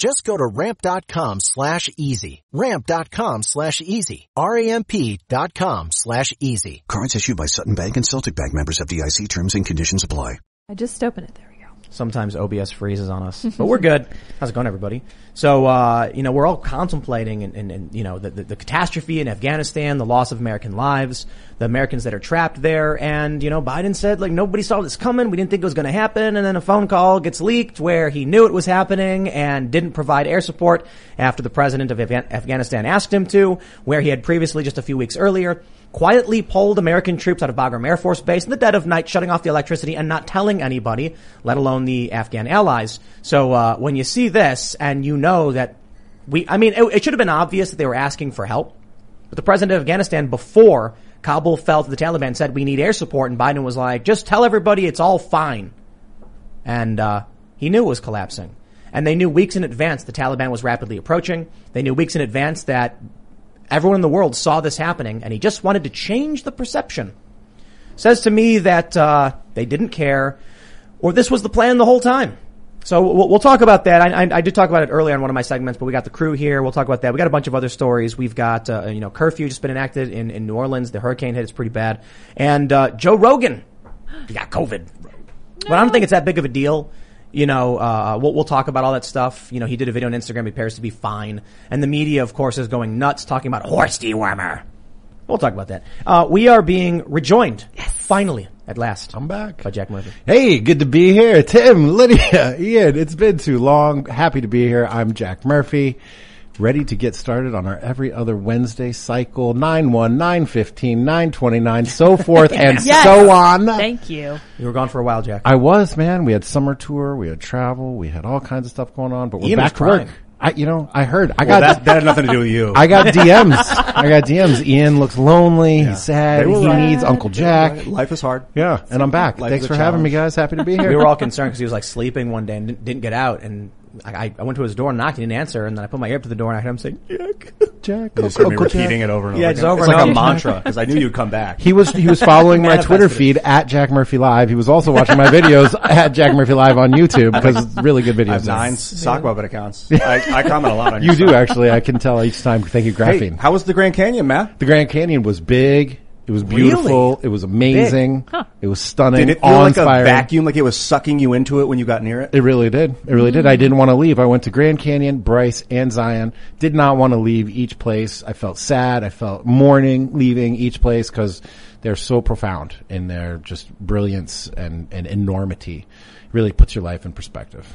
Just go to ramp.com slash easy. Ramp.com slash easy. R-A-M-P dot com slash easy. Cards issued by Sutton Bank and Celtic Bank members FDIC terms and conditions apply. I just opened it. There we go. Sometimes OBS freezes on us, but we're good. How's it going, everybody? So, uh, you know, we're all contemplating and, and, and you know, the, the, the catastrophe in Afghanistan, the loss of American lives, the Americans that are trapped there. And, you know, Biden said, like, nobody saw this coming. We didn't think it was going to happen. And then a phone call gets leaked where he knew it was happening and didn't provide air support after the president of Afghanistan asked him to, where he had previously just a few weeks earlier quietly pulled American troops out of Bagram Air Force Base in the dead of night, shutting off the electricity and not telling anybody, let alone the Afghan allies. So uh, when you see this and you know that we, I mean, it, it should have been obvious that they were asking for help. But the president of Afghanistan before Kabul fell to the Taliban said we need air support, and Biden was like, just tell everybody it's all fine. And uh, he knew it was collapsing. And they knew weeks in advance the Taliban was rapidly approaching. They knew weeks in advance that Everyone in the world saw this happening, and he just wanted to change the perception. Says to me that uh, they didn't care, or this was the plan the whole time. So we'll, we'll talk about that. I, I, I, did talk about it earlier on one of my segments, but we got the crew here. We'll talk about that. We got a bunch of other stories. We've got uh, you know curfew just been enacted in, in New Orleans. The hurricane hit. It's pretty bad. And uh, Joe Rogan, he got COVID. No. But I don't think it's that big of a deal. You know, uh, we'll, we'll talk about all that stuff. You know, he did a video on Instagram. He appears to be fine. And the media, of course, is going nuts talking about horse dewormer. We'll talk about that. Uh, we are being rejoined, Yes. finally, at last. I'm back. By Jack Murphy. Hey, good to be here. Tim, Lydia, Ian, it's been too long. Happy to be here. I'm Jack Murphy. Ready to get started on our every other Wednesday cycle, 9 1, 9 15, 9 29, so forth and Yes. so on. Thank you. You were gone for a while, Jack. I was, man. We had summer tour, we had travel, we had all kinds of stuff going on, but we're Ian was back to work. crying. I, you know, I heard, I Well, got, that, that had nothing to do with you. I got DMs. I got DMs. Ian looks lonely. He's sad. They were He right. needs Uncle Jack. Life is hard. Yeah, and I'm back. Life Thanks is for a having me, challenge. guys. Happy to be here. we were all concerned because he was like sleeping one day and didn't, didn't get out. And I, I went to his door and knocked. He didn't answer. And then I put my ear up to the door and I heard him say, Jack. Jack. You just heard me Uncle Jack. repeating it over and over. Yeah, it's again. over It's and like a over. mantra because I knew you'd come back. He was he was following my Manifested Twitter it. feed at Jack Murphy Live. He was also watching my videos at Jack Murphy Live on YouTube because it's really good I videos. have nine sock puppet accounts. I, I comment a lot on You your do stuff. actually. I can tell each time. Thank you, Hey, Graphene. how was the Grand Canyon, Matt? the Grand Canyon was big. It was beautiful. It was amazing. It was stunning. Did it feel like a vacuum, like it was sucking you into it when you got near it? It really did. It really did. I mm. didn't want to leave. I went to Grand Canyon, Bryce, and Zion. Did not want to leave each place. I felt sad. I felt mourning leaving each place because they're so profound in their just brilliance and, and enormity. Really puts your life in perspective.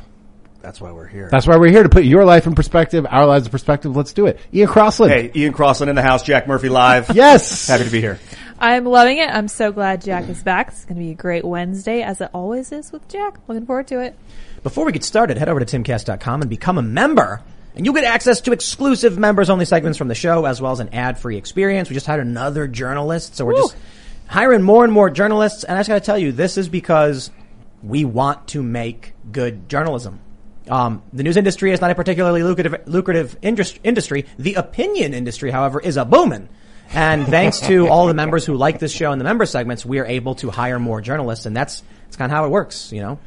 That's why we're here. That's why we're here to put your life in perspective, our lives in perspective. Let's do it. Ian Crossland. Hey, Ian Crossland in the house, Jack Murphy live. Yes. Happy to be here. I'm loving it. I'm so glad Jack is back. It's going to be a great Wednesday, as it always is with Jack. Looking forward to it. Before we get started, head over to timcast.com and become a member. And you'll get access to exclusive members only segments from the show as well as an ad free experience. We just hired another journalist, so we're just hiring more and more journalists. And I just gotta tell you, this is because we want to make good journalism. Um, the news industry is not a particularly lucrative, lucrative indus- industry. The opinion industry, however, is a booming. And thanks to all the members who like this show and the member segments, we are able to hire more journalists, and that's that's kind of how it works, you know.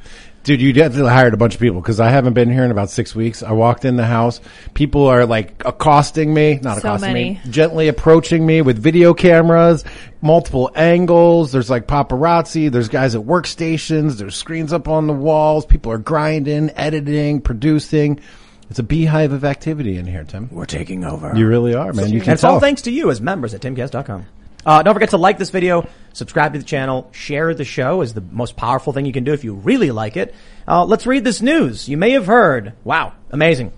Dude, you definitely hired a bunch of people because I haven't been here in about six weeks. I walked in the house. People are like accosting me, not So accosting me, many. gently approaching me with video cameras, multiple angles. There's like paparazzi. There's guys at workstations. There's screens up on the walls. People are grinding, editing, producing. It's a beehive of activity in here, Tim. We're taking over. You really are, man. You And can it's all tell. thanks to you as members at timcast.com. Uh, don't forget to like this video, subscribe to the channel, share the show is the most powerful thing you can do if you really like it. Uh, let's read this news. You may have heard. Wow, amazing.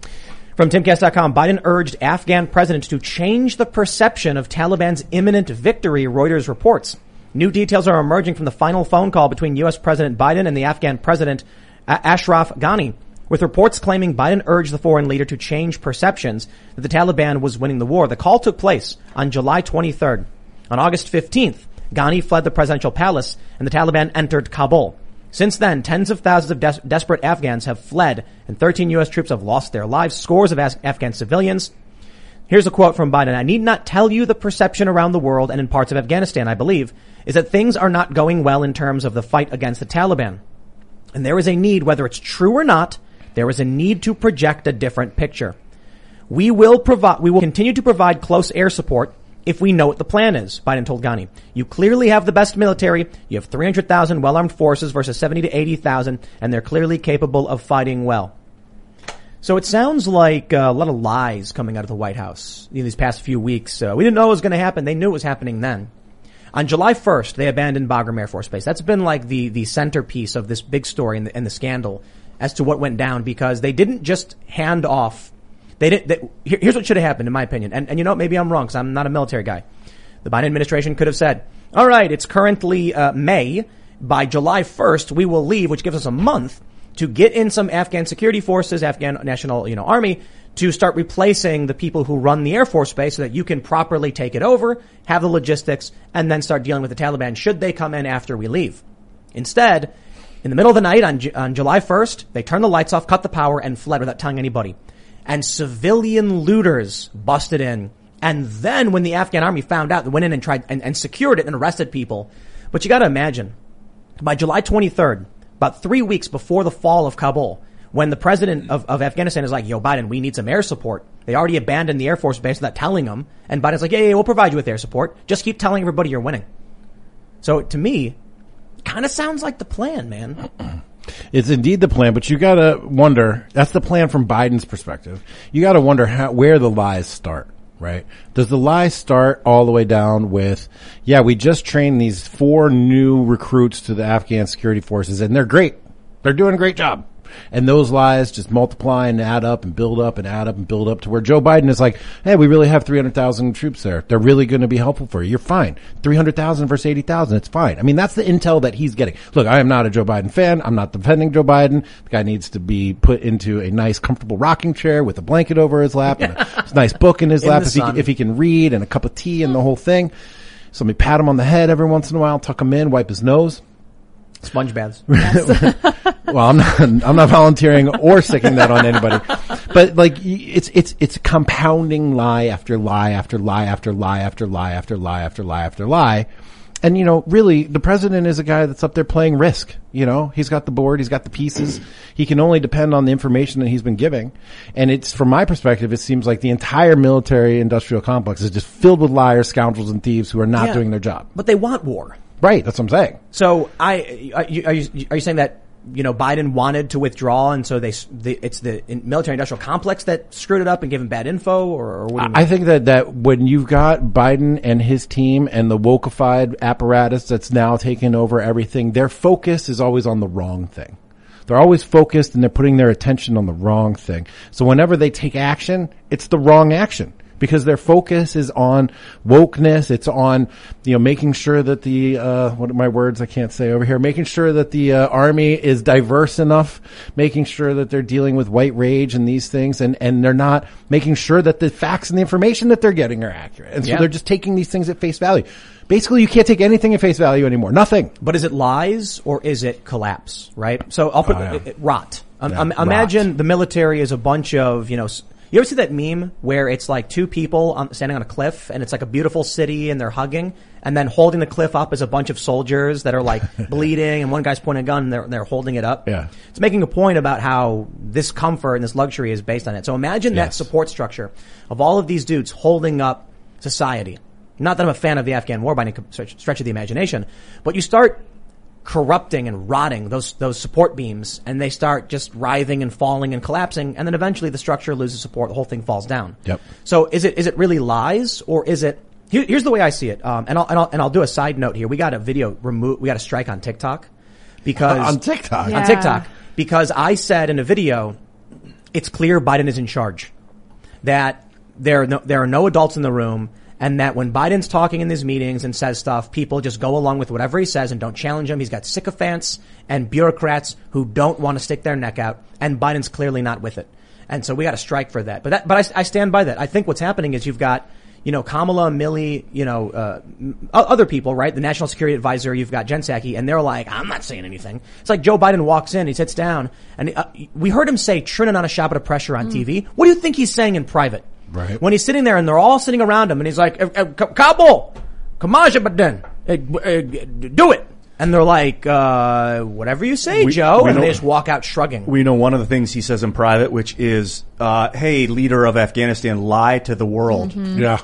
From timcast.com, Biden urged Afghan president to change the perception of Taliban's imminent victory, Reuters reports. New details are emerging from the final phone call between U.S. President Biden and the Afghan President Ashraf Ghani, with reports claiming Biden urged the foreign leader to change perceptions that the Taliban was winning the war. The call took place on July 23rd. On August 15th, Ghani fled the presidential palace and the Taliban entered Kabul. Since then, tens of thousands of des- desperate Afghans have fled and 13 U.S. troops have lost their lives. Scores of Afghan civilians. Here's a quote from Biden. I need not tell you the perception around the world and in parts of Afghanistan, I believe, is that things are not going well in terms of the fight against the Taliban. And there is a need, whether it's true or not, there is a need to project a different picture. We will provide, we will continue to provide close air support if we know what the plan is, Biden told Ghani. You clearly have the best military. You have 300,000 well-armed forces versus 70 to 80,000, and they're clearly capable of fighting well. So it sounds like uh, a lot of lies coming out of the White House in these past few weeks. Uh, we didn't know it was going to happen. They knew it was happening then. On July 1st, they abandoned Bagram Air Force Base. That's been like the, the centerpiece of this big story and the, and the scandal as to what went down because they didn't just hand off. They didn't. They, here, here's what should have happened, in my opinion. And, and you know, maybe I'm wrong because I'm not a military guy. The Biden administration could have said, "All right, it's currently uh, May. By July 1st, we will leave, which gives us a month to get in some Afghan security forces, Afghan National, you know, Army." To start replacing the people who run the Air Force Base so that you can properly take it over, have the logistics, and then start dealing with the Taliban should they come in after we leave. Instead, in the middle of the night on, on July 1st, they turned the lights off, cut the power, and fled without telling anybody. And civilian looters busted in. And then when the Afghan army found out, they went in and tried and, and secured it and arrested people. But you gotta imagine, by July 23rd, about three weeks before the fall of Kabul, when the president of, of Afghanistan is like, yo, Biden, we need some air support. They already abandoned the Air Force base without telling them. And Biden's like, yeah, yeah, we'll provide you with air support. Just keep telling everybody you're winning. So to me, kind of sounds like the plan, man. It's indeed the plan, but you gotta wonder, that's the plan from Biden's perspective. You gotta wonder how, where the lies start, right? Does the lie start all the way down with, yeah, we just trained these four new recruits to the Afghan security forces and they're great. They're doing a great job. And those lies just multiply and add up and build up and add up and build up to where Joe Biden is like, hey, we really have 300,000 troops there. They're really going to be helpful for you. You're fine. 300,000 versus 80,000. It's fine. I mean, that's the intel that he's getting. Look, I am not a Joe Biden fan. I'm not defending Joe Biden. The guy needs to be put into a nice, comfortable rocking chair with a blanket over his lap and a nice book in his In lap if he, if he can read and a cup of tea and the whole thing. Somebody pat him on the head every once in a while, tuck him in, wipe his nose. Sponge baths. Well, I'm not, I'm not volunteering or sticking that on anybody, but like it's, it's, it's compounding lie after lie after lie after lie after lie after lie after lie after lie. And you know, really, the president is a guy that's up there playing risk. You know, he's got the board, he's got the pieces. He can only depend on the information that he's been giving. And it's, from my perspective, it seems like the entire military industrial complex is just filled with liars, scoundrels, and thieves who are not Yeah. doing their job. But they want war. Right. That's what I'm saying. So I, are you, are you, are you saying that, you know, Biden wanted to withdraw and so they, the, it's the military industrial complex that screwed it up and gave him bad info or, or what do you mean? I think that, that when you've got Biden and his team and the wokeified apparatus that's now taking over everything, their focus is always on the wrong thing. They're always focused and they're putting their attention on the wrong thing. So whenever they take action, it's the wrong action because their focus is on wokeness. It's on, you know, making sure that the, uh, what are my words I can't say over here, making sure that the uh, army is diverse enough, making sure that they're dealing with white rage and these things and, and they're not making sure that the facts and the information that they're getting are accurate. And so Yeah. they're just taking these things at face value. Basically, you can't take anything at face value anymore. Nothing. But is it lies or is it collapse? Right. So I'll put Oh, yeah. it, it- rot. Um, Yeah, um, rot. imagine the military is a bunch of you know. You ever see that meme where it's like two people on, standing on a cliff and it's like a beautiful city and they're hugging and then holding the cliff up is a bunch of soldiers that are like bleeding and one guy's pointing a gun and they're, they're holding it up. Yeah. It's making a point about how this comfort and this luxury is based on it. So imagine that support structure of all of these dudes holding up society. Not that I'm a fan of the Afghan war by any stretch of the imagination, but you start corrupting and rotting those those support beams, and they start just writhing and falling and collapsing, and then eventually the structure loses support, the whole thing falls down. Yep. So is it is it really lies, or is it Here, here's the way I see it, um, and I'll, and I'll and I'll do a side note here. We got a video remove. We got a strike on TikTok because on TikTok. Yeah. on TikTok because I said in a video, it's clear Biden is in charge. That there are no, there are no adults in the room, and that when Biden's talking in these meetings and says stuff, people just go along with whatever he says and don't challenge him. He's got sycophants and bureaucrats who don't want to stick their neck out, and Biden's clearly not with it. And so we got to strike for that. But that, but I, I stand by that. I think what's happening is you've got you know, Kamala, Milley, you know, uh, other people, right? The National Security Advisor, you've got Jen Psaki, and they're like, I'm not saying anything. It's like Joe Biden walks in, he sits down, and uh, we heard him say, Trinan on a shot of pressure on TV. What do you think he's saying in private? Right. When he's sitting there and they're all sitting around him, and he's like, "Uh, uh, Ka- Kabul, Kamaja Baden, uh, uh, do it. And they're like, uh, whatever you say, We- Joe. we and know- they just walk out shrugging. We know one of the things he says in private, which is, uh, "Hey, leader of Afghanistan, lie to the world." Yeah.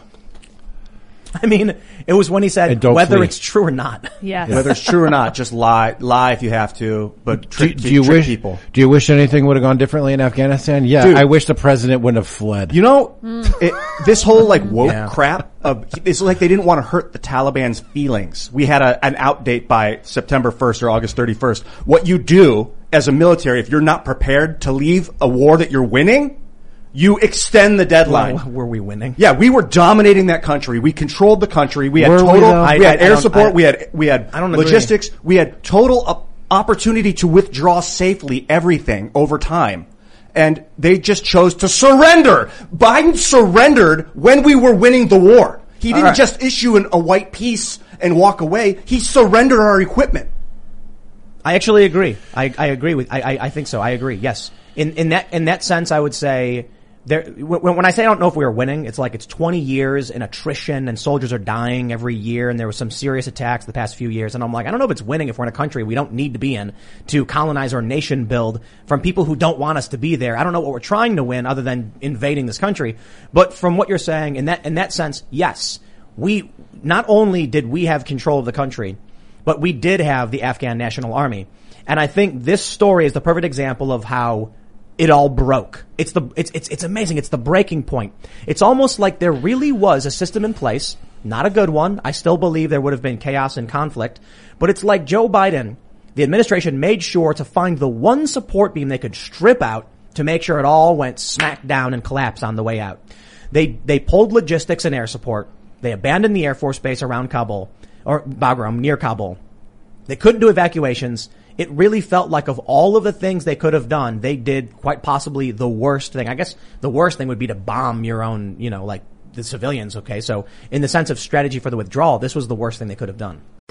I mean, it was when he said, whether flee. it's true or not. Yes. Whether it's true or not, just lie, lie if you have to, but Do, trick, do you trick wish? people. Do you wish anything would have gone differently in Afghanistan? Yeah, Dude. I wish the president wouldn't have fled. You know, mm. it, this whole like woke Yeah. crap of it's like they didn't want to hurt the Taliban's feelings. We had a, an out date by September 1st or August 31st. What you do as a military, if you're not prepared to leave a war that you're winning, you extend the deadline. Well, were we winning? Yeah, we were dominating that country. We controlled the country. We had Were we, total. We, I- had I air don't- support. I- we had we had I don't agree. logistics. We had total op- opportunity to withdraw safely everything over time, and they just chose to surrender. Biden surrendered when we were winning the war. He didn't right. just issue an, a white peace and walk away. He surrendered our equipment. I actually agree. I, I agree with. I, I I think so. I agree. Yes. In in that in that sense, I would say there. When, I say I don't know if we were winning, it's like it's 20 years in attrition and soldiers are dying every year, and there was some serious attacks the past few years, and I'm like, I don't know if it's winning if we're in a country we don't need to be in to colonize or nation build from people who don't want us to be there. I don't know what we're trying to win other than invading this country. But from what you're saying, in that in that sense, yes, we not only did we have control of the country but we did have the Afghan National Army. And I think this story is the perfect example of how it all broke. It's the, it's, it's, it's amazing. It's the breaking point. It's almost like there really was a system in place, not a good one. I still believe there would have been chaos and conflict, but it's like Joe Biden, the administration made sure to find the one support beam they could strip out to make sure it all went smack down and collapsed on the way out. They, they pulled logistics and air support. They abandoned the Air Force Base around Kabul, or Bagram, near Kabul. They couldn't do evacuations. It really felt like of all of the things they could have done, they did quite possibly the worst thing. I guess the worst thing would be to bomb your own, you know, like the civilians. Okay. So in the sense of strategy for the withdrawal, this was the worst thing they could have done.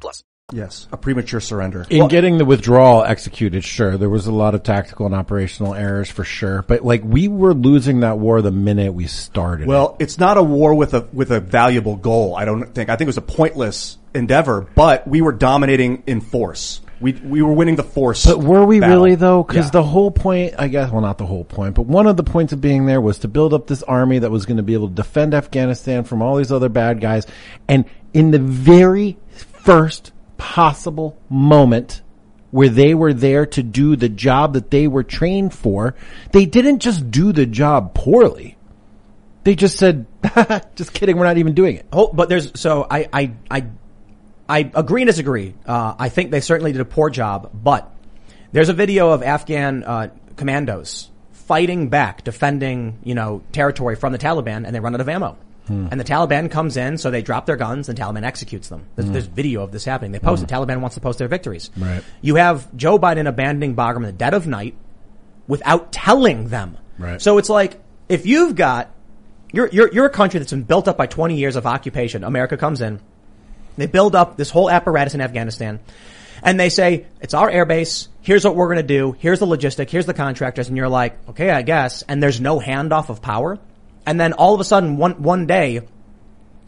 plus. Yes, a premature surrender. in getting the withdrawal executed, sure, there was a lot of tactical and operational errors for sure. But like we were losing that war the minute we started. Well, it's not a war with a with a valuable goal. I don't think. I think it was a pointless endeavor. But we were dominating in force. We we were winning the force. But were we battle. really though? Because Yeah. the whole point, I guess, well, not the whole point, but one of the points of being there was to build up this army that was going to be able to defend Afghanistan from all these other bad guys. And in the very first possible moment where they were there to do the job that they were trained for, they didn't just do the job poorly. They just said, just kidding, we're not even doing it. Oh, but there's so I I I I agree and disagree. Uh, I think they certainly did a poor job, but there's a video of Afghan uh, commandos fighting back, defending you know territory from the Taliban, and they run out of ammo. Hmm. And the Taliban comes in, so they drop their guns, and Taliban executes them. There's, hmm. there's video of this happening. They post it. Hmm. Taliban wants to post their victories. Right. You have Joe Biden abandoning Bagram in the dead of night without telling them. Right. So it's like if you've got you're you're you're a country that's been built up by 20 years of occupation. America comes in, they build up this whole apparatus in Afghanistan, and they say it's our airbase. Here's what we're going to do. Here's the logistic. Here's the contractors, and you're like, okay, I guess. And there's no handoff of power. And then all of a sudden, one one day,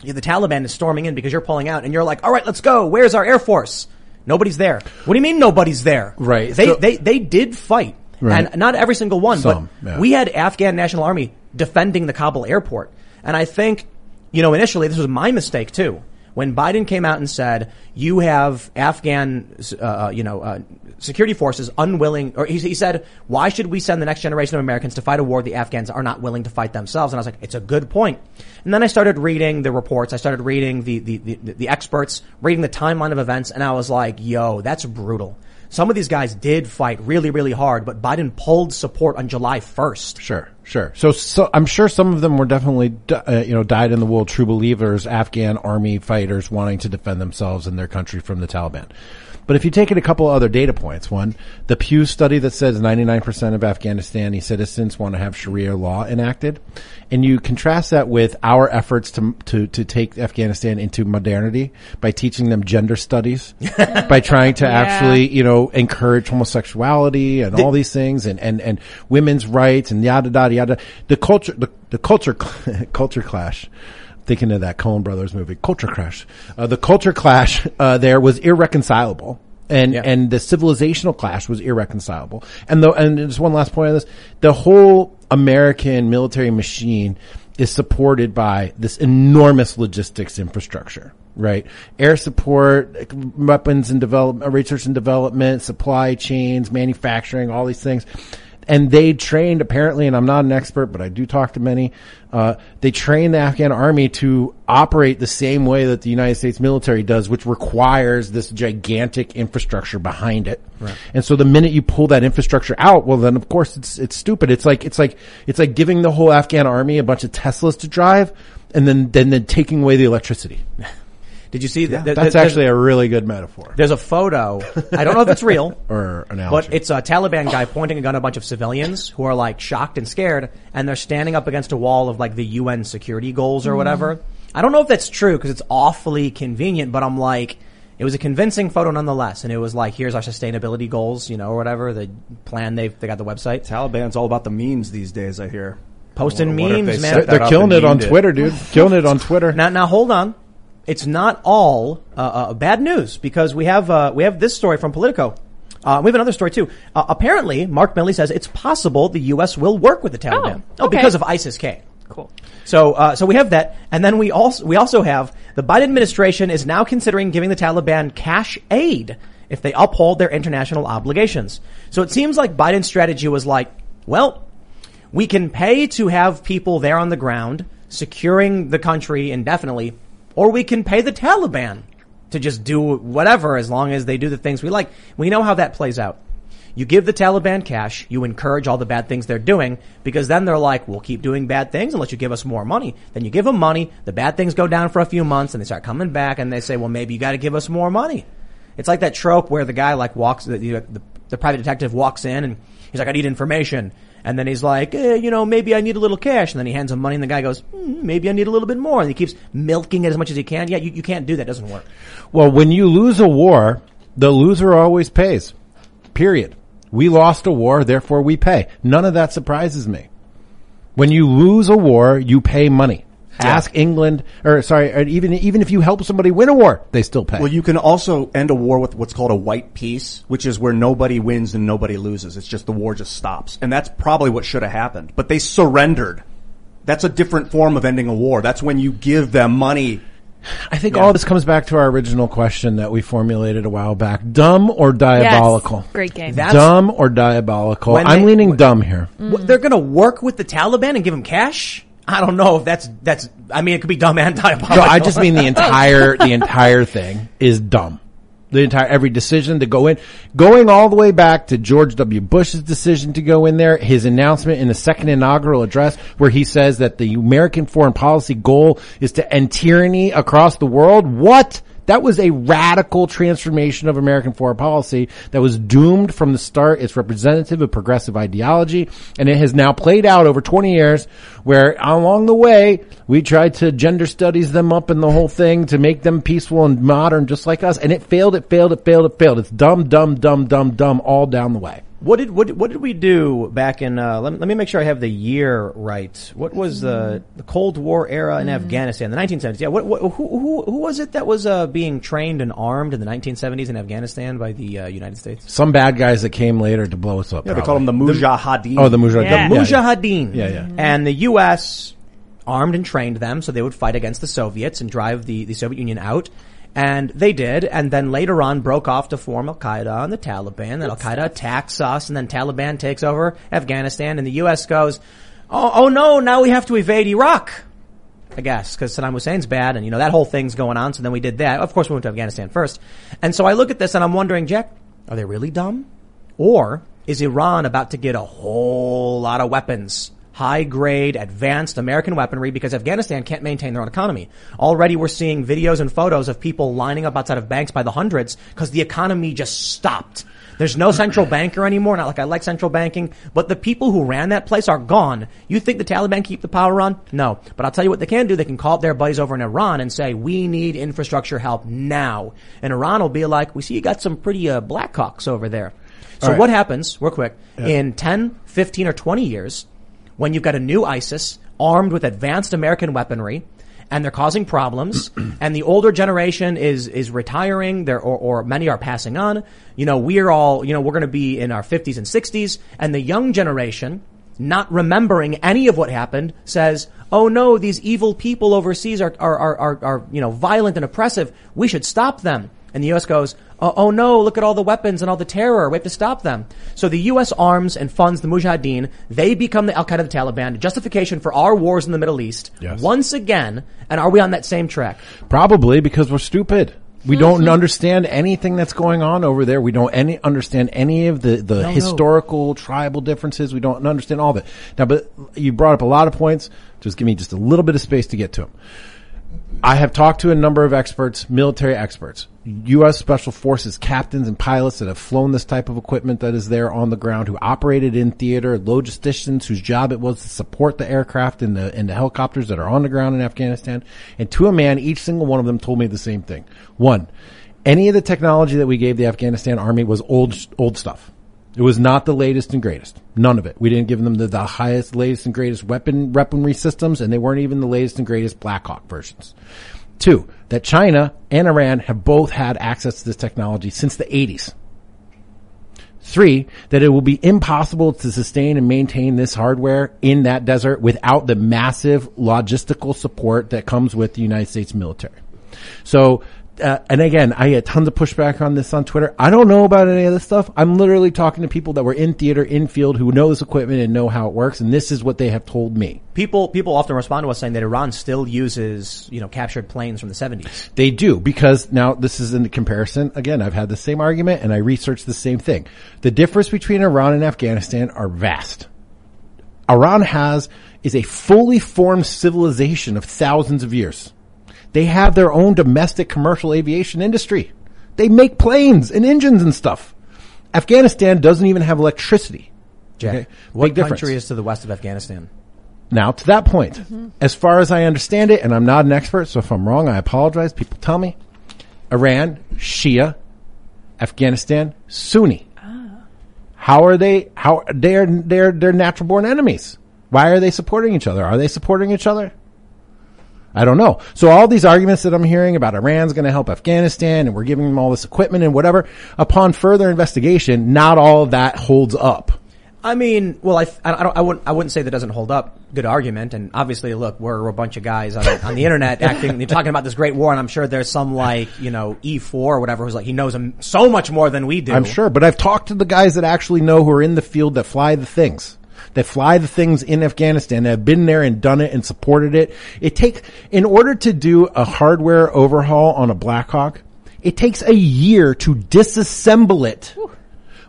the Taliban is storming in because you're pulling out and you're like, all right, let's go. Where's our Air Force? Nobody's there. What do you mean nobody's there? Right. They, So- they, they did fight. Right. And not every single one, Some, but yeah. we had Afghan National Army defending the Kabul airport. And I think, you know, initially this was my mistake too. When Biden came out and said, you have Afghan, uh, you know, uh, security forces unwilling, or he, he said, why should we send the next generation of Americans to fight a war the Afghans are not willing to fight themselves? And I was like, it's a good point. And then I started reading the reports. I started reading the, the, the, the experts, reading the timeline of events, and I was like, yo, that's brutal. Some of these guys did fight really, really hard, but Biden pulled support on July 1st. Sure, sure. So, so I'm sure some of them were definitely, uh, you know, dyed in the wool, true believers, Afghan army fighters wanting to defend themselves and their country from the Taliban. But if you take it a couple other data points, one, the Pew study that says 99% of Afghanistani citizens want to have Sharia law enacted, and you contrast that with our efforts to to to take Afghanistan into modernity by teaching them gender studies, by trying to actually you know encourage homosexuality and all these things, and and and women's rights and yada yada yada. The culture the the culture culture clash thinking of that Coen Brothers movie, Culture Crash. Uh, the culture clash uh, there was irreconcilable. And Yeah. and the civilizational clash was irreconcilable. And the and just one last point on this: the whole American military machine is supported by this enormous logistics infrastructure, right? Air support, weapons and development, research and development, supply chains, manufacturing, all these things and they trained apparently, and I'm not an expert, but I do talk to many. Uh, they trained the Afghan army to operate the same way that the United States military does, which requires this gigantic infrastructure behind it. Right. And so the minute you pull that infrastructure out, well, then of course it's it's stupid. It's like it's like it's like giving the whole Afghan army a bunch of Teslas to drive, and then then then taking away the electricity. Did you see that? That's actually a really good metaphor There's a photo. I don't know if it's real. or analogy. But it's a Taliban guy pointing a gun at a bunch of civilians who are like shocked and scared, and they're standing up against a wall of like the UN security goals or mm-hmm. whatever. I don't know if that's true because it's awfully convenient, but I'm like, it was a convincing photo nonetheless, and it was like, here's our sustainability goals, you know, or whatever the plan they've they got the website Taliban's all about the memes these days. I hear posting I memes, they man. set that they're killing it on memed Twitter, dude. killing it on Twitter. Now, now hold on. It's not all uh, uh, bad news because we have uh, we have this story from Politico. Uh, we have another story too. Uh, apparently, Mark Milley says it's possible the U.S. will work with the Taliban. Oh, okay. because of ISIS-K. Cool. So, uh, so we have that, and then we also we also have the Biden administration is now considering giving the Taliban cash aid if they uphold their international obligations. So it seems like Biden's strategy was like, well, we can pay to have people there on the ground securing the country indefinitely, or we can pay the Taliban to just do whatever as long as they do the things we like. We know how that plays out. You give the Taliban cash, you encourage all the bad things they're doing, because then they're like, we'll keep doing bad things unless you give us more money. Then you give them money, the bad things go down for a few months, and they start coming back, and they say, well, maybe you gotta give us more money. It's like that trope where the guy like walks, the, the, the private detective walks in and he's like, I need information. And then he's like, eh, you know, maybe I need a little cash. And then he hands him money and the guy goes, hmm, maybe I need a little bit more. And he keeps milking it as much as he can. Yeah, you, you can't do that. It doesn't work. Well, when you lose a war, the loser always pays. Period. We lost a war, therefore we pay. None of that surprises me. When you lose a war, you pay money. Ask England, or sorry, or even even if you help somebody win a war, they still pay. Well, you can also end a war with what's called a white peace, which is where nobody wins and nobody loses. It's just the war just stops. And that's probably what should have happened. But they surrendered. That's a different form of ending a war. That's when you give them money. I think all this comes back to our original question that we formulated a while back: dumb or diabolical? Yes. Great game. That- dumb or diabolical? I'm they- leaning dumb here. What, they're going to work with the Taliban and give them cash? I don't know if that's, that's, I mean, it could be dumb and diabolical. No, I just mean the entire the entire thing is dumb. The entire every decision to go in, going all the way back to George W. Bush's decision to go in there, his announcement in the second inaugural address where he says that the American foreign policy goal is to end tyranny across the world. What? That was a radical transformation of American foreign policy that was doomed from the start. It's representative of progressive ideology and it has now played out over 20 years where along the way we tried to gender studies them up in the whole thing to make them peaceful and modern just like us and it failed, it failed, it failed, it failed. It's dumb, dumb, dumb, dumb, dumb all down the way. What did what, did- what did we do back in? Uh, let, let me make sure I have the year right. What was the the Cold War era in Afghanistan? The 1970s. Yeah. What, what who, who who was it that was uh, being trained and armed in the 1970s in Afghanistan by the uh, United States? Some bad guys that came later to blow us up. Yeah, they call them the Mujahideen. Oh, the Mujahideen. Yeah. The Yeah, yeah. Mujahideen. Yeah, yeah. And the U.S. armed and trained them so they would fight against the Soviets and drive the, the Soviet Union out. And they did, and then later on broke off to form Al Qaeda and the Taliban. Then Al Qaeda attacks us, and then Taliban takes over Afghanistan, and the U.S. goes, "Oh, oh no! Now we have to evade Iraq." I guess, because Saddam Hussein's bad and, you know, that whole thing's going on. So then we did that. Of course, we went to Afghanistan first. And so I look at this and I'm wondering, Jack, are they really dumb? Or is Iran about to get a whole lot of weapons? High grade, advanced American weaponry because Afghanistan can't maintain their own economy. Already we're seeing videos and photos of people lining up outside of banks by the hundreds because the economy just stopped. There's no central banker anymore. Not like I like central banking, but the people who ran that place are gone. You think the Taliban keep the power on? No. But I'll tell you what they can do. They can call up their buddies over in Iran and say, we need infrastructure help now. And Iran will be like, we see you got some pretty, uh, Blackhawks over there. So right. what happens, real quick, in 10, 15 or 20 years, when you've got a new ISIS armed with advanced American weaponry, and they're causing problems, and the older generation is is retiring, they're, or, or many are passing on. You know, we're all, you know, we're going to be in our 50s and 60s, and the young generation, not remembering any of what happened, says, "Oh no, these evil people overseas are are are, are, are you know violent and oppressive. We should stop them." And the U.S. goes, oh, oh no, look at all the weapons and all the terror. We have to stop them. So the U.S. arms and funds the Mujahideen. They become the Al Qaeda, the Taliban, justification for our wars in the Middle East. Yes. Once again, and are we on that same track? Probably because we're stupid. We don't mm-hmm. understand anything that's going on over there. We don't any understand any of the, the no. historical tribal differences. We don't understand all of it. Now, but you brought up a lot of points. Just give me just a little bit of space to get to them. I have talked to a number of experts, military experts, U.S. Special Forces captains and pilots that have flown this type of equipment that is there on the ground, who operated in theater, logisticians whose job it was to support the aircraft and the, and the helicopters that are on the ground in Afghanistan. And to a man, each single one of them told me the same thing. One, any of the technology that we gave the Afghanistan army was old, old stuff. It was not the latest and greatest. None of it. We didn't give them the, the highest, latest and greatest weapon, weaponry systems, and they weren't even the latest and greatest Black Hawk versions. Two, that China and Iran have both had access to this technology since the 80s. Three, that it will be impossible to sustain and maintain this hardware in that desert without the massive logistical support that comes with the United States military. So, uh, and again, I get tons of pushback on this on Twitter. I don't know about any of this stuff. I'm literally talking to people that were in theater, in field, who know this equipment and know how it works, and this is what they have told me. People people often respond to us saying that Iran still uses you know captured planes from the 70s. They do because now this is in the comparison. Again, I've had the same argument and I researched the same thing. The difference between Iran and Afghanistan are vast. Iran has is a fully formed civilization of thousands of years. They have their own domestic commercial aviation industry. They make planes and engines and stuff. Afghanistan doesn't even have electricity. Jack, Okay. what Big difference. country is to the west of Afghanistan? Now, to that point, mm-hmm. as far as I understand it, and I'm not an expert, so if I'm wrong, I apologize. People tell me. Iran, Shia, Afghanistan, Sunni. Ah. How are they? How they're they're they're natural born enemies? Why are they supporting each other? Are they supporting each other? I don't know. So all these arguments that I'm hearing about Iran's going to help Afghanistan and we're giving them all this equipment and whatever, upon further investigation, not all of that holds up. I mean, well, I, I, don't, I wouldn't, I wouldn't say that doesn't hold up. Good argument. And obviously, look, we're a bunch of guys on, on the internet acting, you're talking about this great war, and I'm sure there's some like, you know, E4 or whatever who's like, he knows so much more than we do. I'm sure, but I've talked to the guys that actually know who are in the field that fly the things. That fly the things in Afghanistan that have been there and done it and supported it. It takes, in order to do a hardware overhaul on a Blackhawk, it takes a year to disassemble it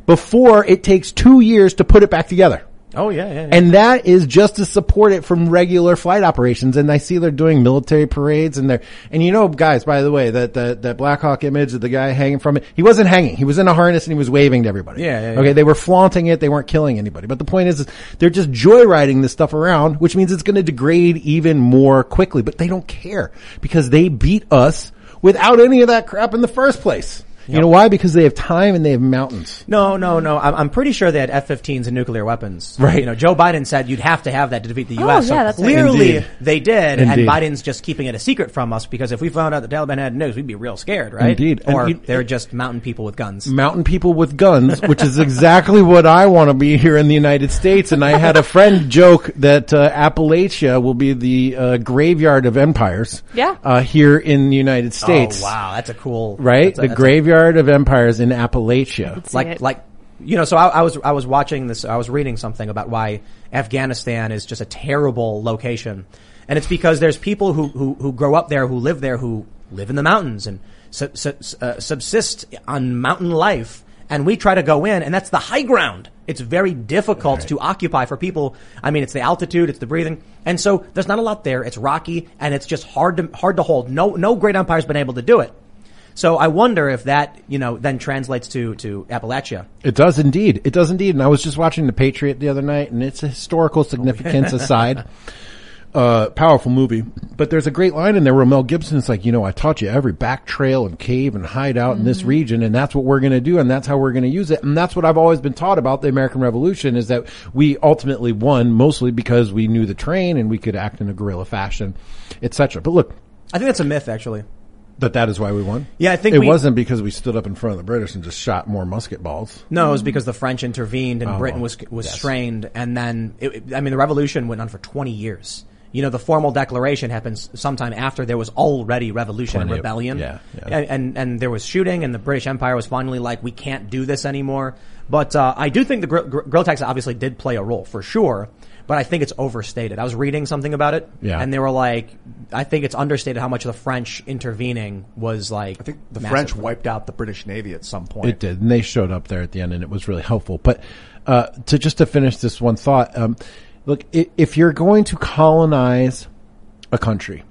before it takes two years to put it back together. Oh, yeah, yeah. yeah. And that is just to support it from regular flight operations. And I see they're doing military parades and they're, and you know, guys, by the way, that, that, that Black Hawk image of the guy hanging from it, he wasn't hanging. He was in a harness and he was waving to everybody. Yeah, yeah, yeah. Okay. They were flaunting it. They weren't killing anybody. But the point is, is they're just joyriding this stuff around, which means it's going to degrade even more quickly, but they don't care because they beat us without any of that crap in the first place. You know why? Because they have time and they have mountains. No, no, no. I'm, I'm pretty sure they had F-15s and nuclear weapons. Right. You know, Joe Biden said you'd have to have that to defeat the U.S. Oh, U.S. yeah, so that's clearly Indeed. they did, Indeed. and Biden's just keeping it a secret from us because if we found out the Taliban had nukes, we'd be real scared, right? Indeed. Or you- they're just mountain people with guns. Mountain people with guns, which is exactly what I want to be here in the United States. And I had a friend joke that uh, Appalachia will be the uh, graveyard of empires. Yeah. Uh, here in the United States. Oh wow, that's a cool Right? that's a- the that's a- of empires in Appalachia. Like it. like you know so I, I was i was watching this i was reading something about why afghanistan is just a terrible location. And it's because there's people who who, who grow up there who live there who live in the mountains and su- su- uh, subsist on mountain life. And we try to go in and that's the high ground. It's very difficult to occupy for people. I mean it's the altitude it's the breathing. And so there's not a lot there. It's rocky and it's just hard to hard to hold. No no great empire's been able to do it so I wonder if that, you know, then translates to, to Appalachia. It does indeed. It does indeed. And I was just watching The Patriot the other night and it's a historical significance aside. Uh, powerful movie. But there's a great line in there where Mel Gibson is like, you know, I taught you every back trail and cave and hideout in this region and that's what we're going to do and that's how we're going to use it. And that's what I've always been taught about the American Revolution is that we ultimately won mostly because we knew the terrain and we could act in a guerrilla fashion, etc. But look, I think that's a myth, actually. That that is why we won. Yeah, I think it we- wasn't because we stood up in front of the British and just shot more musket balls. No, it was because the French intervened and Oh, Britain was was yes. strained, and then it, it- I mean the revolution went on for twenty years. You know, the formal declaration happens sometime after there was already revolution and rebellion. yeah, yeah. And, and and there was shooting, and the British Empire was finally like, we can't do this anymore. But uh, I do think the grill, grill tax obviously did play a role for sure. But I think it's overstated. I was reading something about it, Yeah. and they were like, I think it's understated how much of the French intervening was like. I think the massive. French wiped out the British Navy at some point. It did, and they showed up there at the end, and it was really helpful. But uh, to just to finish this one thought, um, look, if you're going to colonize a country,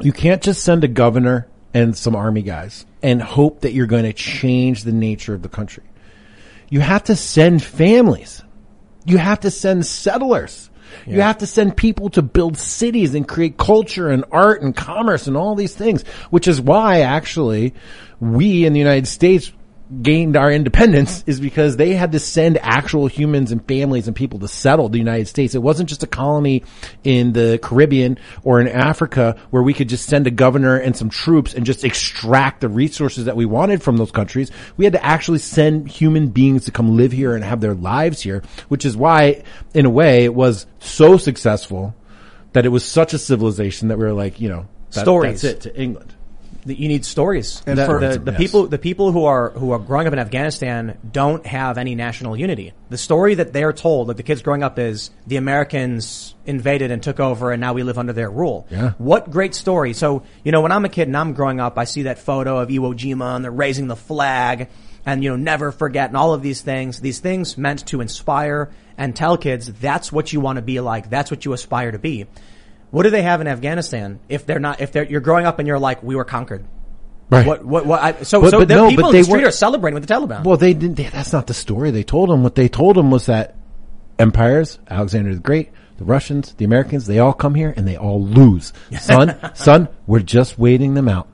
you can't just send a governor and some army guys and hope that you're going to change the nature of the country. You have to send families. You have to send settlers. You have to send people to build cities and create culture and art and commerce and all these things, which is why actually we in the United States gained our independence is because they had to send actual humans and families and people to settle the United States. It wasn't just a colony in the Caribbean or in Africa where we could just send a governor and some troops and just extract the resources that we wanted from those countries. We had to actually send human beings to come live here and have their lives here, which is why in a way it was so successful that it was such a civilization that we were like, you know, that- Stories. That's it to England. That you need stories. And the, for- the, the Yes. people, the people who are who are growing up in Afghanistan don't have any national unity. The story that they're told, like the kids growing up, is the Americans invaded and took over, and now we live under their rule. Yeah. What great story! So you know, when I'm a kid and I'm growing up, I see that photo of Iwo Jima and they're raising the flag, and you know, never forget, and all of these things. These things meant to inspire and tell kids that's what you want to be like. That's what you aspire to be. What do they have in Afghanistan if they're not, if they're, you're growing up and you're like, we were conquered. Right. What, what, what, I, so, But- so but the no, people but in they the street weren't- are celebrating with the Taliban. Well, they didn't. They, that's not the story they told them. What they told them was that empires, Alexander the Great, the Russians, the Americans, they all come here and they all lose. Son, son, we're just waiting them out.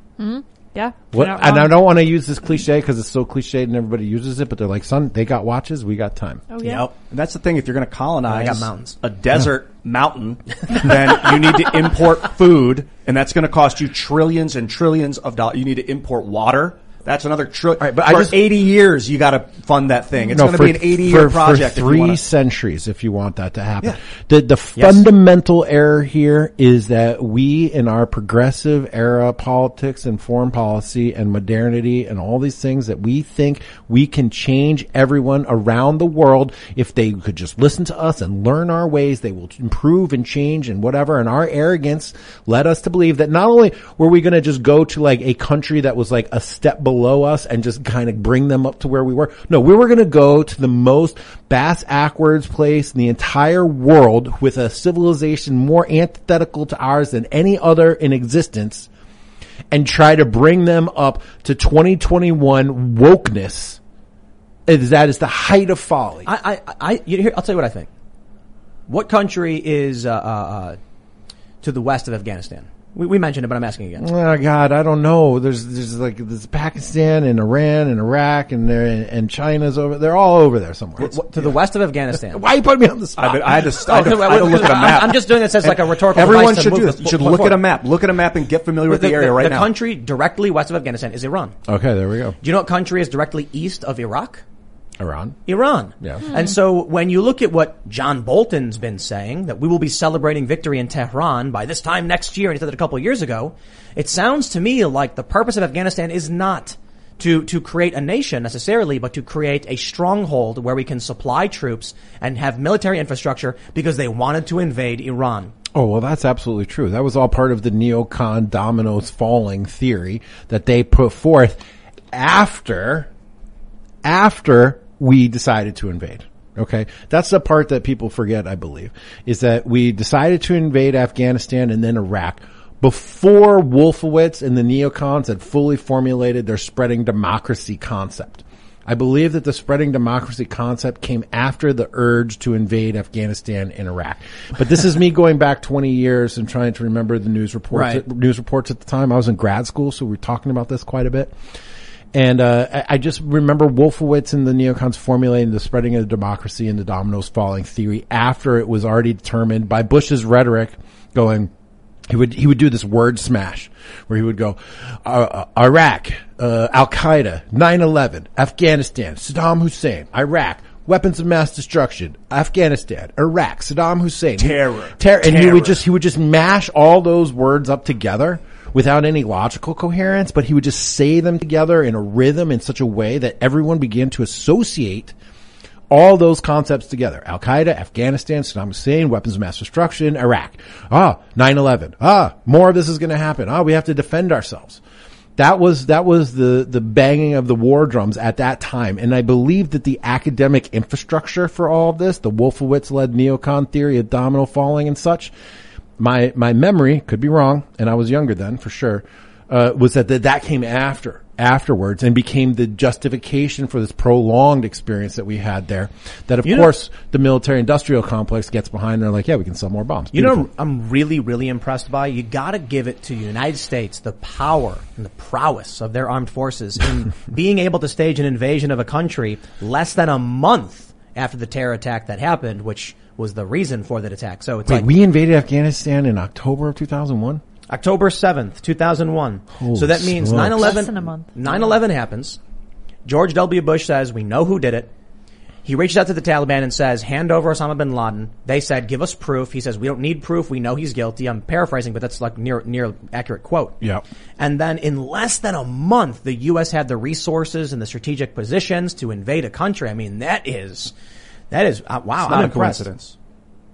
Yeah. What, and I don't want to use this cliche because it's so cliched and everybody uses it, but they're like, son, they got watches, we got time. Oh yeah. Yep. And that's the thing. If you're going to colonize I got mountains. a desert mountain, then you need to import food, and that's going to cost you trillions and trillions of dollars. You need to import water. That's another trillion. right, but I for just- 80 years, you got to fund that thing. It's No, going to be an 80 year project. For if three wanna- centuries, if you want that to happen. Yeah. The the fundamental error here is that we, in our progressive era politics and foreign policy and modernity and all these things, that we think we can change everyone around the world if they could just listen to us and learn our ways. They will improve and change and whatever. And our arrogance led us to believe that not only were we going to just go to like a country that was like a step below us and just kind of bring them up to where we were. No, we were going to go to the most bass backwards place in the entire world with a civilization more antithetical to ours than any other in existence and try to bring them up to 2021 wokeness. Is that is the height of folly. I, I, I, here, I'll tell you what I think. What country is, uh, uh, uh, to the west of Afghanistan? We, we mentioned it, but I'm asking again. Oh God, I don't know. There's there's like there's Pakistan and Iran and Iraq and there and China's over. They're all over there somewhere. What- to the west of Afghanistan. Why you putting me on the spot? I, I had to, I had to, Oh, I had to look at a I'm- map. I'm just doing this as like a rhetorical Everyone should do this. You should move look at a map. Look at a map and get familiar with the, area right the now. country directly west of Afghanistan is Iran. Okay, there we go. Do you know what country is directly east of Iraq? Iran. Iran. Yeah. Hmm. And so when you look at what John Bolton's been saying, that we will be celebrating victory in Tehran by this time next year, and he said that a couple of years ago, it sounds to me like the purpose of Afghanistan is not to, to create a nation necessarily, but to create a stronghold where we can supply troops and have military infrastructure because they wanted to invade Iran. Oh well, that's absolutely true. That was all part of the neocon dominoes falling theory that they put forth after after we decided to invade. Okay, that's the part that people forget. I believe is that we decided to invade Afghanistan and then Iraq before Wolfowitz and the neocons had fully formulated their spreading democracy concept. I believe that the spreading democracy concept came after the urge to invade Afghanistan and Iraq. But this is me going back 20 years and trying to remember the news reports, Right. news reports at the time. I was in grad school, so we are talking about this quite a bit. And uh, I- I just remember Wolfowitz and the neocons formulating the spreading of democracy and the dominoes falling theory after it was already determined by Bush's rhetoric going, he would he would do this word smash where he would go uh, uh, Iraq, uh, Al Qaeda, 9/11, Afghanistan, Saddam Hussein, Iraq, weapons of mass destruction, Afghanistan, Iraq, Saddam Hussein, Terror. terror, and he would just he would just mash all those words up together without any logical coherence, but he would just say them together in a rhythm in such a way that everyone began to associate all those concepts together. Al Qaeda, Afghanistan, Saddam Hussein, weapons of mass destruction, Iraq. Ah, 9-11. Ah, more of this is going to happen. Ah, we have to defend ourselves. That was, that was the, the banging of the war drums at that time. And I believe that the academic infrastructure for all of this, the Wolfowitz led neocon theory of domino falling and such, my, my memory could be wrong. And I was younger then for sure, uh, was that that, that came after afterwards and became the justification for this prolonged experience that we had there. That of You know- course the military industrial complex gets behind. They're like, yeah, we can sell more bombs. You know, I'm really, really impressed by. You got to give it to the United States the power and the prowess of their armed forces in being able to stage an invasion of a country less than a month after the terror attack that happened, which was the reason for that attack. So it's Wait, like we invaded Afghanistan in October of 2001. October 7th, 2001. Holy so that means smokes. 9/11 Less than a month. 9/11 happens. George W. Bush says, "We know who did it." He reaches out to the Taliban and says, "Hand over Osama bin Laden." They said, "Give us proof." He says, "We don't need proof. We know he's guilty." I'm paraphrasing, but that's like near near accurate quote. Yeah. And then in less than a month, the U.S. had the resources and the strategic positions to invade a country. I mean, that is that is uh, wow. It's I'm not a impressed. coincidence.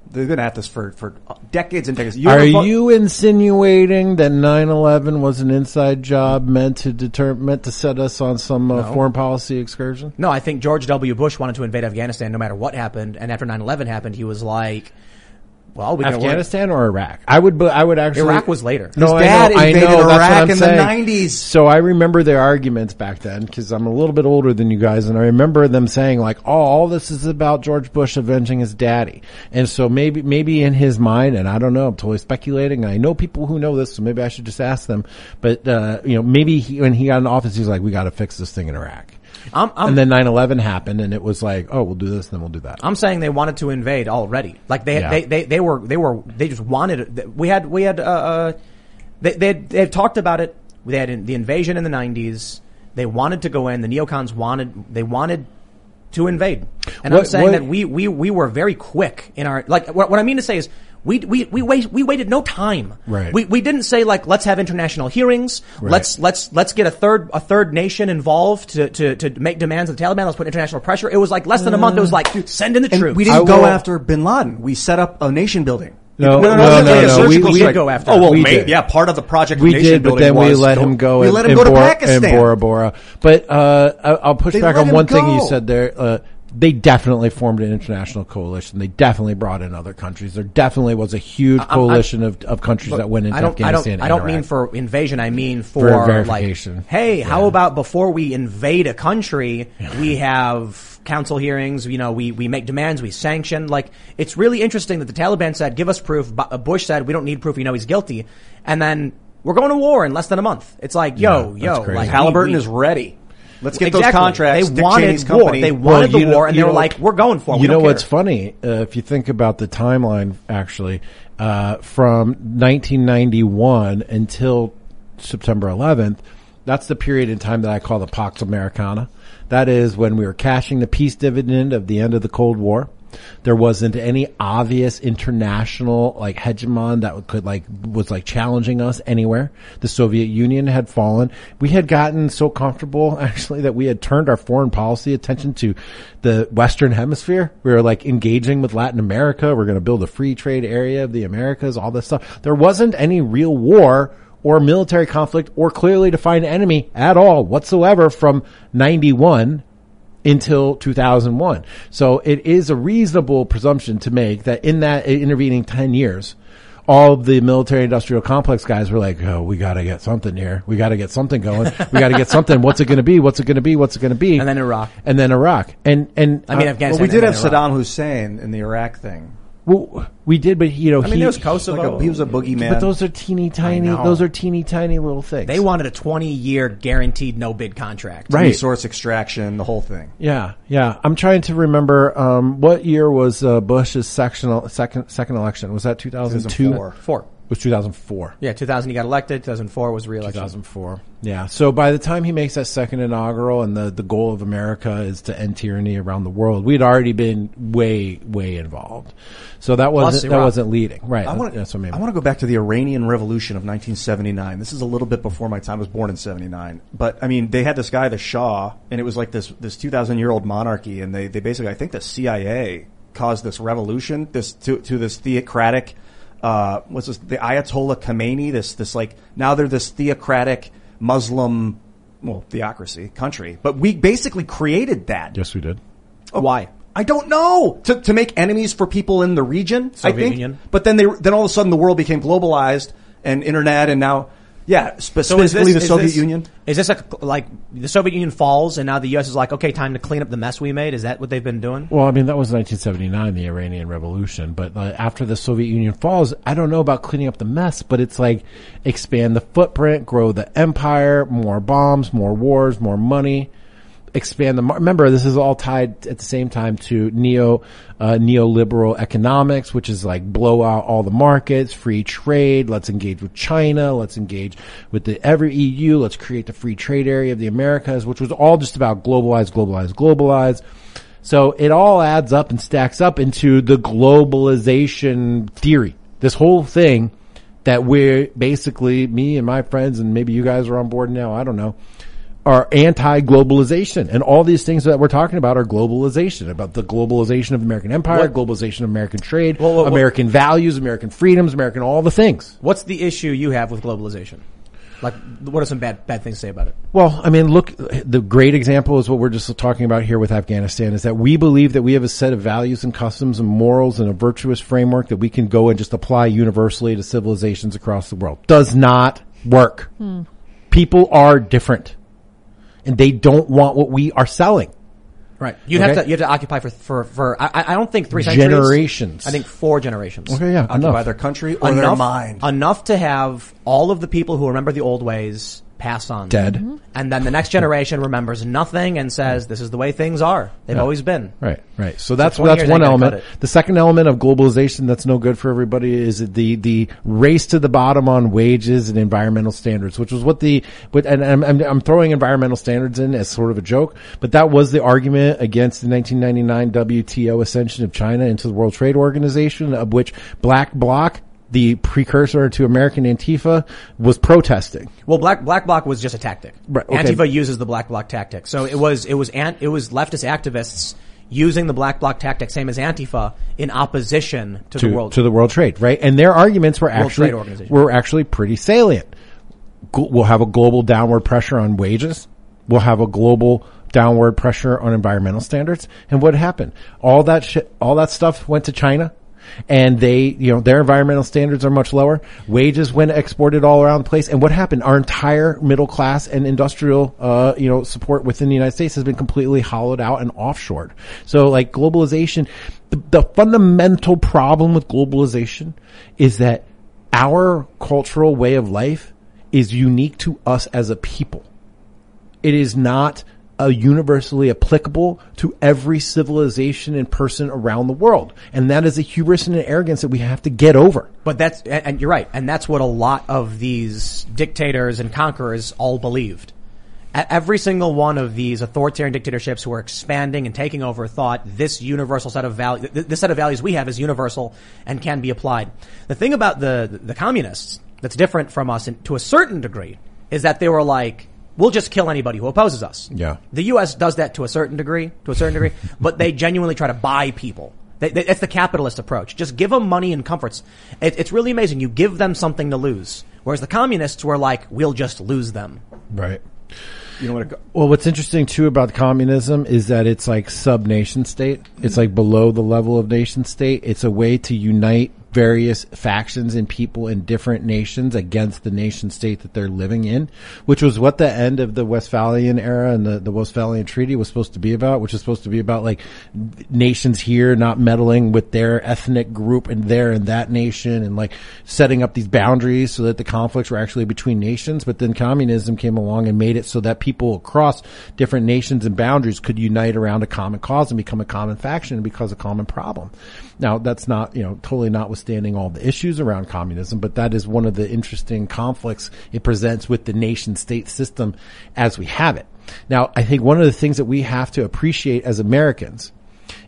They've been at this for, for decades and decades. Are ever fu- you insinuating that 9/11 was an inside job meant to deter meant to set us on some uh, foreign policy excursion? No, I think George W. Bush wanted to invade Afghanistan no matter what happened. And after 9-11 happened, he was like, well, we Afghanistan or Iraq? I would. I would actually. Iraq was later. No, His I dad know, I invaded know, that's what Iraq in the saying. 90s. So I remember their arguments back then because I'm a little bit older than you guys, and I remember them saying like, "Oh, all this is about George Bush avenging his daddy." And so maybe, maybe in his mind, and I don't know, I'm totally speculating. I know people who know this, so maybe I should just ask them. But uh, you know, maybe he, when he got in office, he's like, "We got to fix this thing in Iraq." I'm, I'm, and then 9/11 happened, and it was like, "Oh, we'll do this, then we'll do that." I'm saying they wanted to invade already. Like they, Yeah. they, they, they were, they were, they just wanted. We had, we had, uh, uh they, they, had, they had talked about it. They had the invasion in the '90s. They wanted to go in. The neocons wanted, they wanted to invade. And I'm saying what- that we, we, we were very quick in our, like, what, what I mean to say is, we, we, we, wait, we waited no time. Right. We, we didn't say like, let's have international hearings. Right. Let's, let's, let's get a third, a third nation involved to, to, to make demands of the Taliban. Let's put international pressure. It was like less than a month. It was like, send in the troops. we didn't go will- after bin Laden. We set up a nation building. No, no, no, no, no, a no. We- we strike. did go after Oh him. well, We may- yeah. Part of the project. We did, but then we let go- him go. We let him in go to Bora, Pakistan. in Bora Bora. But uh, I- I'll push They back on him one thing you said there. They definitely formed an international coalition. They definitely brought in other countries. There definitely was a huge I'm- coalition of, of countries that went into I don't, I Afghanistan. don't, I don't mean for invasion. I mean for, For like, verification. hey, how about before we invade a country, we have council hearings. You know, we, we make demands, we sanction. Like, it's really interesting that the Taliban said, give us proof. Uh, Bush said, we don't need proof. We know he's guilty. And then we're going to war in less than a month. It's like, yo, Yeah, that's yo, like Halliburton we- we- is ready. Let's get Exactly. those contracts. They Dick wanted Cheney's war. company. They wanted you the know- war, and they were know- like, "We're going for it." You know don't what's funny? Uh, if you think about the timeline, actually, uh, from 1991 until September 11th, that's the period in time that I call the Pax Americana. That is when we were cashing the peace dividend of the end of the Cold War. There wasn't any obvious international like hegemon that could like was like challenging us anywhere. The Soviet Union had fallen. We had gotten so comfortable actually that we had turned our foreign policy attention to the Western Hemisphere. We were like engaging with Latin America. We're going to build a free trade area of the Americas. All this stuff. There wasn't any real war or military conflict or clearly defined enemy at all whatsoever from 91 until 2001. So it is a reasonable presumption to make that in that intervening 10 years, all of the military industrial complex guys were like, oh, we got to get something here. We got to get something going. We got to get something. What's it going to be? What's it going to be? What's it going to be? And then Iraq. And then Iraq. And, and, I mean, uh, Afghanistan. Well, we did have Iraq. Saddam Hussein in the Iraq thing. Well, we did, but you know, I mean, he, there was Kosovo. Like a, he was a boogeyman. but those are teeny tiny, those are teeny tiny little things. They wanted a 20 year guaranteed no bid contract. Right. resource extraction, the whole thing. Yeah, yeah. I'm trying to remember um, what year was uh, Bush's sectional, second second election? Was that 2002? 2004. Four. It was 2004. Yeah, 2000 he got elected. 2004 was re-election. 2004. Yeah. So by the time he makes that second inaugural and the, the goal of America is to end tyranny around the world, we'd already been way, way involved. So that wasn't, that wasn't leading. Right. I want That's what I mean. I want to go back to the Iranian Revolution of 1979. This is a little bit before my time. I was born in 79. But I mean, they had this guy, the Shah, and it was like this, this 2000 year old monarchy. And they, they basically, I think the CIA caused this revolution, this, to, to this theocratic, uh, what's this, the Ayatollah Khomeini, this, this like, now they're this theocratic Muslim, well, theocracy country. But we basically created that. yes, we did. Why? I don't know to to make enemies for people in the region. I think, Union. but then they then all of a sudden the world became globalized and internet, and now yeah, So specifically this, the Soviet this- Union. Is this a, like the Soviet Union falls and now the U.S. is like, okay, time to clean up the mess we made? Is that what they've been doing? Well, I mean, that was 1979, the Iranian Revolution. But uh, after the Soviet Union falls, I don't know about cleaning up the mess, but it's like expand the footprint, grow the empire, more bombs, more wars, more money, expand the. mar- Remember, this is all tied at the same time to neo uh, neoliberal economics, which is like blow out all the markets, free trade. Let's engage with China. Let's engage with the every EU. Let's create the free trade area of the Americas, which was all just about globalize, globalize, globalize. So it all adds up and stacks up into the globalization theory. This whole thing that we're basically, me and my friends, and maybe you guys are on board now, I don't know, are anti-globalization. And all these things that we're talking about are globalization, about the globalization of American empire, What- globalization of American trade, Well, what- American values, American freedoms, American all the things. What's the issue you have with globalization? Like, what are some bad bad things to say about it? Well, I mean, look, the great example is what we're just talking about here with Afghanistan is that we believe that we have a set of values and customs and morals and a virtuous framework that we can go and just apply universally to civilizations across the world. Does not work. Hmm. People are different and they don't want what we are selling. Right. You'd Okay. have to you have to occupy for for for I, I don't think three centuries. Generations. I think four generations. Okay, yeah, Occupy enough. their country or their mind. enough to have all of the people who remember the old ways pass on Dead. Mm-hmm. and then the next generation remembers nothing and says this is the way things are. They've Yeah. always been. Right, right. So that's 20 that's one element. The second element of globalization that's no good for everybody is the the race to the bottom on wages and environmental standards, which was what the but and I'm, I'm I'm throwing environmental standards in as sort of a joke, but that was the argument against the 1999 WTO ascension of China into the World Trade Organization, of which Black Bloc. The precursor to American Antifa was protesting. Well, black black bloc was just a tactic. Right, okay. Antifa uses the black bloc tactic. So it was it was ant, it was leftist activists using the black bloc tactic, same as Antifa, in opposition to, to the world to the World Trade, right? And their arguments were actually were actually pretty salient. We'll have a global downward pressure on wages. We'll have a global downward pressure on environmental standards. And what happened? All that shit, all that stuff went to China. And they, you know, their environmental standards are much lower. Wages went exported all around the place. And what happened? Our entire middle class and industrial, uh, you know, support within the United States has been completely hollowed out and offshored. So like globalization, the, the fundamental problem with globalization is that our cultural way of life is unique to us as a people. It is not uh, universally applicable to every civilization and person around the world. And that is a hubris and an arrogance that we have to get over. But that's, and you're right, and that's what a lot of these dictators and conquerors all believed. Every single one of these authoritarian dictatorships who are expanding and taking over thought this universal set of values, this set of values we have is universal and can be applied. The thing about the, the communists that's different from us in, to a certain degree is that they were like, we'll just kill anybody who opposes us. Yeah. The U.S. does that to a certain degree, to a certain degree, but they genuinely try to buy people. They, they, it's the capitalist approach. Just give them money and comforts. It, it's really amazing. You give them something to lose. Whereas the communists were like, we'll just lose them. Right. You know what? It, Well, what's interesting too about communism is that it's like sub nation state. It's like below the level of nation state. It's a way to unite various factions and people in different nations against the nation state that they're living in, which was what the end of the Westphalian era and the, the Westphalian Treaty was supposed to be about, which is supposed to be about like nations here not meddling with their ethnic group and there and that nation and like setting up these boundaries so that the conflicts were actually between nations. But then communism came along and made it so that people across different nations and boundaries could unite around a common cause and become a common faction and because a common problem. Now that's not, you know, totally notwithstanding all the issues around communism, but that is one of the interesting conflicts it presents with the nation state system as we have it. Now, I think one of the things that we have to appreciate as Americans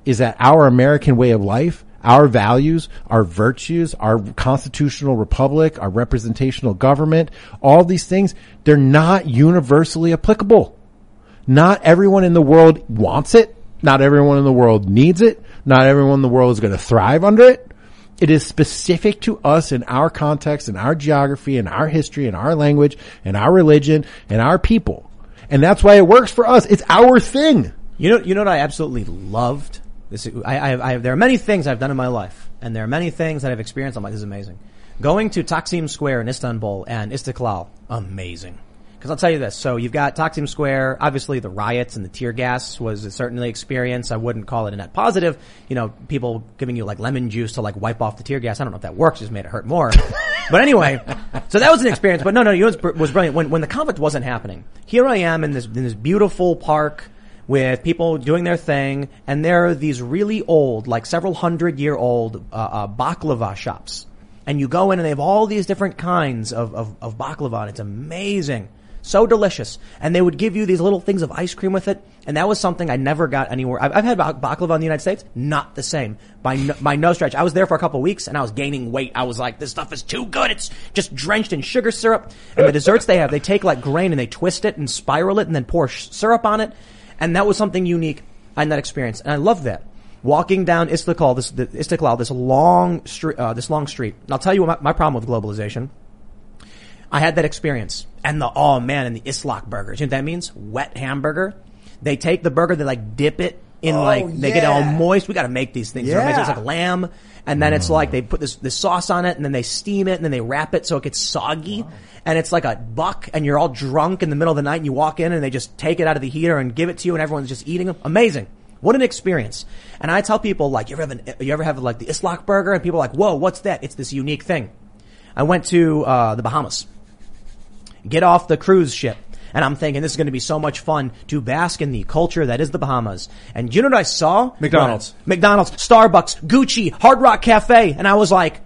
is that our American way of life, our values, our virtues, our constitutional republic, our representational government, all these things, they're not universally applicable. Not everyone in the world wants it. Not everyone in the world needs it. Not everyone in the world is going to thrive under it. It is specific to us in our context, in our geography, in our history, in our language, in our religion, and our people. And that's why it works for us. It's our thing. You know, you know what I absolutely loved? This, I, I, I, there are many things I've done in my life, and there are many things that I've experienced. I'm like, this is amazing. Going to Taksim Square in Istanbul and Istiklal, amazing. Because I'll tell you this. So you've got Taksim Square. Obviously, the riots and the tear gas was a certainly experience. I wouldn't call it a net positive. You know, people giving you like lemon juice to like wipe off the tear gas. I don't know if that works. It just made it hurt more. but anyway, so that was an experience. But no, no, you know, what was brilliant when when the conflict wasn't happening. Here I am in this in this beautiful park with people doing their thing, and there are these really old, like several hundred year old uh, uh, baklava shops. And you go in and they have all these different kinds of, of, of baklava, and it's amazing. So delicious. And they would give you these little things of ice cream with it. And that was something I never got anywhere. I've, I've had bak- baklava in the United States. Not the same. By no, by no stretch. I was there for a couple weeks and I was gaining weight. I was like, this stuff is too good. It's just drenched in sugar syrup. And the desserts they have, they take like grain and they twist it and spiral it and then pour sh- syrup on it. And that was something unique in that experience. And I love that. Walking down Istiklal, this, the, Istiklal, this long street, uh, this long street. And I'll tell you what my, my problem with globalization. I had that experience. And the, oh man, and the Islak burgers. You know what that means? Wet hamburger. They take the burger, they like dip it in like, they get it all moist. We gotta make these things. They're. It's like lamb. And then it's like they put this, this sauce on it and then they steam it and then they wrap it so it gets soggy. And it's like a buck and you're all drunk in the middle of the night and you walk in and they just take it out of the heater and give it to you and everyone's just eating them. Amazing. What an experience. And I tell people like, you ever have an, you ever have like the Islak burger? And people are like, whoa, what's that? It's this unique thing. I went to, uh, the Bahamas get off the cruise ship. And I'm thinking this is going to be so much fun to bask in the culture that is the Bahamas. And you know what I saw? McDonald's. McDonald's, Starbucks, Gucci, Hard Rock Cafe. And I was like,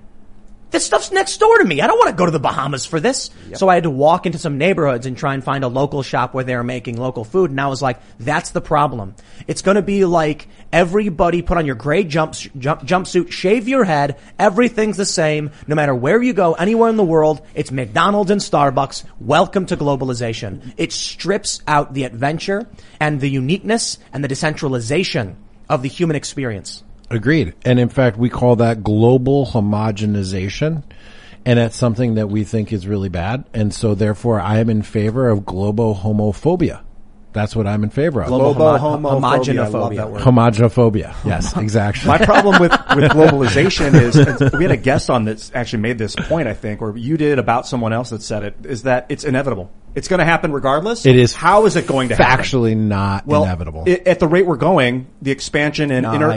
this stuff's next door to me. I don't want to go to the Bahamas for this. So I had to walk into some neighborhoods and try and find a local shop where they were making local food. And I was like, that's the problem. It's going to be like everybody put on your gray jump, jump, jumpsuit, shave your head. Everything's the same. No matter where you go, anywhere in the world, it's McDonald's and Starbucks. Welcome to globalization. It strips out the adventure and the uniqueness and the decentralization of the human experience. Agreed. And in fact, we call that global homogenization. And that's something that we think is really bad. And so therefore I am in favor of globo homophobia. That's what I'm in favor of. Globo homo- homophobia. Homogenophobia. Homogenophobia. Yes, exactly. My problem with, with globalization is, is we had a guest on that actually made this point, I think, or you did about someone else that said it, is that it's inevitable. It's going to happen regardless. It is How is it going to happen? factually not well, inevitable. i- at the rate we're going, the expansion and No, inter- I-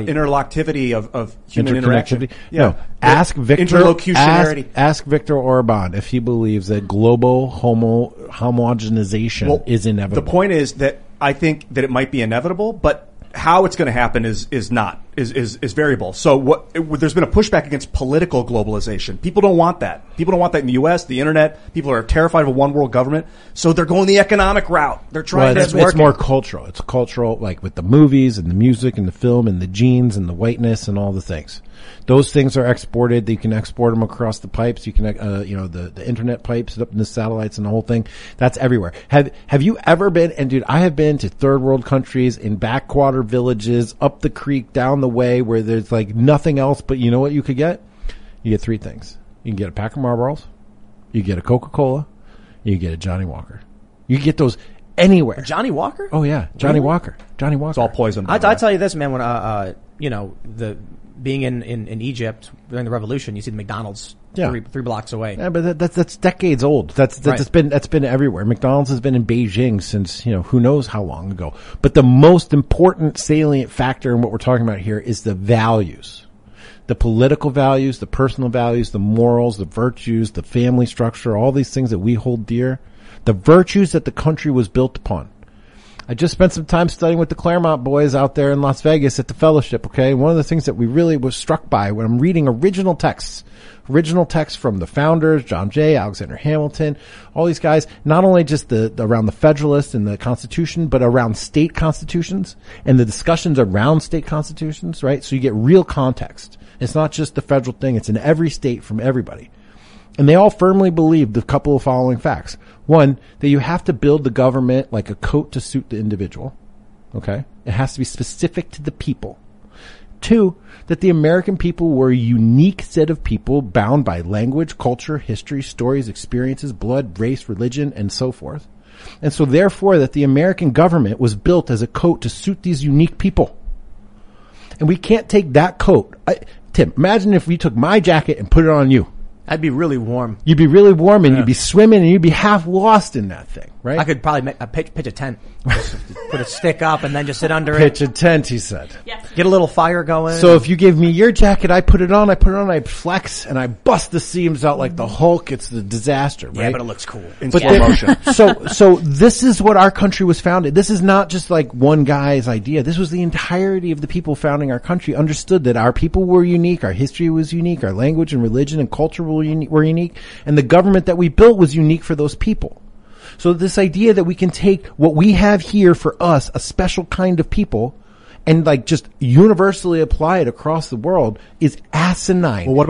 of, of human interaction. Interconnectivity. No, ask Victor. Ask, ask Victor Orban if he believes that global homo homogenization Well, is inevitable. The point is that I think that it might be inevitable, but how it's going to happen is is not is is, is variable. So what it, there's been a pushback against political globalization. People don't want that. People don't want that in the U.S. The internet. People are terrified of a one world government. So they're going the economic route. They're trying Well, to. it's, it's more cultural. It's cultural, like with the movies and the music and the film and the jeans and the whiteness and all the things. Those things are exported. You can export them across the pipes. You can, uh, you know, the, the internet pipes up in the satellites and the whole thing. That's everywhere. Have Have you ever been? And dude, I have been to third world countries in backwater villages, up the creek, down the way, where there's like nothing else. But you know what you could get? You get three things. You can get a pack of Marlboros. You get a Coca Cola. You get a Johnnie Walker. You get those anywhere. Johnnie Walker? Oh yeah, Johnnie Walker. Johnnie Walker. It's all poison. I, I tell you this, man. When uh, uh, you know the being in, in, in Egypt during the revolution, you see the McDonald's Yeah. three, three blocks away. Yeah, but that, that's that's decades old. That's that's Right. been that's been everywhere. McDonald's has been in Beijing since you know who knows how long ago. But the most important salient factor in what we're talking about here is the values, the political values, the personal values, the morals, the virtues, the family structure, all these things that we hold dear, the virtues that the country was built upon. I just spent some time studying with the Claremont boys out there in Las Vegas at the fellowship. Okay. One of the things that we really was struck by when I'm reading original texts, original texts from the founders, John Jay, Alexander Hamilton, all these guys, not only just the, the around the Federalist and the Constitution, but around state constitutions and the discussions around state constitutions, right? So you get real context. It's not just the federal thing. It's in every state from everybody. And they all firmly believed a couple of following facts. One, that you have to build the government like a coat to suit the individual. Okay? It has to be specific to the people. Two, that the American people were a unique set of people bound by language, culture, history, stories, experiences, blood, race, religion, and so forth. And so therefore that the American government was built as a coat to suit these unique people. And we can't take that coat. I, Tim, imagine if we took my jacket and put it on you. I'd be really warm. You'd be really warm and you'd be swimming and you'd be half lost in that thing, right? I could probably make, uh, pitch, pitch a tent, put a stick up, and then just sit under it. pitch it. a tent, he said. Yes. Get a little fire going. So if you gave me your jacket, I put it on, I put it on, I flex, and I bust the seams out like the Hulk. It's the disaster, right? yeah, but it looks cool. in But slow the- motion. so, so this is what our country was founded. This is not just like one guy's idea. This was the entirety of the people founding our country understood that our people were unique, our history was unique, our language and religion and culture were unique, were unique, and the government that we built was unique for those people. So this idea that we can take what we have here for us, a special kind of people, and like just universally apply it across the world is asinine. Well,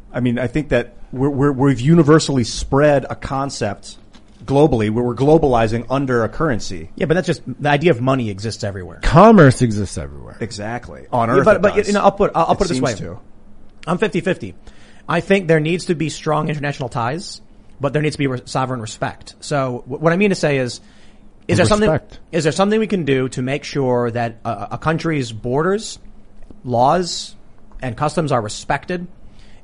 I mean, I think that we're, we're, we've universally spread a concept globally where we're globalizing under a currency. yeah, but that's just the idea of money exists everywhere. Commerce exists everywhere. Exactly. On Yeah, Earth, but it but does. you know, I'll put I'll, I'll It put it this way. to. I'm 50-50. I think there needs to be strong international ties, but there needs to be re- sovereign respect. So wh- what I mean to say is, is there something is there something we can do to make sure that a, a country's borders, laws, and customs are respected,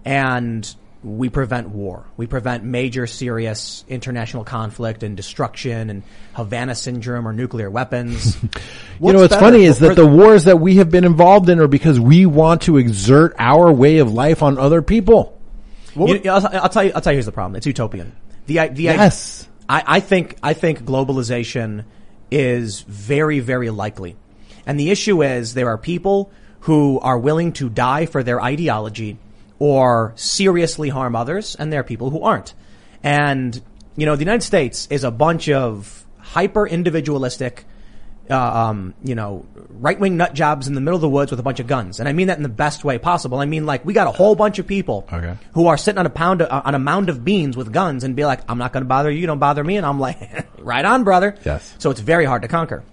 and we prevent war. We prevent major serious international conflict and destruction and Havana syndrome or nuclear weapons. you know, what's funny is that the wars that we have been involved in are because we want to exert our way of life on other people. You- I'll, I'll tell you. I'll tell you. Here's the problem. It's utopian. The the Yes. I, I think I think globalization is very very likely, and the issue is there are people who are willing to die for their ideology or seriously harm others, and there are people who aren't. And you know, the United States is a bunch of hyper individualistic uh, um, you know, right wing nut jobs in the middle of the woods with a bunch of guns, and I mean that in the best way possible. I mean, like we got a whole bunch of people Okay. who are sitting on a pound of, uh, on a mound of beans with guns and be like, "I'm not going to bother you, you don't bother me," and I'm like, "Right on, brother." Yes. So it's very hard to conquer.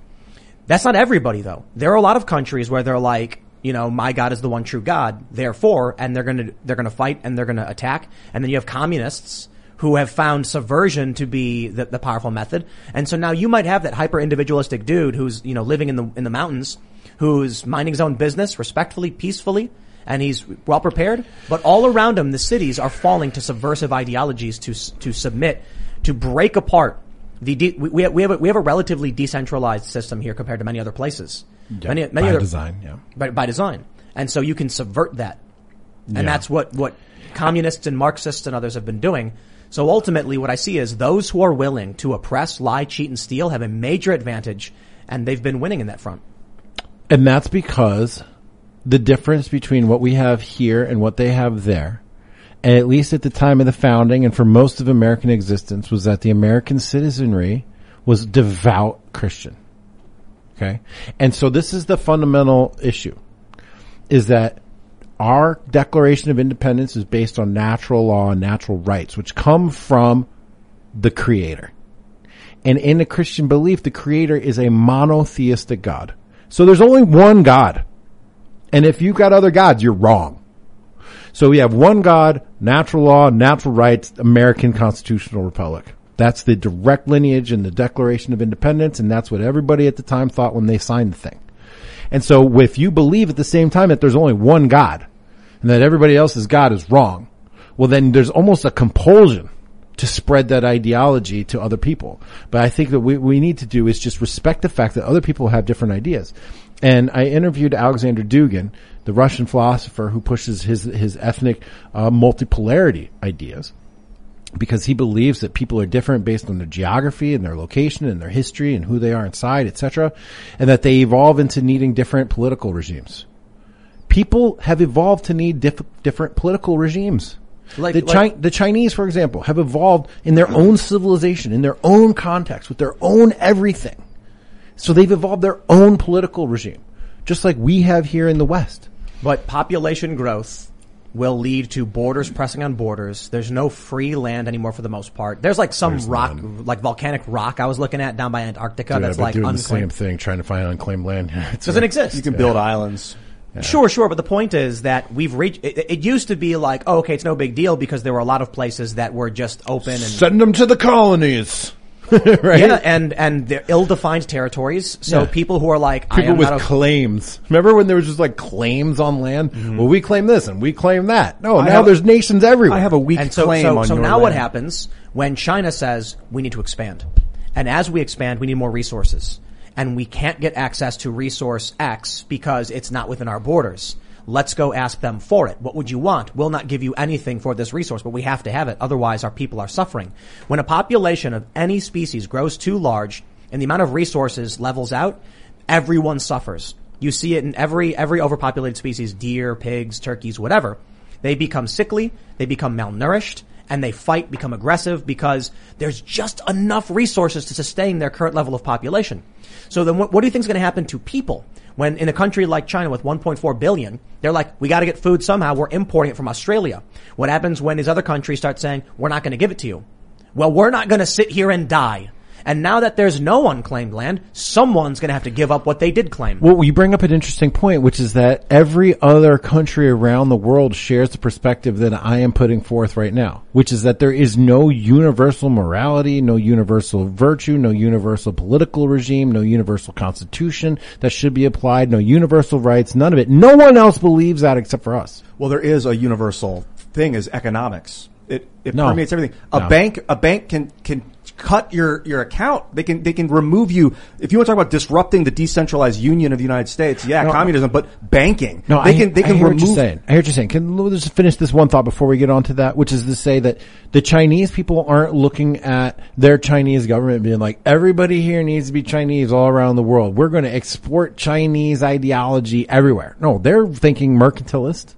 That's not everybody though. There are a lot of countries where they're like, you know, my God is the one true God, therefore, and they're gonna, they're gonna fight and they're gonna attack. And then you have communists who have found subversion to be the, the powerful method. And so now you might have that hyper individualistic dude who's, you know, living in the, in the mountains, who's minding his own business respectfully, peacefully, and he's well prepared. But all around him, the cities are falling to subversive ideologies to, to submit, to break apart the de- we, we have, we have a, we have a relatively decentralized system here compared to many other places. many many by other design, yeah. by, by design, and so you can subvert that, and Yeah. that's what what communists and Marxists and others have been doing. So ultimately, what I see is those who are willing to oppress, lie, cheat, and steal have a major advantage, and they've been winning in that front. And that's because the difference between what we have here and what they have there, at least at the time of the founding and for most of American existence, was that the American citizenry was devout Christian. Okay? And so this is the fundamental issue, is that our Declaration of Independence is based on natural law and natural rights, which come from the Creator. And in a Christian belief, the creator is a monotheistic God. So there's only one God. And if you've got other gods, you're wrong. So we have one God, natural law, natural rights, American constitutional republic. That's the direct lineage in the Declaration of Independence, and that's what everybody at the time thought when they signed the thing. And so if you believe at the same time that there's only one God, and that everybody else's God is wrong, well then there's almost a compulsion to spread that ideology to other people. But I think that what we need to do is just respect the fact that other people have different ideas. And I interviewed Alexander Dugin, the Russian philosopher who pushes his, his ethnic uh, multipolarity ideas because he believes that people are different based on their geography and their location and their history and who they are inside, etc., and that they evolve into needing different political regimes. People have evolved to need diff- different political regimes. Like- the, like- Chi- the Chinese, for example, have evolved in their own civilization, in their own context, with their own everything. So they've evolved their own political regime, just like we have here in the West. But population growth will lead to borders pressing on borders. There's no free land anymore for the most part. There's like some rock, like volcanic rock I was looking at down by Antarctica that's like doing unclaimed. thing, trying to find unclaimed land. Doesn't exist. You can build islands. Sure, sure, but the point is that we've reached. It, it used to be like, oh, okay, it's no big deal because there were a lot of places that were just open and Send them to the colonies. right? yeah, and and they're ill-defined territories. So Yeah. people who are like, I People am with not claims. Remember when there was just like claims on land? Mm-hmm. Well, we claim this and we claim that. No, now have- there's nations everywhere. I have a weak and so claim so, on so your now what land. happens when China says we need to expand, and as we expand, we need more resources, and we can't get access to resource X because it's not within our borders. Let's go ask them for it. What would you want? We'll not give you anything for this resource, but we have to have it. Otherwise, our people are suffering. When a population of any species grows too large and the amount of resources levels out, everyone suffers. You see it in every, every overpopulated species, deer, pigs, turkeys, whatever. They become sickly, they become malnourished, and they fight, become aggressive because there's just enough resources to sustain their current level of population. So then what, what do you think is going to happen to people when in a country like China with 1.4 billion, they're like, we got to get food somehow. We're importing it from Australia. What happens when these other countries start saying, we're not going to give it to you? Well, we're not going to sit here and die. And now that there's no unclaimed land, someone's going to have to give up what they did claim. Well, you bring up an interesting point, which is that every other country around the world shares the perspective that I am putting forth right now, which is that there is no universal morality, no universal virtue, no universal political regime, no universal constitution that should be applied, no universal rights, none of it. No one else believes that except for us. Well, there is a universal thing is economics. It it No. permeates everything. A No. bank a bank can can cut your your account. They can they can remove you if you want to talk about disrupting the decentralized union of the United States. Yeah, No. communism, but banking. No, they I, can they I can hear remove. what you're saying. I hear what you're saying. Can let's just finish this one thought before we get on to that, which is to say that the Chinese people aren't looking at their Chinese government being like everybody here needs to be Chinese all around the world. We're going to export Chinese ideology everywhere. No, they're thinking mercantilist,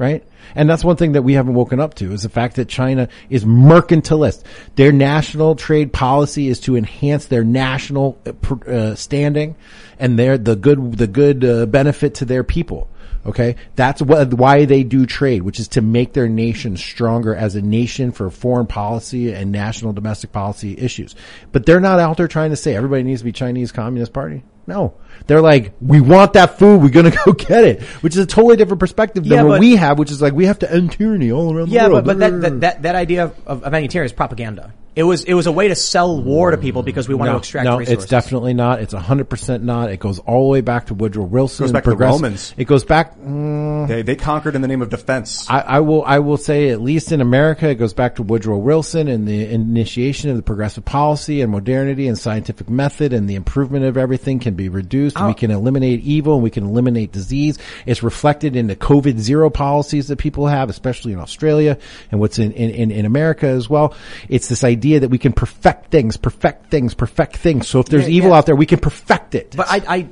right? And that's one thing that we haven't woken up to is the fact that China is mercantilist. Their national trade policy is to enhance their national uh, uh, standing and their the good the good uh, benefit to their people. Okay, that's what why they do trade, which is to make their nation stronger as a nation for foreign policy and national domestic policy issues. But they're not out there trying to say everybody needs to be Chinese Communist Party. No, they're like, we want that food, we're gonna go get it, which is a totally different perspective than Yeah, what but- we have, which is like we have to end tyranny all around Yeah, the world. but, but that, that, that, that idea of, of, of anti-tyranny is propaganda. It was, it was a way to sell war to people because we want to extract no, resources. it's definitely not. It's hundred percent not. It goes all the way back to Woodrow Wilson. Goes back to the Romans. It goes back. mm, They they conquered in the name of defense. I, I will I will say at least in America it goes back to Woodrow Wilson and the initiation of the progressive policy and modernity and scientific method and the improvement of everything can be reduced. Oh. We can eliminate evil and we can eliminate disease. It's reflected in the COVID zero policies that people have, especially in Australia and what's in, in, in, in America as well. It's this idea that we can perfect things, perfect things, perfect things. So if there's Yeah, evil yeah. out there, we can perfect it. But I, I,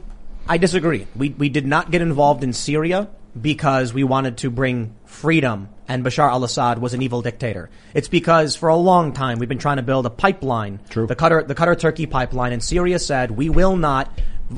I disagree. We, we did not get involved in Syria because we wanted to bring freedom and Bashar al-Assad was an evil dictator. It's because for a long time we've been trying to build a pipeline. True. The Qatar, the Qatar Turkey pipeline and Syria said we will not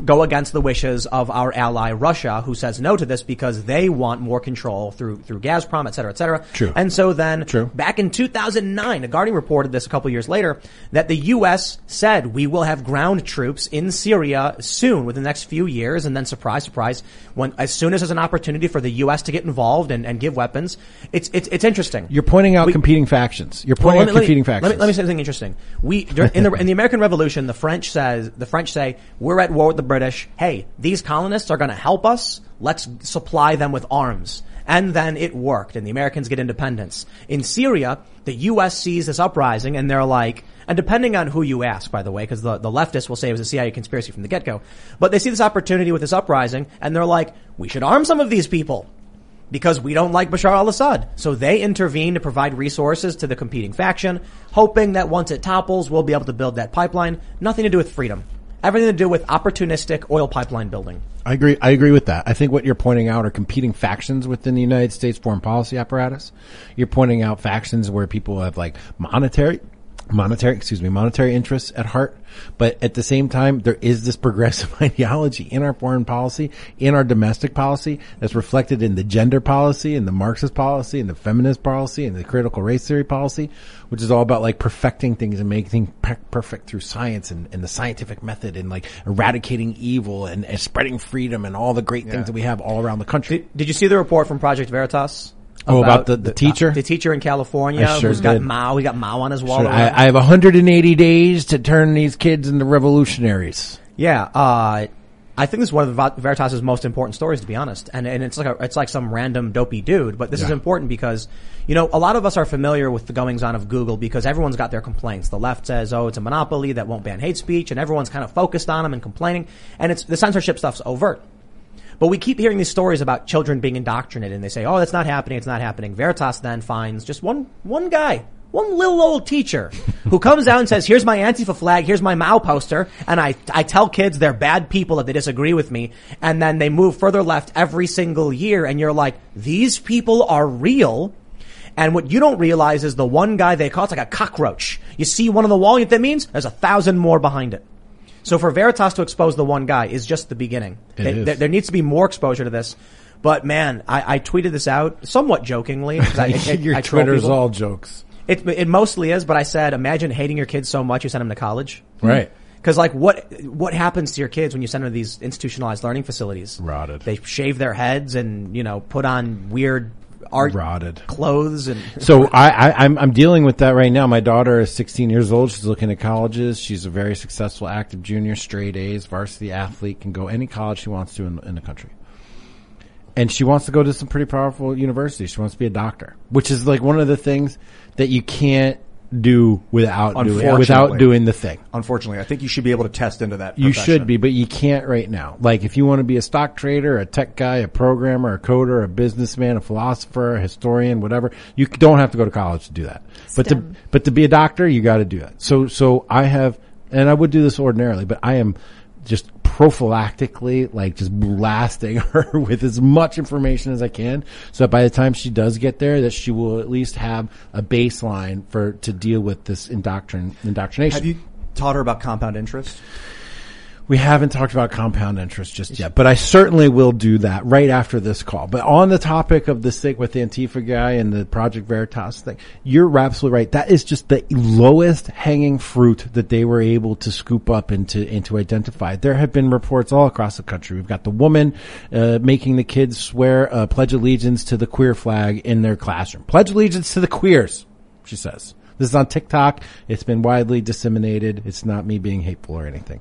go against the wishes of our ally Russia who says no to this because they want more control through, through Gazprom, et cetera, et cetera. True. And so then True. back in 2009, The Guardian reported this a couple years later, that the U.S. said we will have ground troops in Syria soon, within the next few years, and then surprise, surprise, when, as soon as there's an opportunity for the U.S. to get involved and, and give weapons, it's, it's, it's interesting. You're pointing out We- competing factions. You're Well, pointing let out me- let me- competing let me- factions. Let me, say something interesting. We in the in the American Revolution, the French says the French say we're at war with the British. Hey, these colonists are going to help us. Let's supply them with arms. And then it worked, and the Americans get independence. In Syria, the U.S. sees this uprising, and they're like, and depending on who you ask, by the way, because the, the leftists will say it was a CIA conspiracy from the get-go, but they see this opportunity with this uprising, and they're like, we should arm some of these people because we don't like Bashar al-Assad. So they intervene to provide resources to the competing faction, hoping that once it topples, we'll be able to build that pipeline. Nothing to do with freedom. Everything to do with opportunistic oil pipeline building. I agree. I agree with that. I think what you're pointing out are competing factions within the United States foreign policy apparatus. You're pointing out factions where people have like monetary, monetary, excuse me, monetary interests at heart. But at the same time, there is this progressive ideology in our foreign policy, in our domestic policy that's reflected in the gender policy and the Marxist policy and the feminist policy and the critical race theory policy, which is all about like perfecting things and making things perfect through science and, and the scientific method and like eradicating evil and, and spreading freedom and all the great things that we have all around the country. Did, did you see the report from Project Veritas? Oh, about the- the teacher? The teacher in California I sure who's got did. Mao. He got Mao on his wall. Sure. I, I have 180 days to turn these kids into revolutionaries. Yeah, uh, I think this is one of Veritas's most important stories, to be honest. And and it's like a, it's like some random dopey dude, but this is important because you know a lot of us are familiar with the goings on of Google because everyone's got their complaints. The left says, "Oh, it's a monopoly that won't ban hate speech," and everyone's kind of focused on them and complaining. And it's the censorship stuff's overt. But we keep hearing these stories about children being indoctrinated, and they say, "Oh, that's not happening. It's not happening." Veritas then finds just one one guy, one little old teacher, who comes out and says, "Here's my Antifa flag. Here's my Mao poster," and I I tell kids they're bad people if they disagree with me, and then they move further left every single year, and you're like, "These people are real." And what you don't realize is the one guy they call it's like a cockroach. You see one on the wall, you know what that means? There's a thousand more behind it. So for Veritas to expose the one guy is just the beginning. It They- is. There, there needs to be more exposure to this. But man, I, I tweeted this out somewhat jokingly. I, I- Your I Twitter's all jokes. It, it mostly is, but I said, imagine hating your kids so much you send them to college. Right. Because like what what happens to your kids when you send them to these institutionalized learning facilities? Rotted. They shave their heads and you know put on weird art Rotted. clothes and So I, I, I'm, I'm dealing with that right now. My daughter is 16 years old. She's looking at colleges. She's a very successful active junior, straight A's, varsity athlete, can go any college she wants to in, in the country. and she wants to go to some pretty powerful universities. She wants to be a doctor, which is like one of the things that you can't do without doing without doing the thing. Unfortunately, I think you should be able to test into that. You profession. should be, but you can't right now. Like if you want to be a stock trader, a tech guy, a programmer, a coder, a businessman, a philosopher, a historian, whatever, you don't have to go to college to do that. But to but to be a doctor, you got to do that. So so I have, and I would do this ordinarily, but I am just prophylactically like just blasting her with as much information as I can, so that by the time she does get there, that she will at least have a baseline for to deal with this indoctrin indoctrination. Have you taught her about compound interest? We haven't talked about compound interest just yet, but I certainly will do that right after this call. But on the topic of the thing with the Antifa guy and the Project Veritas thing, you're absolutely right. That is just the lowest hanging fruit that they were able to scoop up and to, and to identify. There have been reports all across the country. We've got the woman, uh, making the kids swear, uh, pledge allegiance to the queer flag in their classroom. Pledge allegiance to the queers, she says. This is on TikTok. It's been widely disseminated. It's not me being hateful or anything.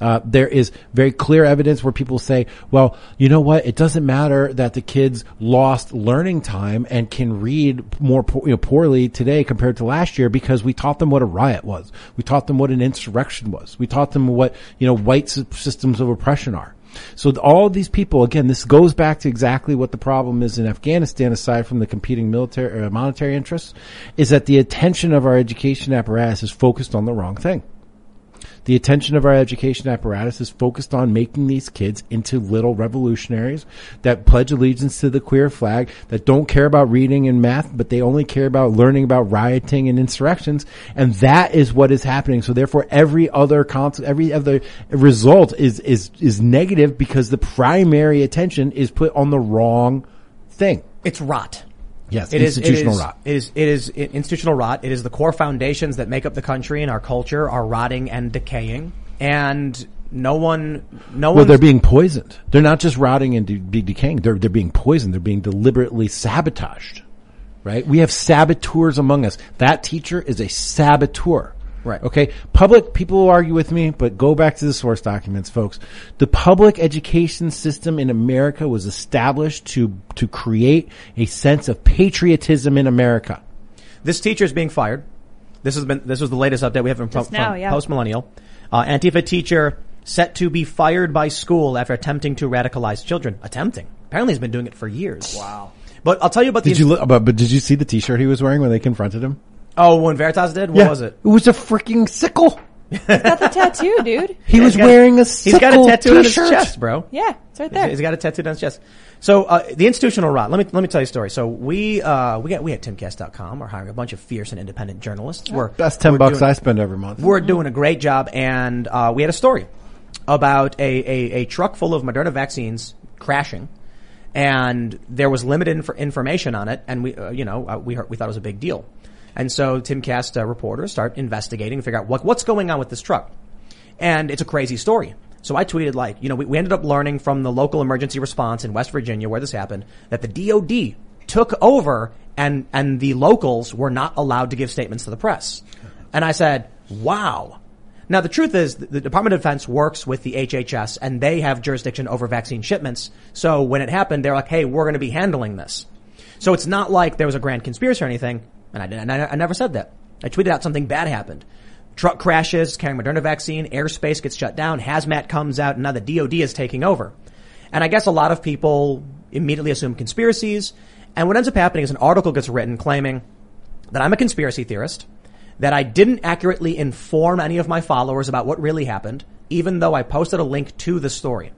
Uh, there is very clear evidence where people say, well, you know what? It doesn't matter that the kids lost learning time and can read more po- you know, poorly today compared to last year because we taught them what a riot was. We taught them what an insurrection was. We taught them what, you know, white systems of oppression are. So all of these people, again, this goes back to exactly what the problem is in Afghanistan, aside from the competing military, uh, monetary interests, is that the attention of our education apparatus is focused on the wrong thing. The attention of our education apparatus is focused on making these kids into little revolutionaries that pledge allegiance to the queer flag, that don't care about reading and math, but they only care about learning about rioting and insurrections. And that is what is happening. So therefore every other cons- every other result is, is, is negative because the primary attention is put on the wrong thing. It's rot. Yes, It is institutional it is, rot. It is, it is i- institutional rot. It is the core foundations that make up the country and our culture are rotting and decaying. And no one, no Well, one. they're being poisoned. They're not just rotting and de- decaying. They're they're being poisoned. They're being deliberately sabotaged. Right? We have saboteurs among us. That teacher is a saboteur. Right. Okay. Public people will argue with me, but go back to the source documents, folks. The public education system in America was established to to create a sense of patriotism in America. This teacher is being fired. This has been this was the latest update we have from, Just from yeah. post millennial. Uh, Antifa teacher set to be fired by school after attempting to radicalize children. Attempting. Apparently, he's been doing it for years. Wow. But I'll tell you about Did the. you look? But, but did you see the T-shirt he was wearing when they confronted him? Oh, when Veritas did, what was it? It was a freaking sickle. Got the tattoo, dude. He was got- wearing a sickle He's got a tattoo on his t-shirt. chest, bro. Yeah, it's right there. He's got a tattoo on his chest. So uh, the institutional rot. Let me let me tell you a story. So we uh, we got we at timcast.com are hiring a bunch of fierce and independent journalists. We're Best ten we're bucks doing- I spend every month. We're doing a great job, and uh, we had a story about a, a, a truck full of Moderna vaccines crashing, and there was limited inf- information on it, and we uh, you know uh, we heard, we thought it was a big deal, and so Timcast uh, reporters start investigating figure out what what's going on with this truck, and it's a crazy story. So I tweeted like, you know, we, we ended up learning from the local emergency response in West Virginia where this happened that the DOD took over and, and the locals were not allowed to give statements to the press. And I said, wow. Now the truth is the Department of Defense works with the HHS and they have jurisdiction over vaccine shipments. So when it happened, they're like, hey, we're going to be handling this. So it's not like there was a grand conspiracy or anything. And I, I, I never said that. I tweeted out something bad happened. Truck crashes, carrying Moderna vaccine, airspace gets shut down, hazmat comes out, and now the DOD is taking over. And I guess a lot of people immediately assume conspiracies. And what ends up happening is an article gets written claiming that I'm a conspiracy theorist, that I didn't accurately inform any of my followers about what really happened, even though I posted a link to the story.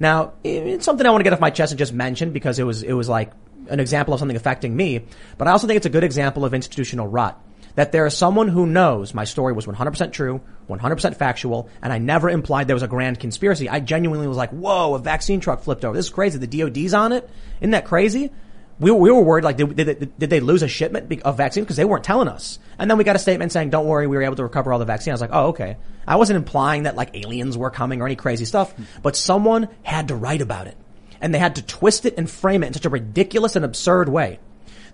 Now, it's something I want to get off my chest and just mention because it was, it was like an example of something affecting me, but I also think it's a good example of institutional rot. That there is someone who knows my story was 100% true, 100% factual, and I never implied there was a grand conspiracy. I genuinely was like, whoa, a vaccine truck flipped over. This is crazy. The DOD's on it. Isn't that crazy? We, we were worried, like, did, did, did they lose a shipment of vaccine? Because they weren't telling us. And then we got a statement saying, don't worry, we were able to recover all the vaccine. I was like, oh, okay. I wasn't implying that, like, aliens were coming or any crazy stuff, but someone had to write about it. And they had to twist it and frame it in such a ridiculous and absurd way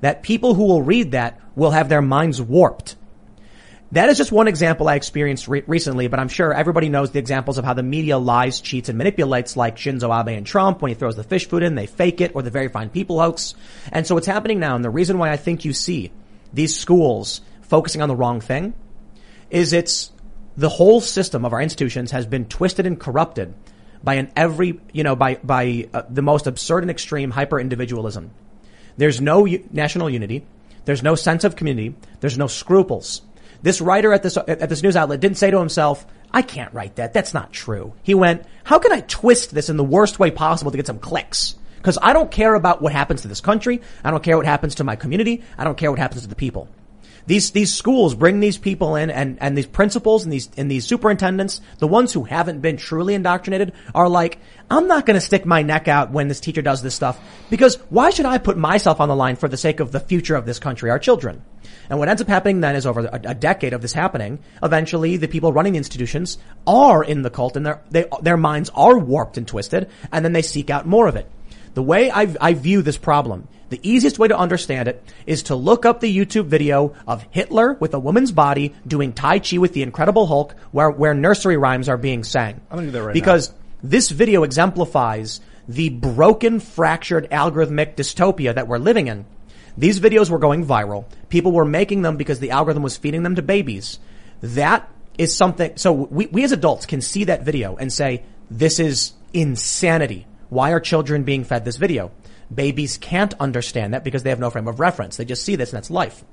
that people who will read that will have their minds warped. That is just one example I experienced re- recently, but I'm sure everybody knows the examples of how the media lies, cheats, and manipulates like Shinzo Abe and Trump when he throws the fish food in, they fake it, or the very fine people hoax. And so what's happening now, and the reason why I think you see these schools focusing on the wrong thing, is it's the whole system of our institutions has been twisted and corrupted by an every, you know, by, by uh, the most absurd and extreme hyper individualism. There's no u- national unity. There's no sense of community. There's no scruples. This writer at this, at this news outlet didn't say to himself, I can't write that. That's not true. He went, how can I twist this in the worst way possible to get some clicks? Because I don't care about what happens to this country. I don't care what happens to my community. I don't care what happens to the people. These, these schools bring these people in and, and these principals and these, and these superintendents, the ones who haven't been truly indoctrinated are like, I'm not going to stick my neck out when this teacher does this stuff because why should I put myself on the line for the sake of the future of this country, our children? And what ends up happening then is over a, a decade of this happening, eventually the people running the institutions are in the cult and their, they, their minds are warped and twisted and then they seek out more of it. The way I, I view this problem, the easiest way to understand it is to look up the YouTube video of Hitler with a woman's body doing Tai Chi with the Incredible Hulk where, where nursery rhymes are being sang. I'm gonna do that right Because this video exemplifies the broken, fractured, algorithmic dystopia that we're living in. These videos were going viral. People were making them because the algorithm was feeding them to babies. That is something, so we, we as adults can see that video and say, this is insanity. Why are children being fed this video? Babies can't understand that because they have no frame of reference. They just see this and that's life.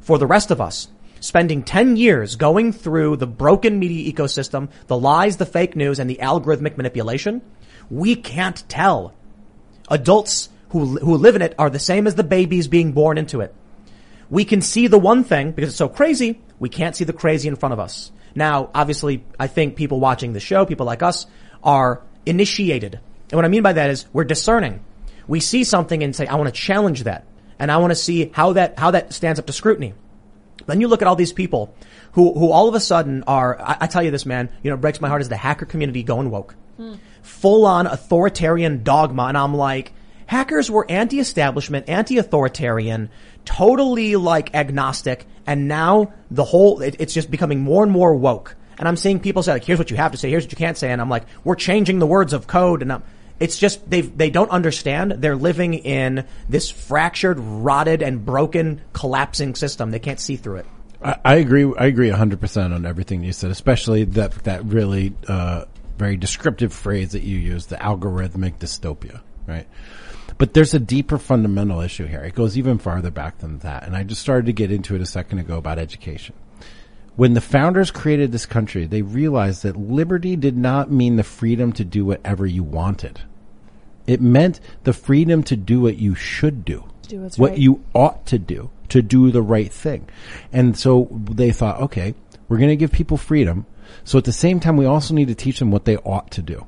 For the rest of us, spending 10 years going through the broken media ecosystem, the lies, the fake news, and the algorithmic manipulation, we can't tell. Adults who, who live in it are the same as the babies being born into it. We can see the one thing because it's so crazy, we can't see the crazy in front of us. Now, obviously, I think people watching the show, people like us, are initiated. And what I mean by that is we're discerning. We see something and say, I want to challenge that. And I want to see how that, how that stands up to scrutiny. Then you look at all these people who, who all of a sudden are, I, I tell you this, man, you know, it breaks my heart is the hacker community going woke. Hmm. Full on authoritarian dogma. And I'm like, hackers were anti-establishment, anti-authoritarian, totally like agnostic. And now the whole, it, it's just becoming more and more woke. And I'm seeing people say like, here's what you have to say, here's what you can't say. And I'm like, we're changing the words of code. And I'm, it's just they they don't understand. They're living in this fractured, rotted, and broken, collapsing system. They can't see through it. I, I agree. I agree hundred percent on everything you said, especially that that really uh, very descriptive phrase that you used, the algorithmic dystopia, right? But there's a deeper fundamental issue here. It goes even farther back than that, and I just started to get into it a second ago about education. When the founders created this country, they realized that liberty did not mean the freedom to do whatever you wanted. It meant the freedom to do what you should do, do what's what right. you ought to do, to do the right thing. And so they thought, okay, we're going to give people freedom. So at the same time, we also need to teach them what they ought to do.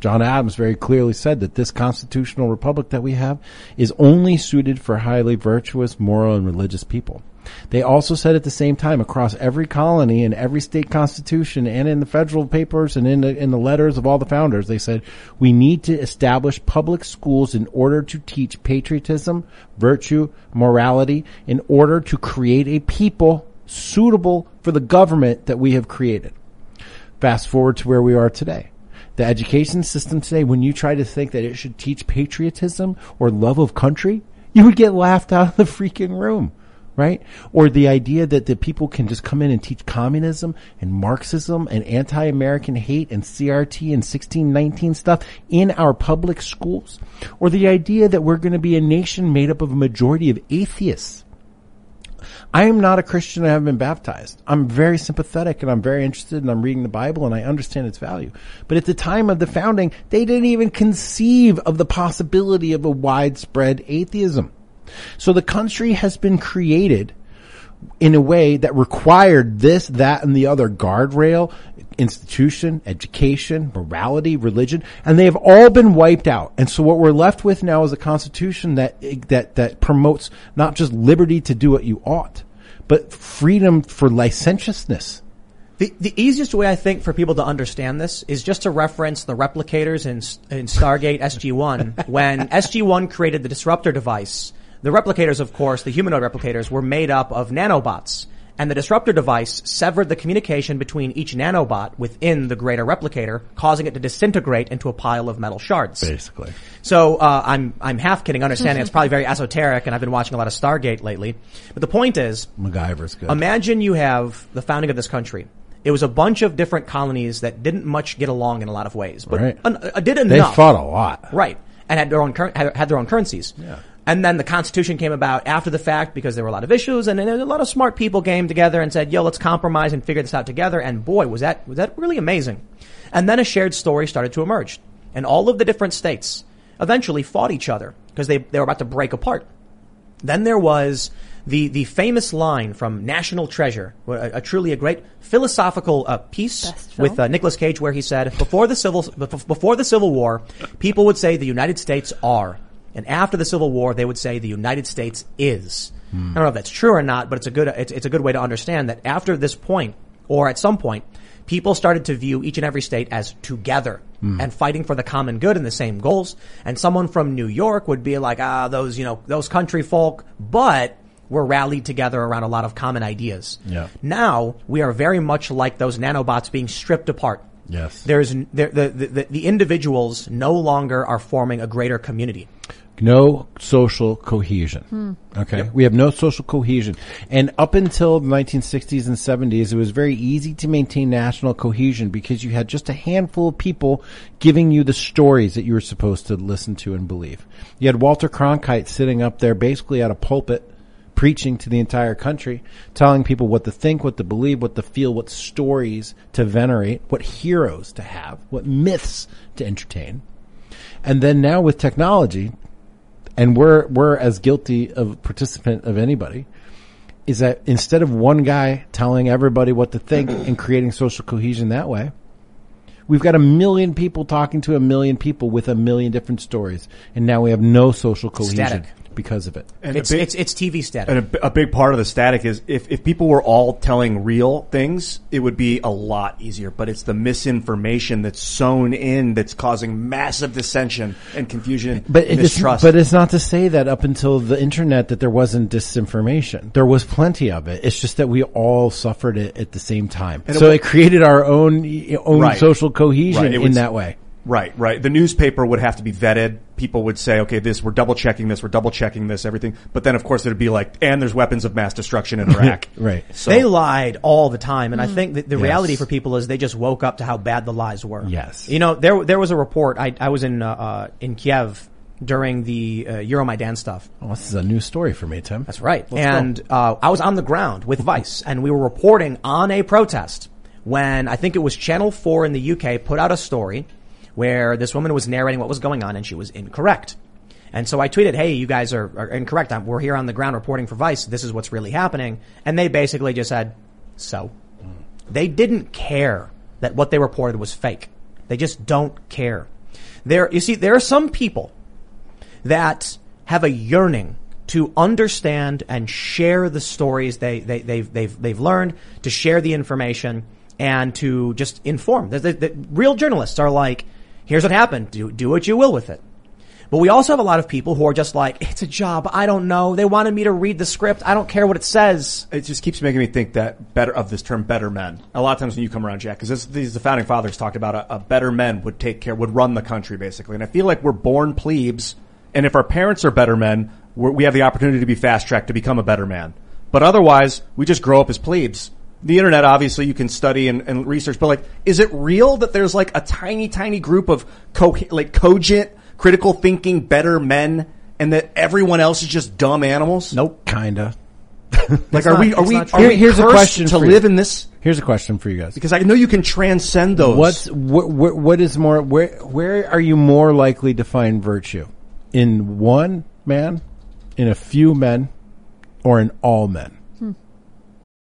John Adams very clearly said that this constitutional republic that we have is only suited for highly virtuous, moral, and religious people. They also said at the same time across every colony and every state constitution and in the federal papers and in the, in the letters of all the founders, they said we need to establish public schools in order to teach patriotism, virtue, morality, in order to create a people suitable for the government that we have created. Fast forward to where we are today. The education system today, when you try to think that it should teach patriotism or love of country, you would get laughed out of the freaking room, right? Or the idea that the people can just come in and teach communism and Marxism and anti-American hate and CRT and 1619 stuff in our public schools. Or the idea that we're going to be a nation made up of a majority of atheists. I am not a Christian. I haven't been baptized. I'm very sympathetic and I'm very interested and I'm reading the Bible and I understand its value. But at the time of the founding, they didn't even conceive of the possibility of a widespread atheism. So the country has been created in a way that required this, that, and the other guardrail, institution, education, morality, religion, and they have all been wiped out. And so what we're left with now is a constitution that, that, that promotes not just liberty to do what you ought, but freedom for licentiousness. The, the easiest way I think for people to understand this is just to reference the replicators in, in Stargate SG-1. when SG-1 created the disruptor device, the replicators, of course, the humanoid replicators were made up of nanobots. And the disruptor device severed the communication between each nanobot within the greater replicator, causing it to disintegrate into a pile of metal shards. Basically. So uh, I'm I'm half kidding, understanding it's probably very esoteric, and I've been watching a lot of Stargate lately. But the point is, MacGyver's good. Imagine you have the founding of this country. It was a bunch of different colonies that didn't much get along in a lot of ways, but Right. un- uh, did they fought a lot. Right. And had their own cur- had, had their own currencies. Yeah. And then the Constitution came about after the fact because there were a lot of issues and then a lot of smart people came together and said, yo, let's compromise and figure this out together. And boy, was that, was that really amazing. And then a shared story started to emerge. And all of the different states eventually fought each other because they, they were about to break apart. Then there was the, the famous line from National Treasure, a, a truly a great philosophical uh, piece with uh, Nicolas Cage where he said, before the civil, before the Civil War, people would say the United States are. And after the Civil War, they would say the United States is. I don't know if that's true or not, but it's a good, it's, it's a good way to understand that after this point, or at some point, people started to view each and every state as together and fighting for the common good and the same goals. And someone from New York would be like, ah, those, you know, those country folk, but we're rallied together around a lot of common ideas. Yeah. Now we are very much like those nanobots being stripped apart. Yes. There's there, the, the the the individuals no longer are forming a greater community. No social cohesion. Hmm. Okay. We have no social cohesion. And up until the 1960s and 70s, it was very easy to maintain national cohesion because you had just a handful of people giving you the stories that you were supposed to listen to and believe. You had Walter Cronkite sitting up there basically at a pulpit preaching to the entire country, telling people what to think, what to believe, what to feel, what stories to venerate, what heroes to have, what myths to entertain. And then now with technology, and we're we're as guilty of participant of anybody, is that instead of one guy telling everybody what to think and creating social cohesion that way, we've got a million people talking to a million people with a million different stories, and now we have no social cohesion Static. Because of it. And It's big, it's it's TV static. and a, a big part of the static is if, if people were all telling real things, it would be a lot easier. But it's the misinformation that's sown in that's causing massive dissension and confusion But and it's, but it's not to say that up until the internet that there wasn't disinformation. There was plenty of it. It's just that we all suffered it at the same time. And it so it created our own own Right. social cohesion Right, in was- that way. Right, right. The newspaper would have to be vetted. People would say, okay, this, we're double checking this, we're double checking this, everything. But then of course it'd be like, and there's weapons of mass destruction in Iraq. Right. So, they lied all the time, and I think that the Yes. reality for people is they just woke up to how bad the lies were. Yes. you know there there was a report. I I was in uh, uh, in Kiev during the uh, Euromaidan stuff. Oh, this is a new story for me, Tim. That's right. and uh, I was on the ground with Vice, and we were reporting on a protest when I think it was Channel 4 in the UK put out a story where this woman was narrating what was going on, and she was incorrect. And so I tweeted, "Hey, you guys are, are incorrect. I'm, we're here on the ground reporting for Vice. This is what's really happening." And they basically just said, "So." They didn't care that what they reported was fake. They just don't care. There, you see, there are some people that have a yearning to understand and share the stories they, they, they've, they've, they've learned, to share the information, and to just inform. The, the, the real journalists are like, here's what happened, do, do what you will with it. But we also have a lot of people who are just like, it's a job, I don't know, they wanted me to read the script, I don't care what it says. it just keeps making me think that better of this term better men. A lot of times when you come around, Jack, because these the founding fathers talked about a, a better men would take care, would run the country basically. And I feel like we're born plebes, and if our parents are better men, we have the opportunity to be fast tracked to become a better man. But otherwise, we just grow up as plebes. The internet, obviously, you can study and, and research, but like, is it real that there's like a tiny, tiny group of co- like cogent, critical thinking, better men, and that everyone else is just dumb animals? Nope. Kinda. Like, are not- we are it's we not are true. we here's a cursed question to for you. live in this? Here's a question for you guys. Because I know you can transcend those. What's what, what, what is more where where are you more likely to find virtue? In one man, in a few men, or in all men?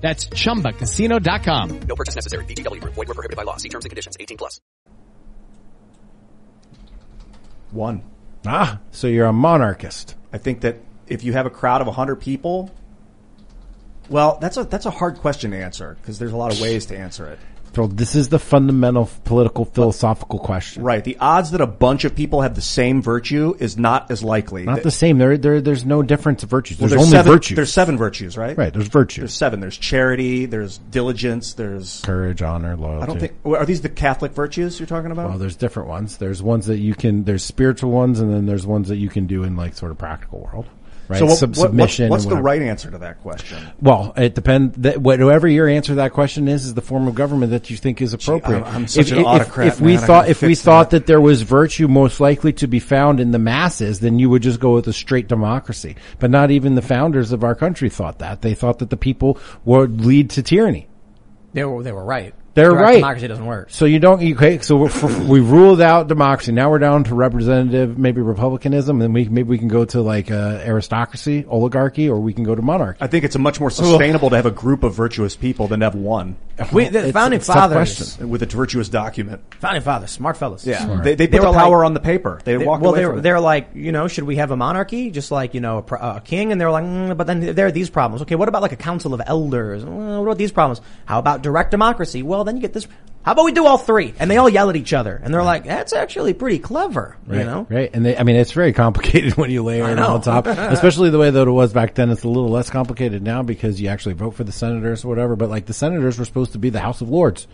That's chumbacasino.com. No purchase necessary. VGW Group. Void were prohibited by law. See terms and conditions. 18 plus. One. Ah, so you're a monarchist. I think that if you have a crowd of 100 people, well, that's a that's a hard question to answer because there's a lot of ways to answer it. This is the fundamental political philosophical question. Right. The odds that a bunch of people have the same virtue is not as likely. Not the same. There, there, there's no difference of virtues. Well, There's, only seven, virtues. There's seven virtues, right? Right. There's virtues. There's seven. There's charity. There's diligence. There's courage, honor, loyalty. I don't think are these the Catholic virtues you're talking about? Well, there's different ones. There's ones that you can. There's spiritual ones, and then there's ones that you can do in like sort of practical world. Right. So what, Sub- what- submission. what's the right answer to that question? Well, it depends. That, whatever your answer to that question is, is the form of government that you think is appropriate. I'm- I'm such if, an if- autocrat, If we man. Thought, if we fix thought that there was virtue most likely to be found in the masses, then you would just go with a straight democracy. But not even the founders of our country thought that. They thought that the people would lead to tyranny. They were they were right. They're right. Democracy doesn't work. So you don't. You, okay, so we're, for, we ruled out democracy. Now we're down to representative, maybe republicanism, and we maybe we can go to like uh, aristocracy, oligarchy, or we can go to monarchy. I think it's a much more sustainable to have a group of virtuous people than to have one. We, the It's- founding it's fathers, with a virtuous document. founding fathers, smart fellas. Yeah, they, they put They the power like- on the paper. They, They- walked well, away they from were, it. they're like, you know, should we have a monarchy, just like you know, a, a king? And they're like, mm, but then there are these problems. Okay, what about like a council of elders? Well, what about these problems? How about direct democracy? Well, then you get this. How about we do all three? And they all yell at each other, and they're like, that's actually pretty clever, Right, you know? right, and they, I mean, it's very complicated when you layer it on top, especially the way that it was back then. It's a little less complicated now because you actually vote for the senators or whatever. But like the senators were supposed to be the House of Lords.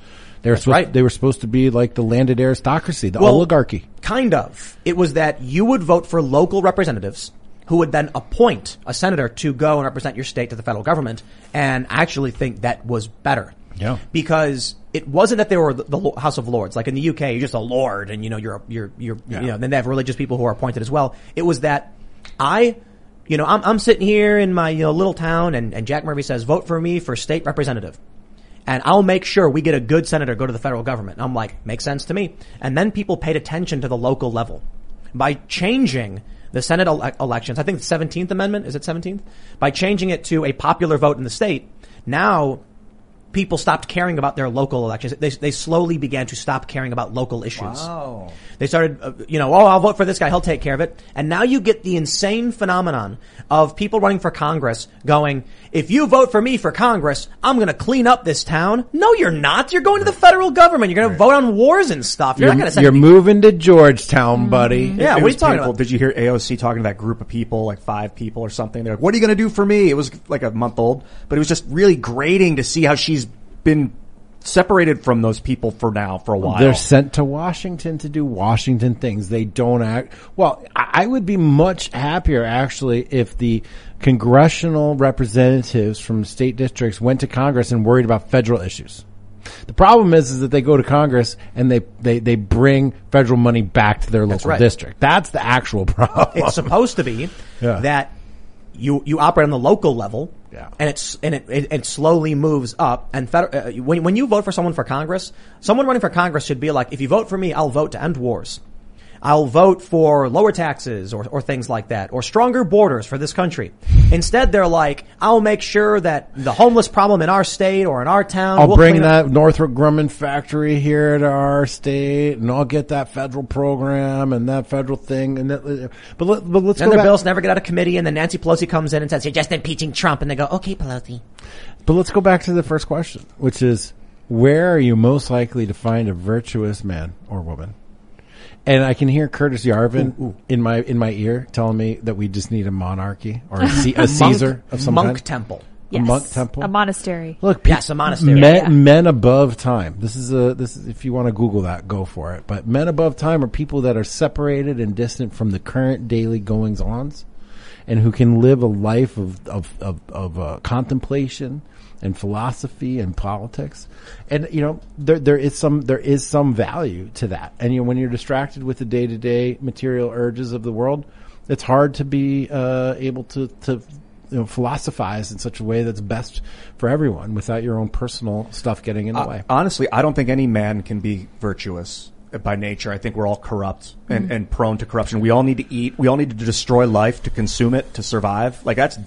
They were supposed right. they were supposed to be like the landed aristocracy, the Well, oligarchy. Kind of. It was that you would vote for local representatives who would then appoint a senator to go and represent your state to the federal government and actually think that was better. Yeah. Because it wasn't that they were the, the House of Lords. Like in the UK, you're just a lord and you know, you're, you're, you're, you know, then they have religious people who are appointed as well. It was that I, you know, I'm, I'm sitting here in my you know, little town and, and Jack Murphy says, vote for me for state representative and I'll make sure we get a good senator go to the federal government. And I'm like, makes sense to me. And then people paid attention to the local level by changing the Senate ele- elections. I think the 17th Amendment is it 17th? By changing it to a popular vote in the state. Now people stopped caring about their local elections. They, they slowly began to stop caring about local issues. Wow. They started, uh, you know, oh, I'll vote for this guy. He'll take care of it. And now you get the insane phenomenon of people running for Congress going, if you vote for me for Congress, I'm going to clean up this town. No, you're not. You're going to the federal government. You're going to vote on wars and stuff. You're, You're, not going to send you're me- moving to Georgetown, buddy. Mm-hmm. Yeah, It what are was you talking painful. about? Did you hear AOC talking to that group of people, like five people or something? They're like, "What are you going to do for me?" It was like a month old, but it was just really grating to see how she's been separated from those people for now for a while. They're sent to Washington to do Washington things. They don't act. Well, I I would be much happier actually if the congressional representatives from state districts went to Congress and worried about federal issues. The problem is, is that they go to Congress and they, they, they bring federal money back to their local right. district. That's the actual problem. it's supposed to be Yeah. that you you operate on the local level, Yeah. and it's and it, it, it slowly moves up. And feder- uh, when when you vote for someone for Congress, someone running for Congress should be like, if you vote for me, I'll vote to end wars. I'll vote for lower taxes or, or things like that, or stronger borders for this country. Instead, they're like, I'll make sure that the homeless problem in our state or in our town. I'll we'll bring that Northrop Grumman factory here to our state, and I'll get that federal program and that federal thing. And that, but let, but let's Then go their back. bills never get out of committee, and then Nancy Pelosi comes in and says, "You're just impeaching Trump," and they go, "Okay, Pelosi." But let's go back to the first question, which is where are you most likely to find a virtuous man or woman? And I can hear Curtis Yarvin in my in my ear telling me that we just need a monarchy or a, Ce- a Caesar of some monk kind. temple. A monk temple. A monastery. Look, pe- Yes, a monastery. Men, Yeah. men above time. This is a this is if you want to Google that, go for it. But men above time are people that are separated and distant from the current daily goings ons, and who can live a life of of of, of uh, contemplation and philosophy and politics. And you know, there there is some there is some value to that. And you know, when you're distracted with the day to day material urges of the world, it's hard to be uh, able to to you know, philosophize in such a way that's best for everyone without your own personal stuff getting in the Uh, way. honestly, I don't think any man can be virtuous by nature. I think we're all corrupt and, and prone to corruption. We all need to eat. We all need to destroy life to consume it to survive. Like that's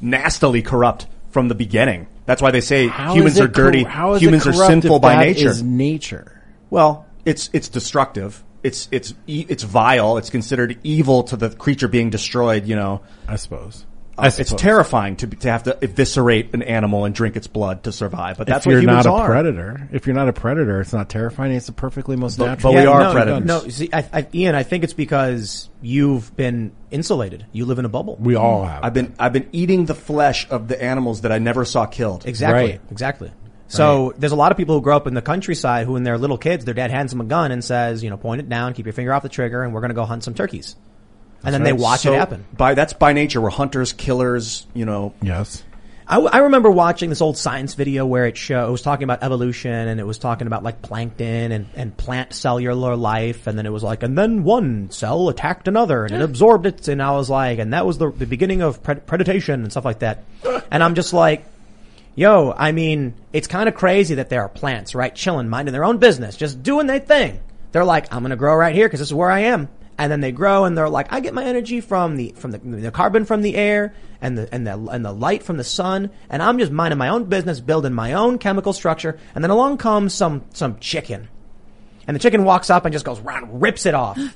nastily corrupt from the beginning. That's why they say How humans are dirty. how is humans are sinful by nature. is nature. Well, it's it's destructive. It's it's it's vile. It's considered evil to the creature being destroyed. You know, I suppose. I it's suppose. terrifying to be- to have to eviscerate an animal and drink its blood to survive. But that's if you're what humans not a are. predator, if you're not a predator, it's not terrifying. It's the perfectly most But- natural. but we are no, predators. No, see, I, I, Ian, I think it's because you've been insulated. You live in a bubble. We all have. I've been I've been eating the flesh of the animals that I never saw killed. Exactly. Right. Exactly. So there's a lot of people who grow up in the countryside who, when they're little kids, their dad hands them a gun and says, you know, point it down, keep your finger off the trigger, and we're going to go hunt some turkeys. And then they watch So, it happen. By that's by nature. We're hunters, killers. You know, yes. I, I remember watching this old science video where it show it was talking about evolution and it was talking about like plankton and, and plant cellular life and then it was like and then one cell attacked another and it absorbed it and I was like and that was the, the beginning of pred- predation and stuff like that and I'm just like yo I mean it's kind of crazy that there are plants right chilling minding their own business just doing their thing they're like I'm gonna grow right here because this is where I am and then they grow and they're like, I get my energy from the from the, the carbon from the air and the and the and the light from the sun, and I'm just minding my own business, building my own chemical structure. And then along comes some some chicken, and the chicken walks up and just goes round, rips it off.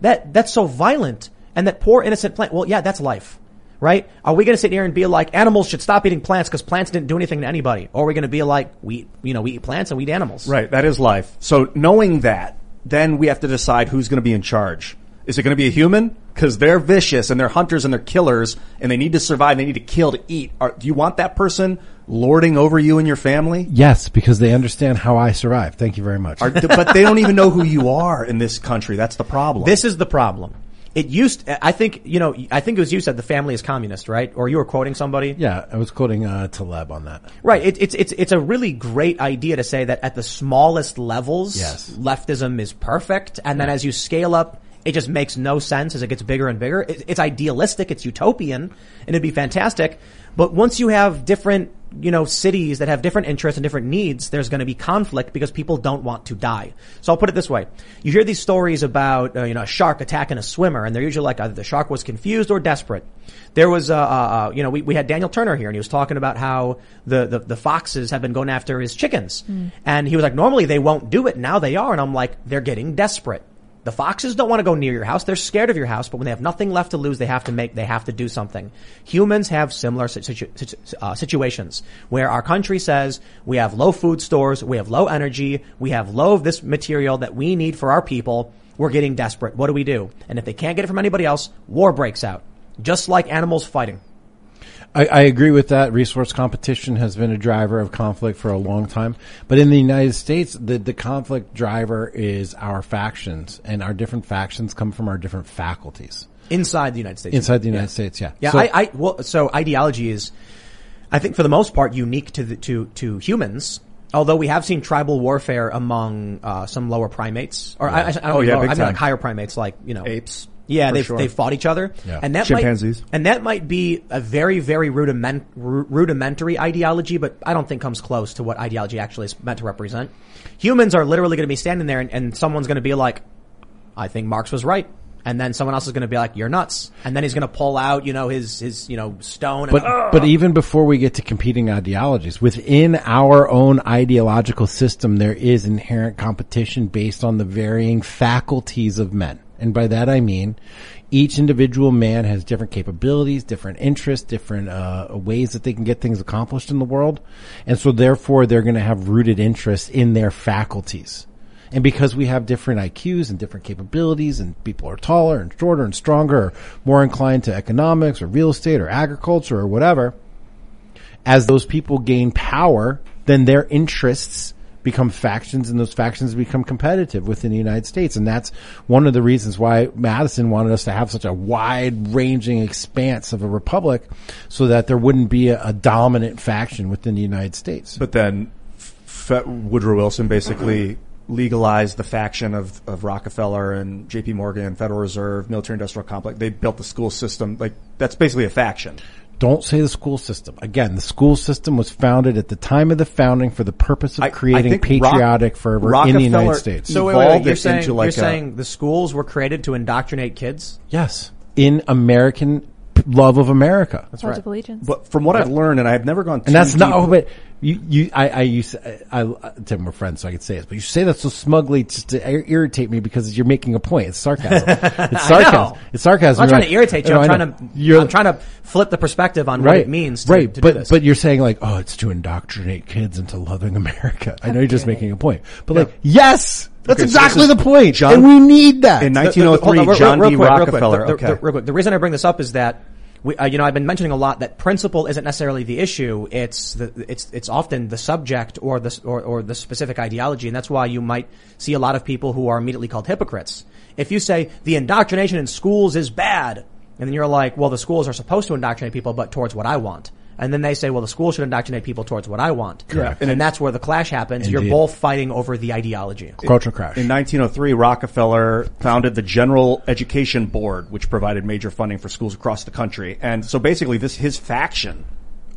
That that's so violent, and that poor innocent plant. Well, yeah, that's life. Right? Are we going to sit here and be like animals should stop eating plants because plants didn't do anything to anybody? Or are we going to be like we, you know, we eat plants and we eat animals? right? That is life. So knowing that, then we have to decide who's going to be in charge. Is it going to be a human? Because they're vicious and they're hunters and they're killers and they need to survive. They need to kill to eat. Are, do you want that person lording over you and your family? Yes, because they understand how I survive. Thank you very much. Are, but they don't even know who you are in this country. That's the problem. This is the problem. It used, I think, you know, I think it was you said the family is communist, right? Or you were quoting somebody? yeah, I was quoting uh, Taleb on that. Right. It, it's, it's, it's a really great idea to say that at the smallest levels, Yes. leftism is perfect. And then as you scale up, it just makes no sense as it gets bigger and bigger. It, it's idealistic. It's utopian and it'd be fantastic. But once you have different, you know, cities that have different interests and different needs, there's going to be conflict because people don't want to die. So I'll put it this way. You hear these stories about, uh, you know, a shark attacking a swimmer and they're usually like either the shark was confused or desperate. There was, uh, uh, uh, you know, we, we had Daniel Turner here and he was talking about how the, the, the foxes have been going after his chickens. And he was like, normally they won't do it. Now they are. And I'm like, they're getting desperate. The foxes don't want to go near your house. They're scared of your house, but when they have nothing left to lose, they have to make, they have to do something. Humans have similar situ- uh, situations where our country says we have low food stores, we have low energy, we have low of this material that we need for our people. We're getting desperate. What do we do? And if they can't get it from anybody else, war breaks out. Just like animals fighting. I, I agree with that. Resource competition has been a driver of conflict for a long time. But in the United States, the, the conflict driver is our factions, and our different factions come from our different faculties. Inside the United States. Inside the United States, yeah. Yeah, So- I, I, well, so ideology is, I think for the most part, unique to the, to, to humans. Although we have seen tribal warfare among, uh, some lower primates, or I, I, I don't Oh, mean yeah, lower, big I mean like higher primates, like, you know. apes. Yeah, they've, sure. they've fought each other. Yeah. And that Chimpanzees. Might, and that might be a very, very rudiment, ru- rudimentary ideology, but I don't think comes close to what ideology actually is meant to represent. Humans are literally going to be standing there and, and someone's going to be like, I think Marx was right. And then someone else is going to be like, you're nuts. And then he's going to pull out, you know, his, his, you know, stone. But and, but even before we get to competing ideologies, within our own ideological system, there is inherent competition based on the varying faculties of men. And by that I mean, each individual man has different capabilities, different interests, different uh, ways that they can get things accomplished in the world, and so therefore they're going to have rooted interests in their faculties. And because we have different IQs and different capabilities and people are taller and shorter and stronger or more inclined to economics or real estate or agriculture or whatever, as those people gain power, then their interests become factions and those factions become competitive within the United States. And that's one of the reasons why Madison wanted us to have such a wide ranging expanse of a republic so that there wouldn't be a, a dominant faction within the United States. But then Woodrow Wilson basically legalized the faction of, of Rockefeller and J.P. Morgan, Federal Reserve, military industrial complex. They built the school system. Like that's basically a faction. Don't say the school system. Again, the school system was founded at the time of the founding for the purpose of I- I creating Rock- patriotic fervor in the United States. So wait, wait, wait, you're saying like you're a- saying the schools were created to indoctrinate kids? yes, in American love of America. That's Pledge right. of Allegiance. But from what I've learned, and I've never gone, And that's too not. Oh, but you, you, I, I used, I, I, Tim, we're friends, so I can say this. But you say that so smugly just to ir- irritate me because you're making a point. It's sarcasm. It's sarcasm. know. It's sarcasm. I'm not trying You're to irritate you. No, I'm I trying to You're, I'm trying to flip the perspective on what it means to, right. to but do this. but you're saying like, oh, it's to indoctrinate kids into loving America. I know you're just making a point, but like, yes, that's Okay, exactly this is the point, John- and we need that. in The- the- 1903, on, oh John real D. quick, real quick. Rockefeller. The- the- okay. the- real quick. The reason I bring this up is that we, uh, you know, I've been mentioning a lot that principle isn't necessarily the issue. It's the, it's it's often the subject or the or, or the specific ideology, and that's why you might see a lot of people who are immediately called hypocrites. If you say the indoctrination in schools is bad, and then you're like, well, the schools are supposed to indoctrinate people, but towards what I want. And then they say, well, the school should indoctrinate people towards what I want. Correct. And, then that's where the clash happens. You're both fighting over the ideology. Culture crash. In 1903, Rockefeller founded the General Education Board, which provided major funding for schools across the country. And so basically, this his faction.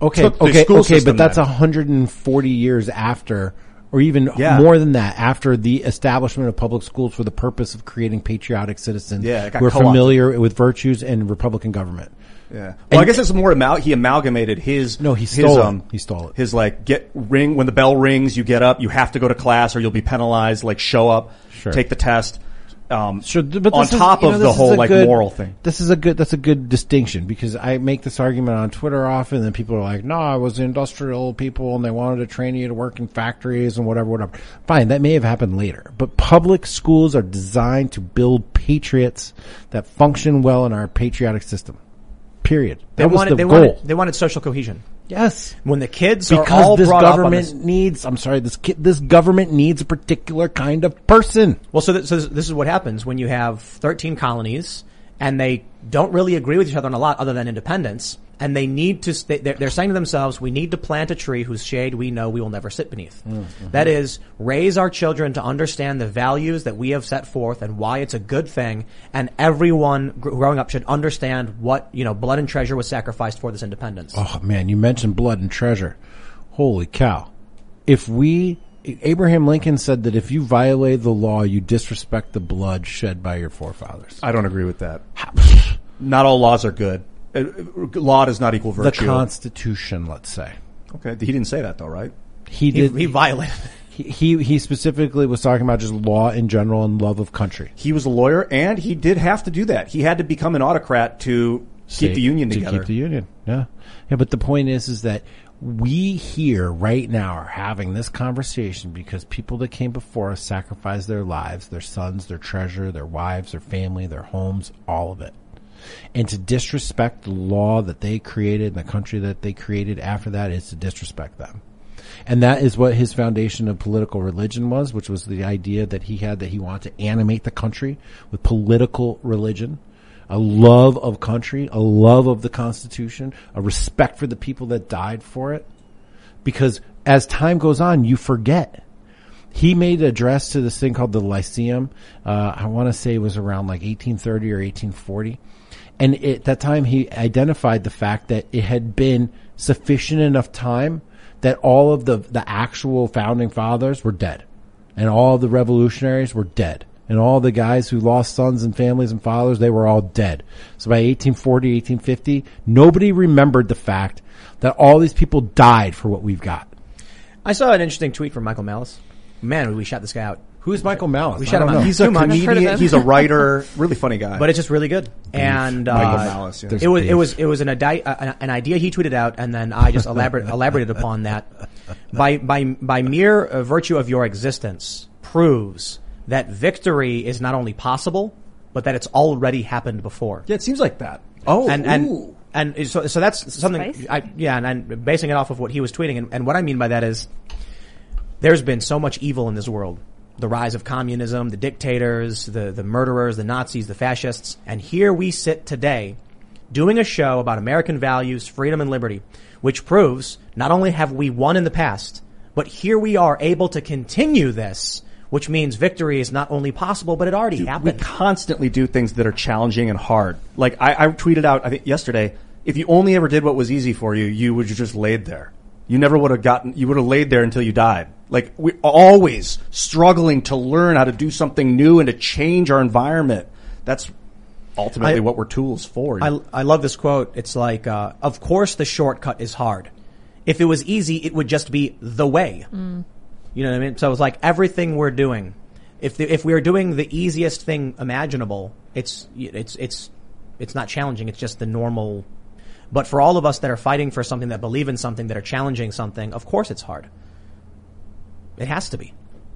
Okay, took the okay, school okay, but that's then. 140 years after, or even Yeah. more than that, after the establishment of public schools for the purpose of creating patriotic citizens Yeah, it got who are co-opted. familiar with virtues and Republican government. Yeah. Well, I guess it's more amal- he amalgamated his. No, he stole it. um, He stole it. His like get ring when the bell rings, you get up, you have to go to class or you'll be penalized. Like show up, Sure. take the test. Um, Sure, but on this is- top know, of the whole like good- moral thing. This is a good. That's a good distinction because I make this argument on Twitter often, and people are like, "No, I was industrial people, and they wanted to train you to work in factories and whatever, whatever." Fine, that may have happened later, but public schools are designed to build patriots that function well in our patriotic system. Period. They That was wanted, the they goal. wanted, they wanted social cohesion. yes, When the kids are because all this brought up on government this- needs. I'm sorry, this ki- this government needs a particular kind of person. Well, so, th- so this is what happens when you have 13 colonies and they don't really agree with each other on a lot other than independence. And they need to. They're they're saying to themselves, we need to plant a tree whose shade we know we will never sit beneath. Mm, mm-hmm. That is, raise our children to understand the values that we have set forth and why it's a good thing. And everyone growing up should understand what, you know, blood and treasure was sacrificed for this independence. Oh man, you mentioned blood and treasure. Holy cow. If we, Abraham Lincoln said that if you violate the law, you disrespect the blood shed by your forefathers. I don't agree with that. Not all laws are good. Uh, Law does not equal virtue. The. Constitution, let's say. okay, he didn't say that though, right? He He, did, he violated. he, he, he specifically was talking about just law in general and love of country. He was a lawyer, and he did have to do that. He had to become an autocrat to keep the union to together. keep the union. Yeah. Yeah, but the point is, is that we here right now are having this conversation because people that came before us sacrificed their lives, their sons, their treasure, their wives, their family, their homes, all of it. And to disrespect the law that they created and the country that they created after that is to disrespect them. And that is what his foundation of political religion was, which was the idea that he had that he wanted to animate the country with political religion, a love of country, a love of the Constitution, a respect for the people that died for it. Because as time goes on, you forget. He made an address to this thing called the Lyceum. Uh, I want to say it was around like 1830 or 1840. And at that time, he identified the fact that it had been sufficient enough time that all of the, the actual founding fathers were dead. And all the revolutionaries were dead. And all the guys who lost sons and families and fathers, they were all dead. So by 1840, 1850, nobody remembered the fact that all these people died for what we've got. I saw an interesting tweet from Michael Malice. Man, we shot this guy out. Who's Michael Malice? We I shut don't him out. He's a Too much. I've of comedian. him. He's a writer. Really funny guy. but it's just really good. And uh, Michael Malice, yeah. There's it was beef. it was it was an idea uh, an idea he tweeted out, and then I just elaborate, elaborated upon that. By by by mere uh, virtue of your existence, proves that victory is not only possible, but that it's already happened before. yeah, it seems like that. Oh, and and and so so that's something. Spicy. I, yeah, and, and basing it off of what he was tweeting, and, and what I mean by that is there's been so much evil in this world. The rise of communism, the dictators, the, the murderers, the Nazis, the fascists. And here we sit today doing a show about American values, freedom and liberty, which proves not only have we won in the past, but here we are able to continue this, which means victory is not only possible, but it already We happened. constantly do things that are challenging and hard. Like I, I tweeted out, I think yesterday, if you only ever did what was easy for you, you would have just laid there. You never would have gotten, you would have laid there until you died. Like we're always struggling to learn how to do something new and to change our environment. That's ultimately I- what we're tools for. I, I love this quote. It's like, uh, of course the shortcut is hard. If it was easy, it would just be the way. You know what I mean? So it's like everything we're doing. If the, if we are doing the easiest thing imaginable, it's it's it's it's not challenging. It's just the normal. But for all of us that are fighting for something, that believe in something, that are challenging something, of course it's hard. It has to be.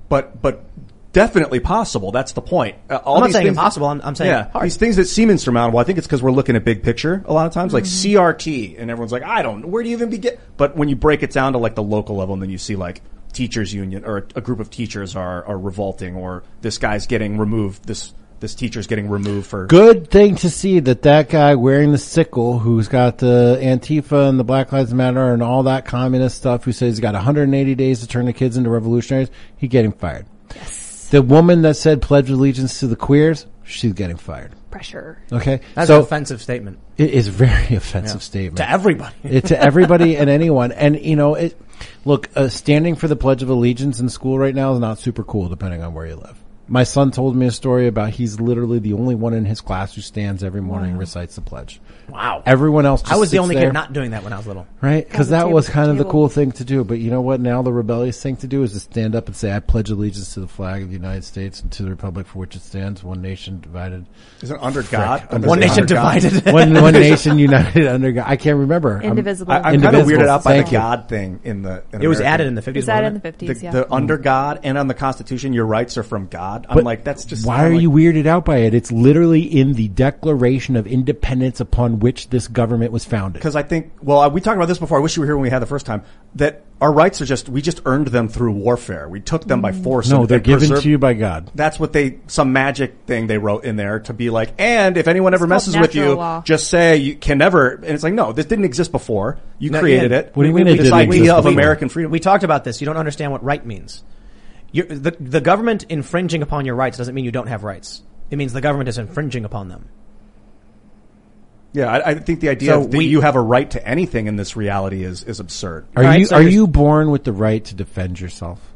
but but definitely possible. That's the point. Uh, all I'm not these saying impossible. I'm, I'm saying yeah, hard. these things that seem insurmountable. I think it's because we're looking at big picture a lot of times, like Mm-hmm. CRT, and everyone's like, I don't. know, Where do you even begin? But when you break it down to like the local level, and then you see like teachers union or a group of teachers are are revolting, or this guy's getting removed. This this teacher's getting removed for Good thing to see that that guy wearing the sickle, who's got the Antifa and the Black Lives Matter and all that communist stuff, who says he's got 180 days to turn the kids into revolutionaries, he getting fired. Yes. The woman that said pledge allegiance to the queers, she's getting fired. Pressure. Okay, That's so an offensive statement it is a very offensive statement to everybody. it, to everybody and anyone. And you know, it. Look, uh, standing for the Pledge of Allegiance in school right now is not super cool, depending on where you live. My son told me a story about he's literally the only one in his class who stands every morning and recites the pledge. Wow. Everyone else. Just I was the sits only there, kid not doing that when I was little. right because that table- was kind of the cool thing to do. But you know what? Now the rebellious thing to do is to stand up and say, "I pledge allegiance to the flag of the United States and to the republic for which it stands, one nation divided." is it under God? Under One God. nation Under God. divided. one one nation united under God. I can't remember. I'm- Indivisible. I, I'm kind of Indivisible. weirded out by Thank the you. God thing in the. In It was American- added in the 50s. It's added in wasn't the it? 50s, the, yeah. the under God and on the Constitution, your rights are from God. I'm But like, that's just. why are like- you weirded out by it? It's literally in the Declaration of Independence upon which this government was founded. Because I think, well, we talked about this before. I wish you were here when we had the first time. That our rights are just, we just earned them through warfare. We took them by mm. force. No, and- they're and given preserved- to you by God. That's what they, some magic thing they wrote in there to be like, and if anyone ever called messes with you, law. just say you can never. And it's like, no, this didn't exist before. You No, created yeah. it. What do you We- mean we- it This didn't idea exist of before? American freedom. We talked about this. You don't understand what right means. You're, the, the government infringing upon your rights doesn't mean you don't have rights. It means the government is infringing upon them. yeah, I, I think the idea So that we- you have a right to anything in this reality is, is absurd. Are Right, you so are you born with the right to defend yourself?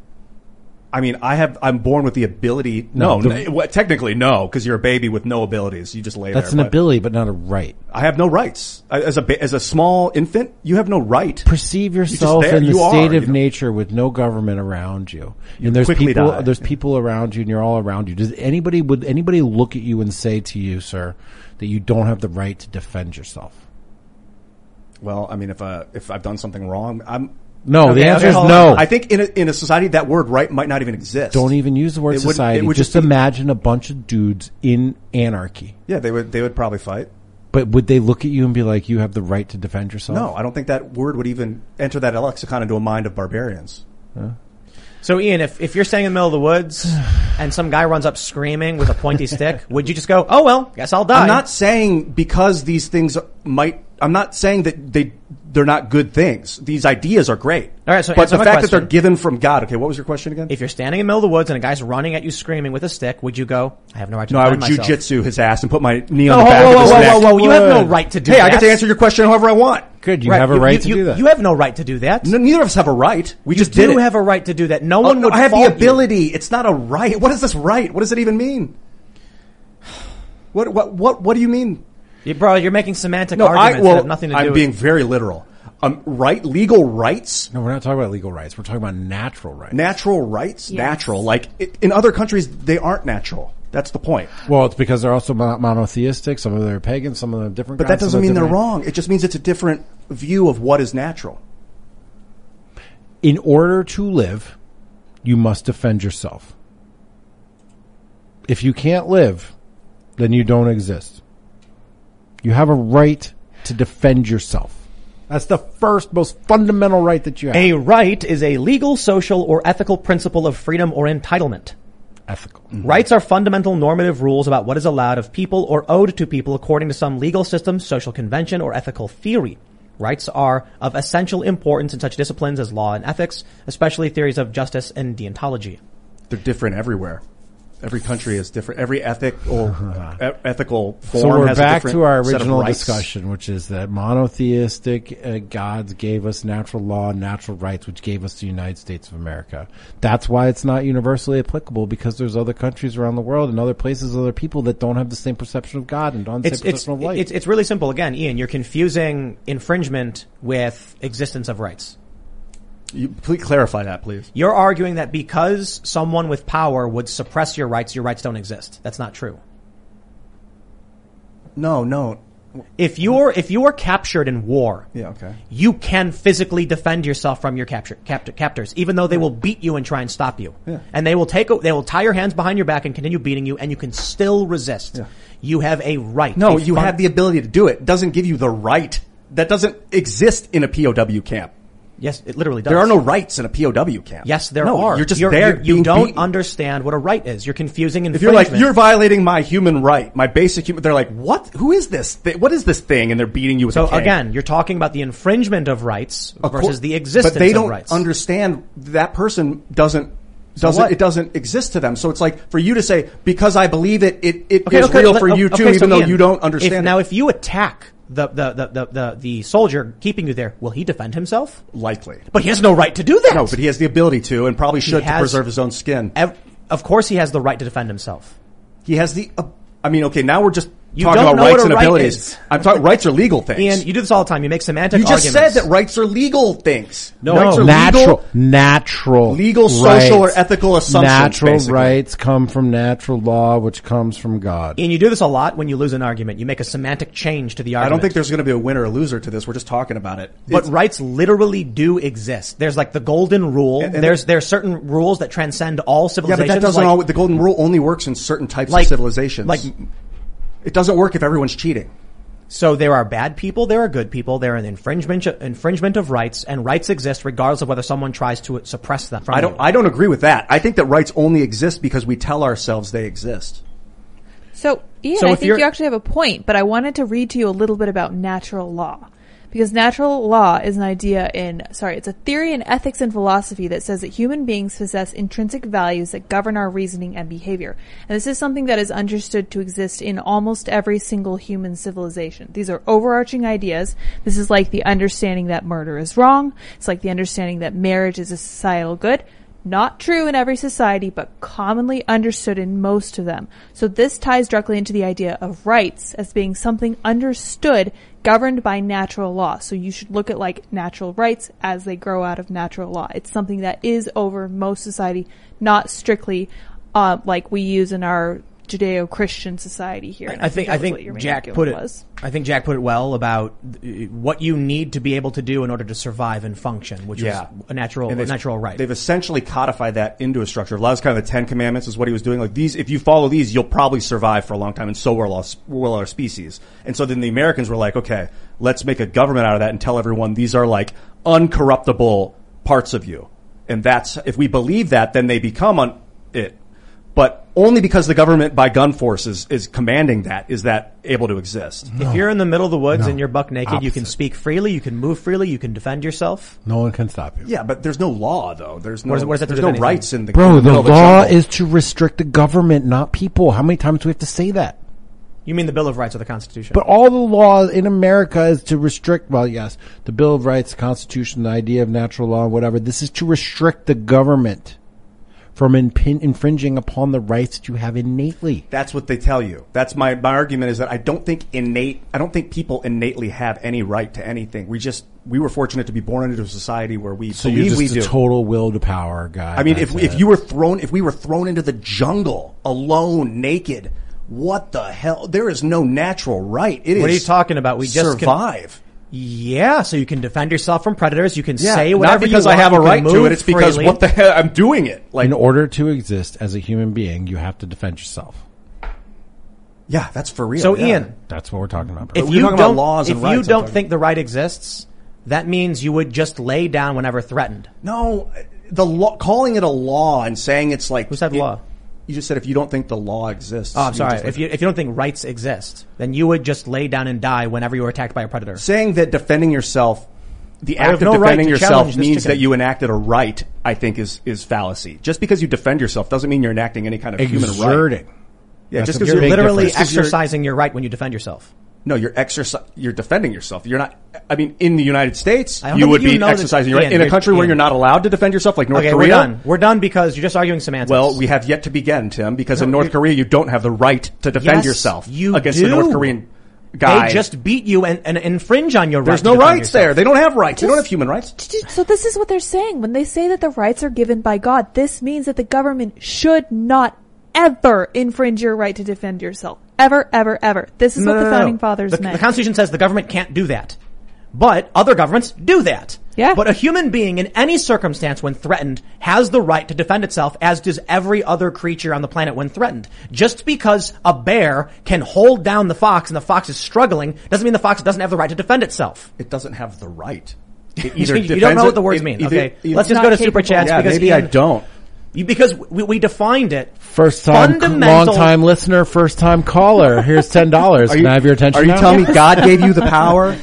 I mean, I have, I'm born with the ability. No, No, the- well, technically no, because you're a baby with no abilities. You just lay That's there. an but ability, but not a right. I have no rights. As a, as a small infant, you have no right. Perceive yourself in the You are, state you of know. nature with no government around you, and there's people. die. There's people around you, and you're all around you. Does anybody would anybody look at you and say to you, sir, that you don't have the right to defend yourself? Well, I mean, if, uh, if I've done something wrong, I'm, No, the answer is hold no. I think in a, in a society that word right might not even exist. Don't even use the word It wouldn't- society. it would just just be- imagine a bunch of dudes in anarchy. Yeah, they would, they would probably fight. But would they look at you and be like, "You have the right to defend yourself"? No, I don't think that word would even enter that lexicon into a mind of barbarians. So, Ian, if, if you're standing in the middle of the woods and some guy runs up screaming with a pointy stick, would you just go, oh, well, guess I'll die? I'm not saying because these things might. I'm not saying that they they're not good things. These ideas are great. All right, so but the my fact that they're given from God. Okay, what was your question again? If you're standing in the middle of the woods and a guy's running at you screaming with a stick, would you go, I have no right to no, I would jujitsu his ass and put my knee No, on the back whoa, of his whoa, neck. whoa, whoa, whoa! you have no right to do Hey, that. I get to answer your question however I want. Good, you Right, have a right to you, do that. You have no right to do that. No, neither of us have a right. We you just do did it. have a right to do that. No Oh, one no, would I have the fault you. ability. It's not a right. What is this right? What does it even mean? What what what what do you mean? You, bro, you're making semantic No, arguments I well, that have nothing to do I'm with being very literal. Um, right, legal rights, no, we're not talking about legal rights. We're talking about natural rights. natural rights, Yes. natural. Like it, in other countries, they aren't natural. That's the point. Well, it's because they're also monotheistic. Some of them are pagan. Some of them are different. But that gods, some doesn't mean they're wrong. It just means it's a different view of what is natural. In order to live, you must defend yourself. If you can't live, then you don't exist. You have a right to defend yourself. That's the first, most fundamental right that you have. A right is a legal, social, or ethical principle of freedom or entitlement. Ethical. Mm-hmm. Rights are fundamental normative rules about what is allowed of people or owed to people according to some legal system, social convention, or ethical theory. Rights are of essential importance in such disciplines as law and ethics, especially theories of justice and deontology. They're different everywhere. Every country is different. Every ethic or e- ethical form So we're back to our original discussion, which is that monotheistic uh, gods gave us natural law and natural rights, which gave us the United States of America. That's why it's not universally applicable because there's other countries around the world and other places, other people that don't have the same perception of God and don't have the It's, same it's, perception of light. it's, it's really simple. Again, Ian, you're confusing infringement with existence of rights. You, please clarify that, please. You're arguing that because someone with power would suppress your rights, your rights don't exist. That's not true. No, no. If you're if you are captured in war, Yeah, okay. you can physically defend yourself from your capture, capt- captors, even though they will beat you and try and stop you. Yeah. And they will take they will tie your hands behind your back and continue beating you, and you can still resist. Yeah. You have a right. No, a you fun- have the ability to do it. It doesn't give you the right. That doesn't exist in a POW camp. Yes, it literally does. There are no rights in a POW camp. Yes, there no, are. You're just You're- there. you're- You don't beaten. understand what a right is. You're confusing If you're like, you're violating my human right, my basic human, they're like, what? Who is this? Thi- What is this thing? And they're beating you with so again, you're talking about the infringement of rights Of versus course- the existence But they don't of rights. understand that person doesn't. Doesn't it doesn't exist to them? So it's like for you to say because I believe it, it, it is Okay, okay, real let- for you okay, too, so even though you don't if- understand. now, if you attack the, the, the, the, the, soldier keeping you there, will he defend himself? likely, But he has no right to do that. no, but he has the ability to, and probably should to preserve his own skin. Ev- of course, he has the right to defend himself. He has the. Uh, I mean, okay, now we're just You talking don't about know what rights and right abilities. is. I'm talking rights are legal things. Ian, you do this all the time. You make semantic you just arguments. said that rights are legal things. no, rights are natural, legal. natural, legal, social, or rights. ethical assumptions, Natural basically. rights come from natural law, which comes from God. And you do this a lot when you lose an argument. You make a semantic change to the argument. I don't think there's going to be a winner or loser to this. We're just talking about it. But It's- rights literally do exist. There's like the golden rule. And- and there's there's certain rules that transcend all yeah, civilizations. but that doesn't like, always. The golden rule only works in certain types Like- of civilizations. like- it doesn't work if everyone's cheating. So there are bad people, there are good people, there are an infringement infringement of rights, and rights exist regardless of whether someone tries to suppress them. From I don't. you. I don't agree with that. I think that rights only exist because we tell ourselves they exist. So, Ian, So I think you actually have a point, but I wanted to read to you a little bit about natural law. Because natural law is an idea in, sorry, it's a theory in ethics and philosophy that says that human beings possess intrinsic values that govern our reasoning and behavior. And this is something that is understood to exist in almost every single human civilization. These are overarching ideas. This is like the understanding that murder is wrong. It's like the understanding that marriage is a societal good. Not true in every society, but commonly understood in most of them. So this ties directly into the idea of rights as being something understood, governed by natural law. So you should look at like natural rights as they grow out of natural law. It's something that is over most society, not strictly uh, like we use in our Judeo-Christian society here. And I think that I was think what your main Jack put it. was. I think Jack put it well about what you need to be able to do in order to survive and function, which is a natural And a natural right. They've essentially codified that into a structure. A lot of kind of the Ten Commandments is what he was doing. Like these, if you follow these, you'll probably survive for a long time, and so will our, will our species. And so then the Americans were like, okay, let's make a government out of that and tell everyone these are like uncorruptible parts of you. And that's if we believe that, then they become un- it. But only because the government by gun force is, is commanding that is that able to exist. if you're in the middle of the woods No. and you're buck naked, you can speak freely, you can move freely, you can defend yourself. No one can stop you. Yeah, but there's no law though. There's no, What does- what does that there's no anything? rights in the Bro, the middle of a law jungle. is to restrict the government, not people. How many times do we have to say that? You mean the Bill of Rights or the Constitution? But all the law in America is to restrict, well, yes, the Bill of Rights, the Constitution, the idea of natural law, whatever. This is to restrict the government from impin- infringing upon the rights that you have innately. That's what they tell you. That's my, my argument is that I don't think innate, I don't think people innately have any right to anything. We just, we were fortunate to be born into a society where we So believe you're we just a do. total will to power guy. I mean, if, That's if you were thrown, if we were thrown into the jungle alone, naked, what the hell? There is no natural right. It is What are you talking about? We just can- survive. Yeah, so you can defend yourself from predators. You can Yeah, say not because you I have a right to move it. It's because freely. what the hell? I'm doing it. Like, in order to exist as a human being, you have to defend yourself. yeah, that's for real. So yeah. Ian, That's what we're talking about. bro. if we're you don't, laws if and you rights, don't think the right exists, that means you would just lay down whenever threatened. No, the law, calling it a law and saying it's like Who said it- law? You just said if you don't think the law exists. Oh, I'm you sorry. just, If you if you don't think rights exist, then you would just lay down and die whenever you were attacked by a predator. saying that defending yourself, the I have act of no right defending to yourself this means chicken. that you enacted a right. I think is is fallacy. Just because you defend yourself doesn't mean you're enacting any kind of human right. Exerting. Yeah, That's just because You're you're literally difference. Just 'cause you're- exercising your right when you defend yourself. No, you're exerci- You're defending yourself. You're not. I mean, in the United States, you would you be know exercising your right. In a country where Ian. you're not allowed to defend yourself, like North okay, Korea. we're done. We're done because you're just arguing semantics. Well, we have yet to begin, Tim, because in North Korea you don't have the right to defend Yes, yourself you against do. a North Korean guy. they just beat you and, and infringe on your rights. There's right. no defend rights yourself. there. They don't have rights. they don't have human rights. So this is what they're saying when they say that the rights are given by God. This means that the government should not ever infringe your right to defend yourself. Ever, ever, ever. This is No, what the no, no. founding fathers the, meant. the Constitution says the government can't do that. But other governments do that. Yeah. But a human being in any circumstance when threatened has the right to defend itself as does every other creature on the planet when threatened. Just because a bear can hold down the fox and the fox is struggling doesn't mean the fox doesn't have the right to defend itself. It doesn't have the right. It You don't defends know what the words it mean. either- okay. either- Let's just go to capable. super chats Yeah, because maybe I don't. You, because we, we defined it. First time, Fundamental- long time listener, first time caller. Here's ten dollars. Can I have your attention? Are you now? telling me God gave you the power?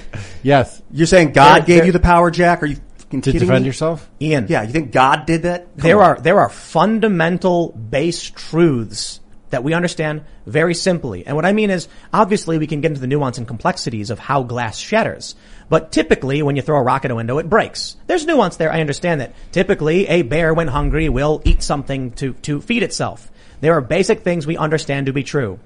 Yes. You're saying God There- gave there- you the power, Jack? Are you fucking To kidding defend me? yourself? Ian. Yeah, you think God did that? Come There on. are there are fundamental base truths that we understand very simply. And what I mean is, obviously we can get into the nuance and complexities of how glass shatters. But typically when you throw a rock at a window, it breaks. There's nuance there. I understand that. Typically a bear when hungry will eat something to, to feed itself. There are basic things we understand to be true.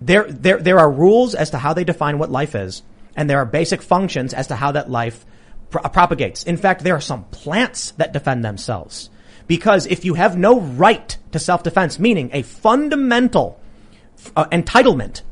There, there, there are rules as to how they define what life is. And there are basic functions as to how that life pro- propagates. In fact, there are some plants that defend themselves. Because if you have no right to self-defense, meaning a fundamental uh, entitlement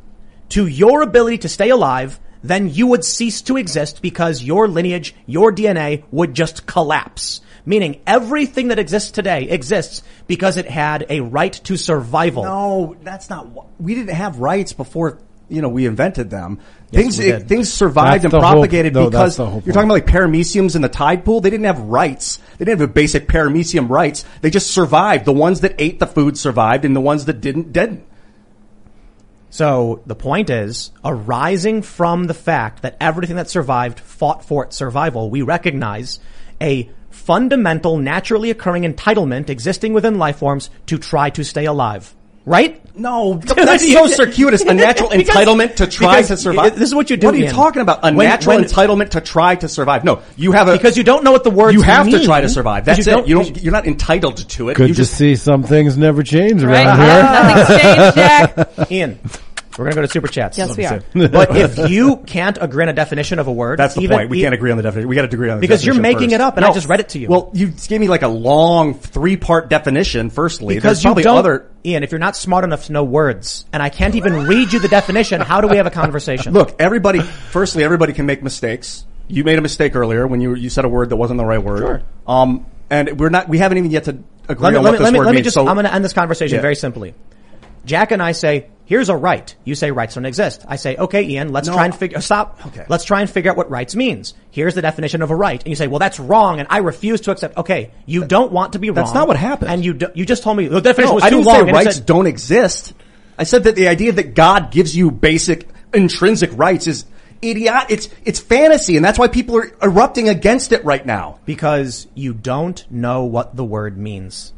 to your ability to stay alive, then you would cease to exist because your lineage, your DNA would just collapse. Meaning everything that exists today exists because it had a right to survival. No, that's not. We didn't have rights before. You know, we invented them. Yes, things we did. things survived That's and the whole- propagated no, because that's the whole you're talking about like parameciums in the tide pool. They didn't have rights. They didn't have a basic paramecium rights. They just survived. The ones that ate the food survived, and the ones that didn't didn't. So the point is, arising from the fact that everything that survived fought for its survival, we recognize a fundamental, naturally occurring entitlement existing within life forms to try to stay alive. Right? No, that's so circuitous. A natural Because- entitlement to try to survive. This is what you do. What are you Ian. talking about? A When- natural when- entitlement to try to survive. No, you have a because you don't know what the words you have to try to survive. That's you it. You don't. You're not entitled to it. Good you to just see some things never change Right? around here. Nothing's changed, Jack. Ian, we're gonna go to super chats. Yes, we are. But if you can't agree on a definition of a word, That's the even- point. We e- can't agree on the definition. We got to agree on the Because you're definition making first. it up, and I just read it to you. Well, you gave me like a long three part definition. Firstly, Because There's you probably don't, other. Ian, if you're not smart enough to know words, and I can't even read you the definition, how do we have a conversation? Look, everybody. Firstly, everybody can make mistakes. You made a mistake earlier when you you said a word that wasn't the right word. Sure. Um, and we're not. We haven't even yet to agree let me, on let what me, this let me, word let me means. just, So- I'm going to end this conversation Yeah. very simply. Jack and I say, here's a right. You say rights don't exist. I say, okay, Ian, let's No. try and figure, stop. Okay. Let's try and figure out what rights means. Here's the definition of a right. And you say, well, that's wrong and I refuse to accept. Okay, you don't want to be wrong. That's not what happened. And you, do, you just told me the definition No, was I too didn't long. say rights said- don't exist. I said that the idea that God gives you basic intrinsic rights is idiot. It's it's fantasy, and that's why people are erupting against it right now. because you don't know what the word means.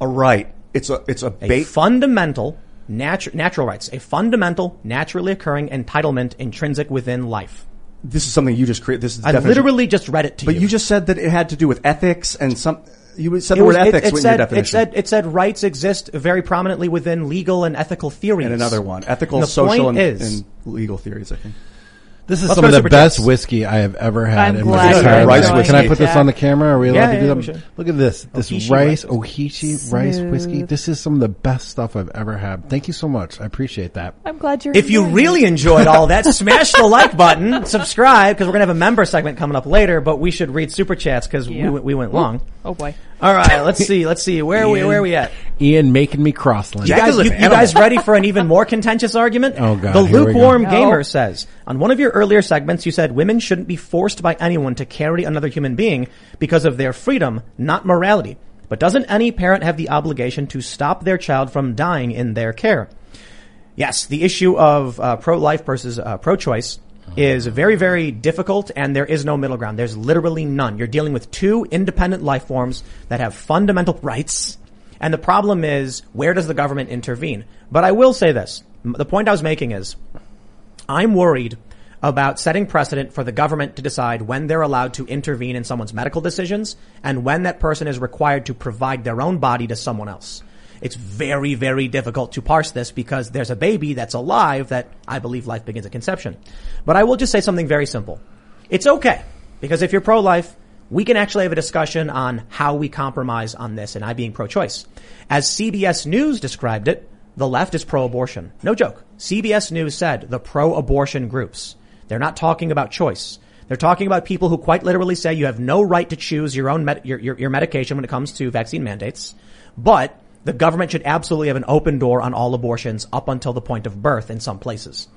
A right. It's a it's a A fundamental natu- natural rights, a fundamental naturally occurring entitlement intrinsic within life. This is something you just created. This is I definition. literally just read it to But you. But you just said that it had to do with ethics and some. You said It the word was- it- ethics it in said, your definition. It said, it said rights exist very prominently within legal and ethical theories. and another one, ethical, And social, and, is, and legal theories. I think. This is Let's some of the best Chats. whiskey I have ever had I'm in glad my you're entire life. Can I put this on the camera? Are we allowed Yeah, to do we that? Look at this. This Ohishi rice, rice. Ohishi rice whiskey. This is some of the best stuff I've ever had. Thank you so much. I appreciate that. I'm glad you're. if you really it. enjoyed all that, smash the like button, subscribe, because we're going to have a member segment coming up later, but we should read super chats because Yeah. we, we went long. Oh boy. All right, let's see, let's see. Where are we, where are we at? Ian making me crossland. You guys, you, you guys ready for an even more contentious argument? Oh, God, The here we go. lukewarm No. gamer says, on one of your earlier segments, you said women shouldn't be forced by anyone to carry another human being because of their freedom, not morality. But doesn't any parent have the obligation to stop their child from dying in their care? Yes, the issue of uh, pro-life versus uh, pro-choice is very, very difficult, and there is no middle ground. There's literally none. You're dealing with two independent life forms that have fundamental rights, and the problem is where does the government intervene? But I will say this: the point I was making is, I'm worried about setting precedent for the government to decide when they're allowed to intervene in someone's medical decisions and when that person is required to provide their own body to someone else. It's very, very difficult to parse this because there's a baby that's alive that I believe life begins at conception. But I will just say something very simple. It's okay because if you're pro-life, we can actually have a discussion on how we compromise on this and I being pro-choice. As CBS News described it, the left is pro-abortion. No joke. CBS News said the pro-abortion groups. They're not talking about choice. They're talking about people who quite literally say you have no right to choose your own med- your, your, your medication when it comes to vaccine mandates, but the government should absolutely have an open door on all abortions up until the point of birth in some places.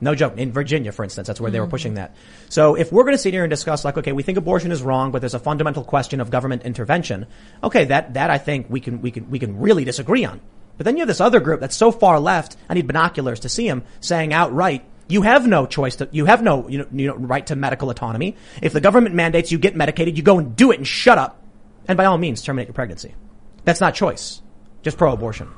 No joke. In Virginia, for instance, that's where they were hmm. pushing that. So if we're going to sit here and discuss like, okay, we think abortion is wrong, but there's a fundamental question of government intervention. Okay, that, that I think we can, we can, we can really disagree on. But then you have this other group that's so far left, I need binoculars to see them saying outright, you have no choice to, you have no, you know, you know, right to medical autonomy. If the government mandates you get medicated, you go and do it and shut up. And by all means, terminate your pregnancy. That's not choice. Just pro-abortion.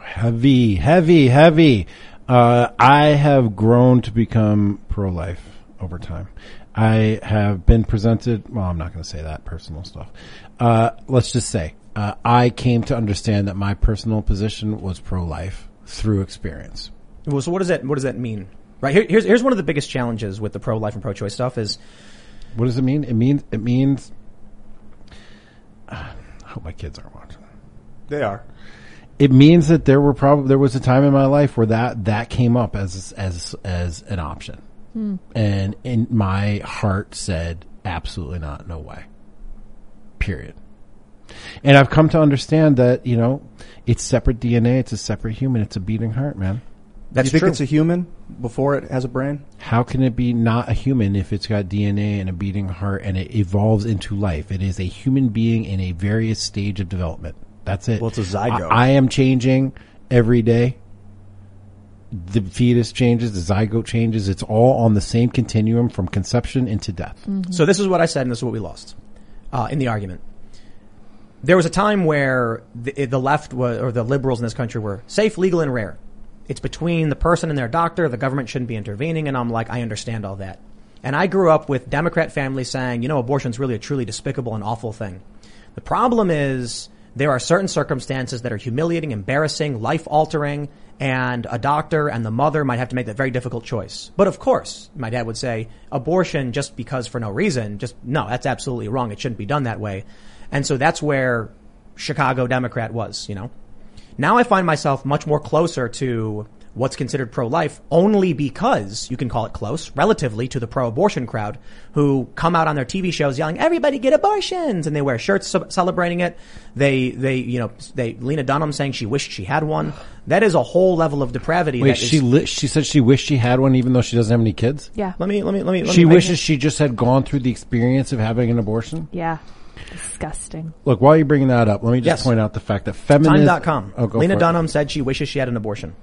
Heavy, heavy, heavy. Uh, I have grown to become pro-life over time. I have been presented, well, I'm not going to say that personal stuff. Uh, let's just say, uh, I came to understand that my personal position was pro-life through experience. Well, so what does that, what does that mean? Right. Here, here's, here's one of the biggest challenges with the pro-life and pro-choice stuff is What does it mean? It means, it means, I hope my kids aren't watching. They are. It means that there were probably there was a time in my life where that that came up as as as an option, hmm. and in my heart said absolutely not, no way. Period. And I've come to understand that you know it's separate DNA, it's a separate human, it's a beating heart, man. that's you think true. it's a human before it has a brain? How can it be not a human if it's got DNA and a beating heart and it evolves into life? It is a human being in a various stage of development. That's it. Well, it's a zygote. I, I am changing every day. The fetus changes, the zygote changes. It's all on the same continuum from conception into death. So this is what I said, and this is what we lost uh, in the argument. There was a time where the, the left was, or the liberals in this country were safe, legal, and rare. It's between the person and their doctor. The government shouldn't be intervening, and I'm like, I understand all that. And I grew up with Democrat families saying, you know, abortion's really a truly despicable and awful thing. The problem is there are certain circumstances that are humiliating, embarrassing, life altering, and a doctor and the mother might have to make that very difficult choice. But of course, my dad would say, abortion just because for no reason, just no, that's absolutely wrong. It shouldn't be done that way. And so that's where Chicago Democrat was, you know. Now I find myself much more closer to what's considered pro-life only because you can call it close relatively to the pro-abortion crowd who come out on their TV shows yelling, everybody get abortions and they wear shirts celebrating it. They, they, you know, they, Lena Dunham saying she wished she had one. That is a whole level of depravity. Wait, that is- she li- she said she wished she had one even though she doesn't have any kids? Yeah. let me, let me, let me, let She me- wishes she just had gone through the experience of having an abortion? Yeah. Disgusting. Look, while you're bringing that up, let me just Yes. point out the fact that feminists... Time.com. Oh, Lena for it. Dunham said she wishes she had an abortion.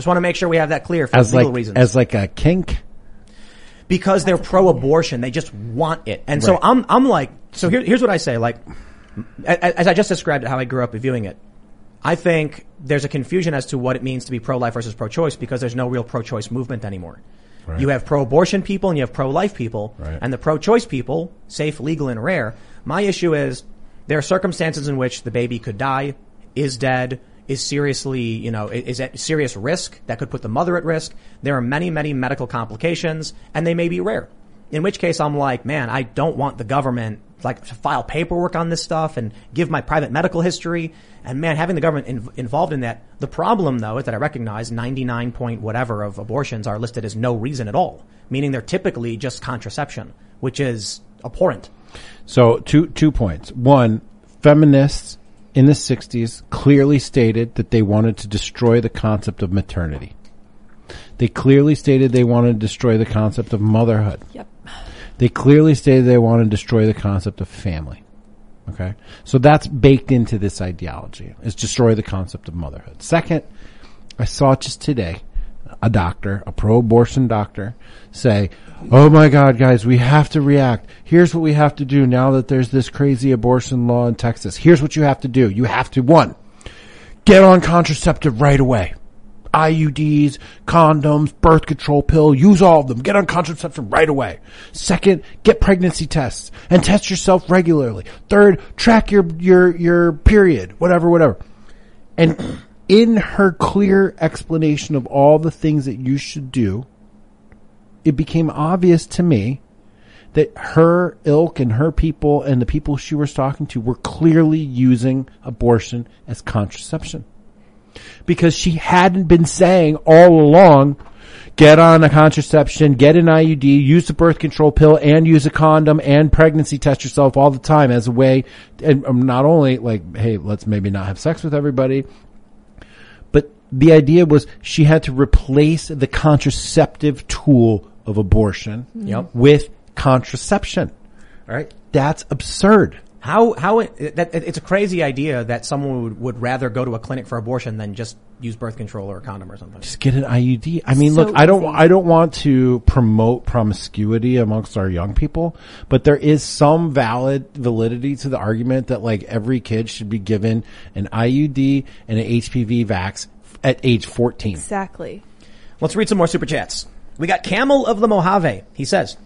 Just want to make sure we have that clear for As legal like, reasons. as like a kink? because they're pro-abortion. They just want it. And so I'm, I'm like, so here, here's what I say. Like, as I just described how I grew up viewing it, I think there's a confusion as to what it means to be pro-life versus pro-choice because there's no real pro-choice movement anymore. Right. You have pro-abortion people and you have pro-life people, Right. and the pro-choice people, safe, legal, and rare. My issue is there are circumstances in which the baby could die, is dead, is seriously, you know, is at serious risk that could put the mother at risk. There are many, many medical complications, and they may be rare. In which case, I'm like, man, I don't want the government like to file paperwork on this stuff and give my private medical history. And man, having the government in, involved in that. The problem, though, is that I recognize 99 point whatever of abortions are listed as no reason at all, meaning they're typically just contraception, which is abhorrent. So two two points. One, feminists in the 60s clearly stated that they wanted to destroy the concept of maternity. They clearly stated they wanted to destroy the concept of motherhood. Yep. They clearly stated they wanted to destroy the concept of family. Okay. So that's baked into this ideology is destroy the concept of motherhood. Second, I saw just today a doctor, a pro-abortion doctor say, Oh my God, guys, we have to react. Here's what we have to do now that there's this crazy abortion law in Texas. Here's what you have to do. You have to, one, get on contraceptive right away. IUDs, condoms, birth control pill, use all of them. Get on contraceptive right away. Second, get pregnancy tests and test yourself regularly. Third, track your, your, your period, whatever, whatever. And in her clear explanation of all the things that you should do, it became obvious to me that her ilk and her people and the people she was talking to were clearly using abortion as contraception. Because she hadn't been saying all along, get on a contraception, get an IUD, use the birth control pill and use a condom and pregnancy test yourself all the time as a way, and um, not only like, hey, let's maybe not have sex with everybody, but the idea was she had to replace the contraceptive tool of abortion Yep. with contraception. All right. That's absurd. How how it, that, it- it's a crazy idea that someone would, would rather go to a clinic for abortion than just use birth control or a condom or something. Just get an IUD. I mean, So look, I don't, easy. I don't want to promote promiscuity amongst our young people, but there is some valid validity to the argument that like every kid should be given an IUD and an HPV vax at age 14. Exactly. Let's read some more super chats. We got Camel of the Mojave. He says,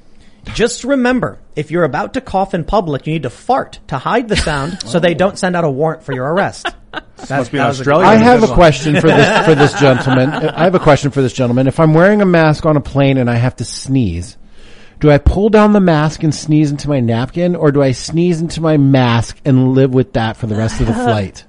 just remember, if you're about to cough in public, you need to fart to hide the sound so they don't send out a warrant for your arrest. That, Must be that an was a- Australian. I have a question for this, for this gentleman. I have a question for this gentleman. If I'm wearing a mask on a plane and I have to sneeze, do I pull down the mask and sneeze into my napkin or do I sneeze into my mask and live with that for the rest of the flight?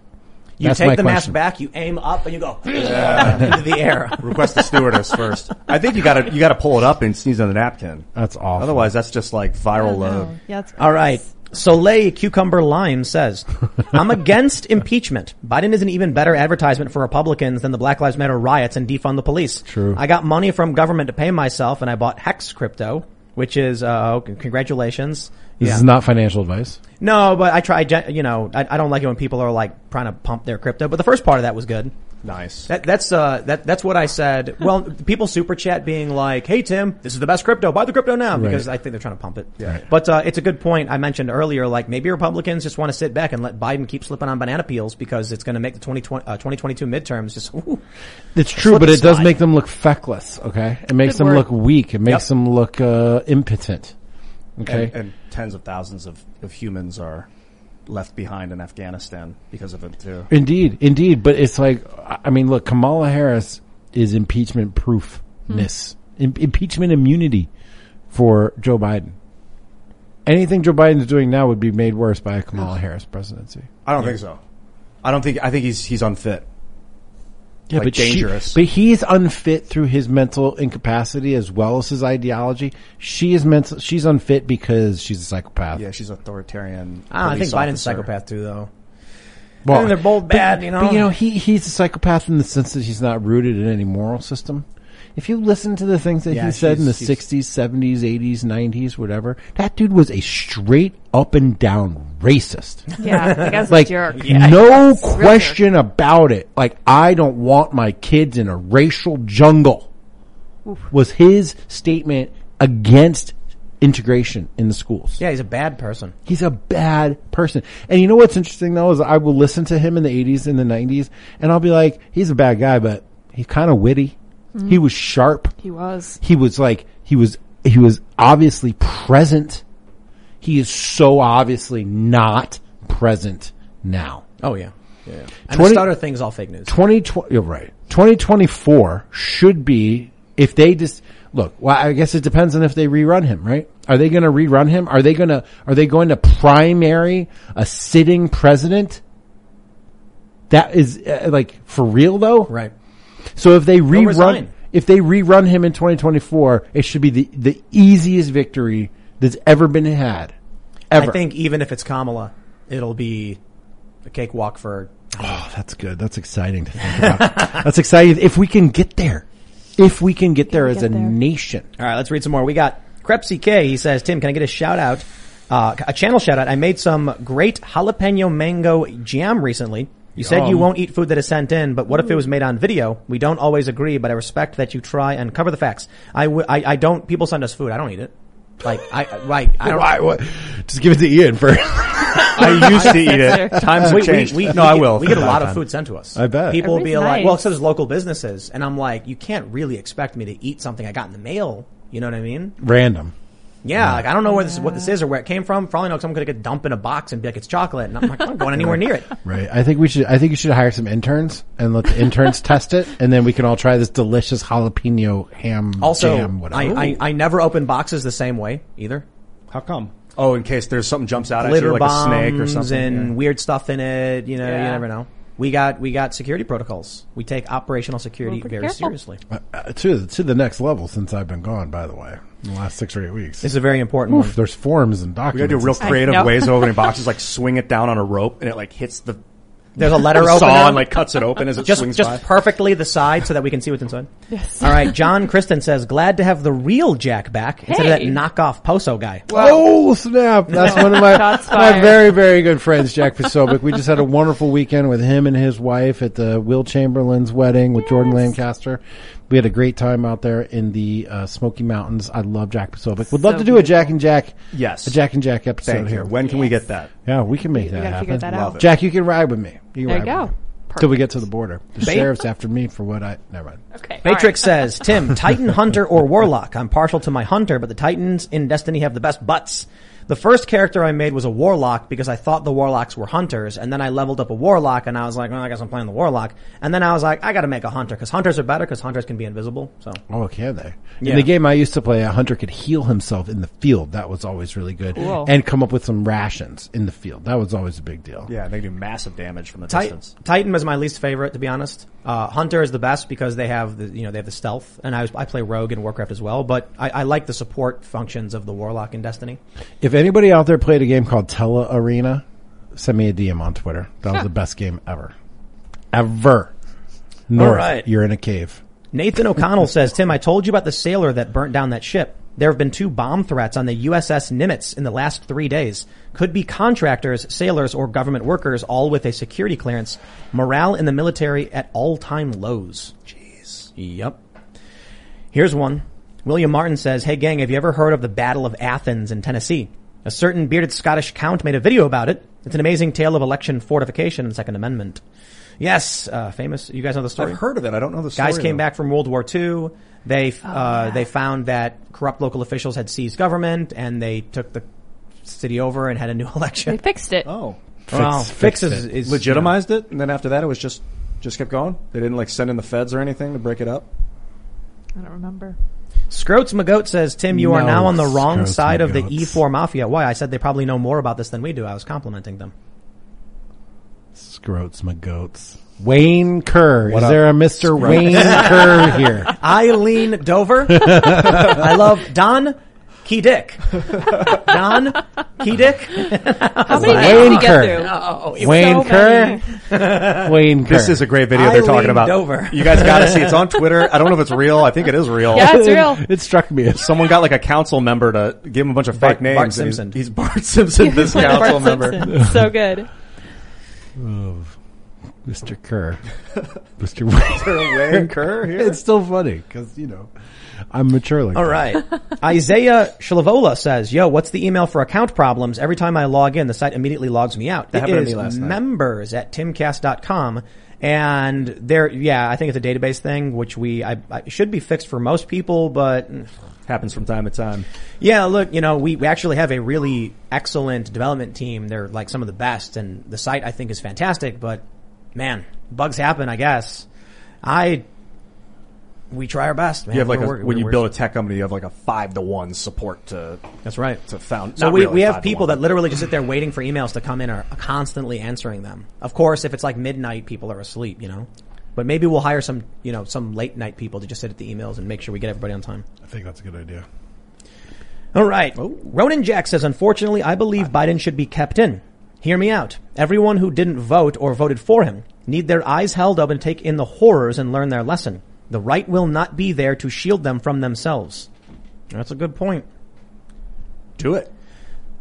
You That's take my the mask back, you aim up, and you go into the air. Request the stewardess first. I think you gotta, you gotta pull it up and sneeze on the napkin. That's awful. Otherwise, that's just like viral oh, load. Oh, yeah, it's All right. Soleil Cucumber Lime says, I'm against impeachment. Biden is an even better advertisement for Republicans than the Black Lives Matter riots and defund the police. True. I got money from government to pay myself and I bought Hex crypto, which is, uh, okay, congratulations. This Yeah. is not financial advice. No, but I try, you know, I, I don't like it when people are like trying to pump their crypto, but the first part of that was good. Nice. That, that's uh that that's what I said. Well, people super chat being like, "Hey Tim, this is the best crypto. Buy the crypto now," because I think they're trying to pump it. Yeah. But uh, it's a good point I mentioned earlier. Like maybe Republicans just want to sit back and let Biden keep slipping on banana peels because it's going to make the 2020, uh, 2022 midterms just. Ooh. It's true, but and it does make them look feckless. Okay, it makes Good them word. look weak. It makes Yep. them look uh, impotent. Okay, And, and tens of thousands of, of humans are left behind in Afghanistan because of it too. indeed, indeed. But it's like, I mean, look, Kamala Harris is impeachment proofness, hmm. Im- impeachment immunity for Joe Biden. Anything Joe Biden's doing now would be made worse by a Kamala Harris presidency. I don't think so. I don't think, I think he's, he's unfit. Yeah, Like but she- dangerous. but he's unfit through his mental incapacity as well as his ideology. She is mental. She's unfit because she's a psychopath. Yeah, she's authoritarian. Ah, I think police Biden's a psychopath too, though. Well, I mean, they're both but- bad, you know? But you know, he he's a psychopath in the sense that he's not rooted in any moral system. If you listen to the things that Yeah, he said in the he's- he's- sixties, seventies, eighties, nineties, whatever, that dude was a straight up and down racist. Yeah, the like a jerk. no Real question about it. Like I don't want my kids in a racial jungle. Was his statement against integration in the schools? Yeah, he's a bad person. He's a bad person. And you know what's interesting though is I will listen to him in the 80s and the 90s and I'll be like, he's a bad guy, but he's kind of witty. He was sharp. He was. He was like, he was, he was obviously present. He is so obviously not present now. Oh yeah, yeah. yeah. And 20 the stutter thing's all fake news. 2020, you're right. 2024 should be, if they just, look, well, I guess it depends on if they rerun him, right? Are they going to rerun him? Are they going to, are they going to primary a sitting president? That is, uh, like, for real though? Right. So if they rerun, if they rerun him in 2024, it should be the, the easiest victory that's ever been had. Ever. I think even if it's Kamala, it'll be a cakewalk for. Oh, that's good. That's exciting to think about. that's exciting. If we can get there, if we can get there we as get a there? nation. All right, let's read some more. We got Crepsy K. He says, Tim, can I get a shout out? Uh, a channel shout out. I made some great jalapeno mango jam recently. You said you um, won't eat food that is sent in, but what if it was made on video? We don't always agree, but I respect that you try and cover the facts. I, w- I, I don't, people send us food. I don't eat it. Like, I, right, I don't. Why, what? Just give it to Ian first. I used to eat it. Times have We, we, changed. we, no, we I get, will. We get a lot of food sent to us. I bet. People will be Everybody's like, well, so there's local businesses. And I'm like, you can't really expect me to eat something I got in the mail. You know what I mean? Random. Yeah, like I don't know where this what this is or where it came from. For all I know, someone could get dump in a box and be like, "It's chocolate," and I'm like, I'm not going anywhere near it. Right. I think we should. I think you should hire some interns and let the interns test it, and then we can all try this delicious jalapeno ham Also, jam. Whatever. I, I I never open boxes the same way either. How come? Oh, in case there's something jumps out at Glitter you like bombs a snake or something. and yeah. weird stuff in it. You know, you never know. We got we got security protocols. We take operational security Well, very careful. seriously. uh, to to the next level since I've been gone. By the way, in the last six or eight weeks. This is a very important Oof, one. there's forms and We documents. gotta do real creative know. ways of opening boxes, like swing it down on a rope and it like hits the There's a letter saw opener. and like cuts it open as it just swings just by. perfectly the side so that we can see what's inside. Yes. All right, John Kristen says, "Glad to have the real Jack back instead of that Hey. knockoff Poso guy." Oh snap! That's one of my Shots my fired. very very good friends, Jack Posobiec. We just had a wonderful weekend with him and his wife at the Will Chamberlain's wedding with Jordan Lancaster. We had a great time out there in the uh, Smoky Mountains. I love Jack Posobiec. Would love So to do a Jack and Jack, Yes. a Jack and Jack episode Thank here. you. When can we get that? Yeah, we can make We that gotta happen. that Love out. it. Jack, you can ride with me. You can There ride you with go. me. Till we get to the border. The Ba- sheriff's after me for what I never mind. Okay. Matrix says, Tim, Titan Hunter or Warlock? I'm partial to my Hunter, but the Titans in Destiny have the best butts. The first character I made was a Warlock because I thought the Warlocks were Hunters, and then I leveled up a Warlock, and I was like, well, I guess I'm playing the Warlock. And then I was like, I gotta make a Hunter, because Hunters are better, because Hunters can be invisible, so. Oh, can they? Yeah. In the game I used to play, a hunter could heal himself in the field. That was always really good. Cool. And come up with some rations in the field. That was always a big deal. Yeah, they do massive damage from the Ti- distance. Titan was my least favorite, to be honest. Uh, Hunter is the best because they have the, you know, they have the stealth, and I was, I play Rogue in Warcraft as well, but I, I like the support functions of the Warlock in Destiny. If anybody out there played a game called Tele Arena, send me a DM on Twitter. That was the best game ever. Ever. North, right. you're in a cave. Nathan O'Connell says, Tim, I told you about the sailor that burnt down that ship. There have been two bomb threats on the USS Nimitz in the last three days. Could be contractors, sailors, or government workers, all with a security clearance. Morale in the military at all-time lows. Jeez. Yep. Here's one. William Martin says, Hey gang, have you ever heard of the Battle of Athens in Tennessee? A certain bearded Scottish count made a video about it. It's an amazing tale of election fortification and Second Amendment. Yes, uh, famous. You guys know the story? I've heard of it. I don't know the story. Guys came though. back from World War II. They Oh, uh, they found that corrupt local officials had seized government, and they took the city over and had a new election. They fixed it. Oh, well, Fix- fix fixed is, it. is legitimized it, and then after that, it was just just kept going. They didn't like send in the feds or anything to break it up. I don't remember. Scroats McGoat says, Tim, you are now on the wrong Scroats side of the E4 mafia. Why? I said they probably know more about this than we do. I was complimenting them. Scroats my goats. Wayne Kerr. What Is up? there a Mr. Wayne Kerr here? Eileen Dover. I love Don Key Dick. Don Key Dick. How many Wayne names did you Kerr. get through? Oh, oh, oh Wayne So Kerr. Wayne Kerr. This is a great video they're Eileen talking about. Dover. You guys got to see. It's on Twitter. I don't know if it's real. I think it is real. Yeah, it's real. It struck me as Someone got like a council member to give him a bunch of Bart- fake names. Bart and he's- Simpson. He's, Bart Simpson, this Bart council member. Simpson. so good. Mr. Kerr. Mr. Wayne. Wayne Kerr here. It's still funny because you know I'm mature like All that. right. Isaiah Shlavola says, yo, what's the email for account problems? Every time I log in, the site immediately logs me out. That It happened to me last night. members at timcast.com. And there, yeah, I think it's a database thing, which we, I, I should be fixed for most people, but Happens from time to time. yeah, look, you know, we, we actually have a really excellent development team. They're like some of the best and the site I think is fantastic, but man, bugs happen, I guess. I, we try our best, man. You have like a, working- when you build a tech company, you have like a five to one support to That's right. to found. So we, really we have people that literally just sit there waiting for emails to come in are constantly answering them. Of course, if it's like midnight, people are asleep, you know. But maybe we'll hire some, you know, some late night people to just sit at the emails and make sure we get everybody on time. I think that's a good idea. All right. Oh. Ronan Jack says, unfortunately, I believe Biden should be kept in. Hear me out. Everyone who didn't vote or voted for him need their eyes held up and take in the horrors and learn their lesson. The right will not be there to shield them from themselves. That's a good point. Do it.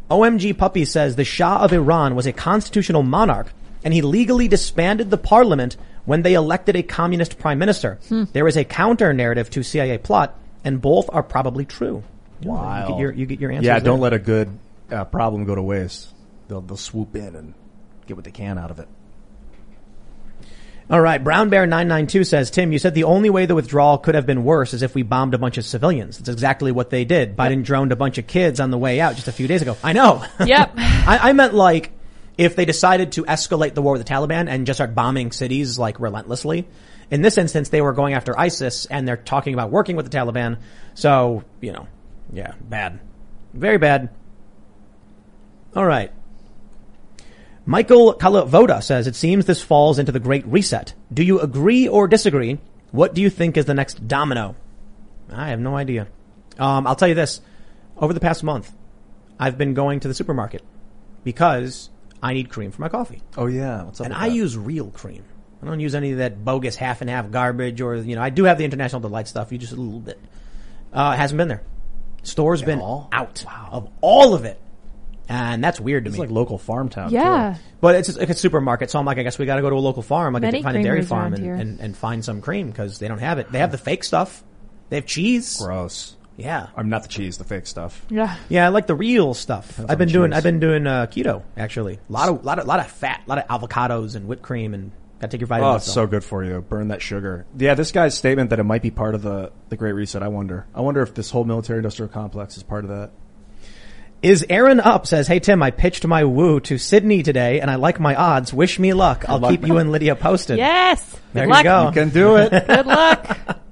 OMG Puppy says the Shah of Iran was a constitutional monarch and he legally disbanded the parliament when they elected a communist prime minister. There is a counter narrative to CIA plot and both are probably true. Wow. You get your, you get your answers Yeah, don't let a good uh, problem go to waste. They'll they'll swoop in and get what they can out of it. All right, Brown Bear 992 says, Tim, you said the only way the withdrawal could have been worse is if we bombed a bunch of civilians. That's exactly what they did. Biden droned a bunch of kids on the way out just a few days ago. I know. Yep. I, I meant like if they decided to escalate the war with the Taliban and just start bombing cities like relentlessly. In this instance, they were going after ISIS and they're talking about working with the Taliban. So, you know, yeah, bad. Very bad. All right. Michael Kalavoda says, it seems this falls into the Great Reset. Do you agree or disagree? What do you think is the next domino? I have no idea. Um, I'll tell you this. Over the past month, I've been going to the supermarket because I need cream for my coffee. Oh yeah, what's up? And with I that? use real cream. I don't use any of that bogus half and half garbage or, you know, I do have the International Delight stuff. You just a little bit. Uh, it hasn't been there. Store's been all? out of all of it. And that's weird to It's me. like local farm town. Yeah. But it's like a supermarket, so I'm like, I guess we got to go to a local farm, like Many find a dairy farm and, and, and find some cream because they don't have it. They have the fake stuff. They have cheese. Gross. Yeah, I'm not the cheese, the fake stuff. Yeah. yeah, I like the real stuff. I've been doing, cheese. I've been doing uh, keto actually. A lot of, lot of, lot of fat, a lot of avocados and whipped cream, and got to take your vitamins. Oh, it's so good for you. Burn that sugar. Yeah, this guy's statement that it might be part of the the Great Reset. I wonder. I wonder if this whole military industrial complex is part of that. Is Aaron up? Says, hey Tim, I pitched my woo to Sydney today, and I like my odds. Wish me luck. I'll luck, keep you and Lydia posted. Yes. there Good you luck. go. Can do it. Good luck.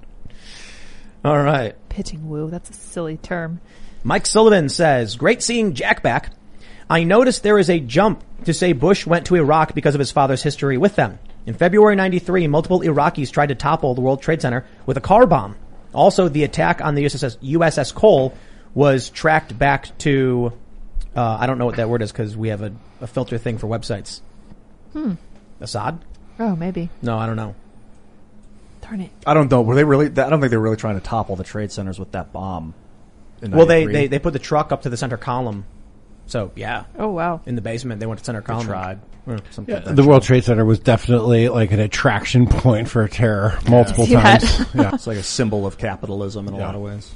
All right. Pitching woo. That's a silly term. Mike Sullivan says, great seeing Jack back. I noticed there is a jump to say Bush went to Iraq because of his father's history with them. In February 93, multiple Iraqis tried to topple the World Trade Center with a car bomb. Also, the attack on the USS, USS Cole was tracked back to, uh, I don't know what that word is because we have a, a filter thing for websites. Hmm. Assad? Oh, maybe. No, I don't know. Darn it. I don't know. Were they really? I don't think they were really trying to topple the trade centers with that bomb. Well, they, they, they put the truck up to the center column. So, yeah. Oh, wow. In the basement, they went to center column. tried. Yeah. something. like that. The World Trade Center was definitely like an attraction point for terror multiple See that? times. yeah. It's like a symbol of capitalism in a lot of ways.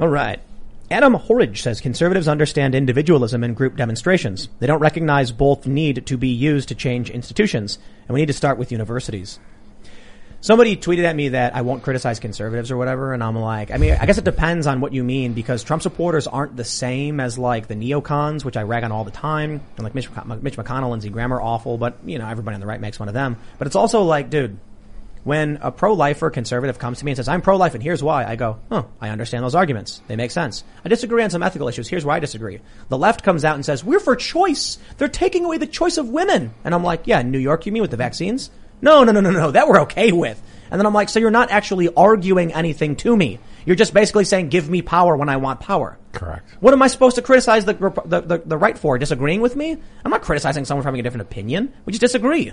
All right. Adam Horridge says conservatives understand individualism and group demonstrations. They don't recognize both need to be used to change institutions, and we need to start with universities. Somebody tweeted at me that I won't criticize conservatives or whatever, and I'm like, I mean, I guess it depends on what you mean because Trump supporters aren't the same as like the neocons, which I rag on all the time, and like Mitch McConnell, Lindsey Graham are awful, but you know, everybody on the right makes one of them. But it's also like, dude, when a pro-lifer conservative comes to me and says, I'm pro-life and here's why, I go, oh, I understand those arguments. They make sense. I disagree on some ethical issues. Here's where I disagree. The left comes out and says, we're for choice. They're taking away the choice of women. And I'm like, yeah, in New York, you mean with the vaccines? No, no, no, no, no. That we're okay with. And then I'm like, so you're not actually arguing anything to me. You're just basically saying, give me power when I want power. Correct. What am I supposed to criticize the, the, the, the right for? Disagreeing with me? I'm not criticizing someone for having a different opinion. We just disagree.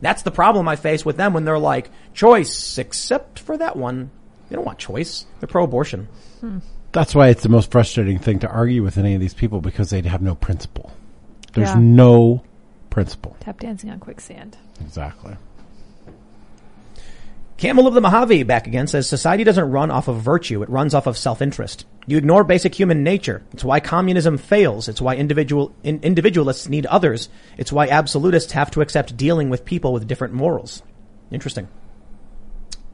That's the problem I face with them when they're like, choice, except for that one. They don't want choice. They're pro-abortion. Hmm. That's why it's the most frustrating thing to argue with any of these people because they have no principle. There's Yeah. no principle. Tap dancing on quicksand. Exactly. Camel of the Mojave back again says society doesn't run off of virtue. It runs off of self-interest. You ignore basic human nature. It's why communism fails. It's why individual, in, individualists need others. It's why absolutists have to accept dealing with people with different morals. Interesting.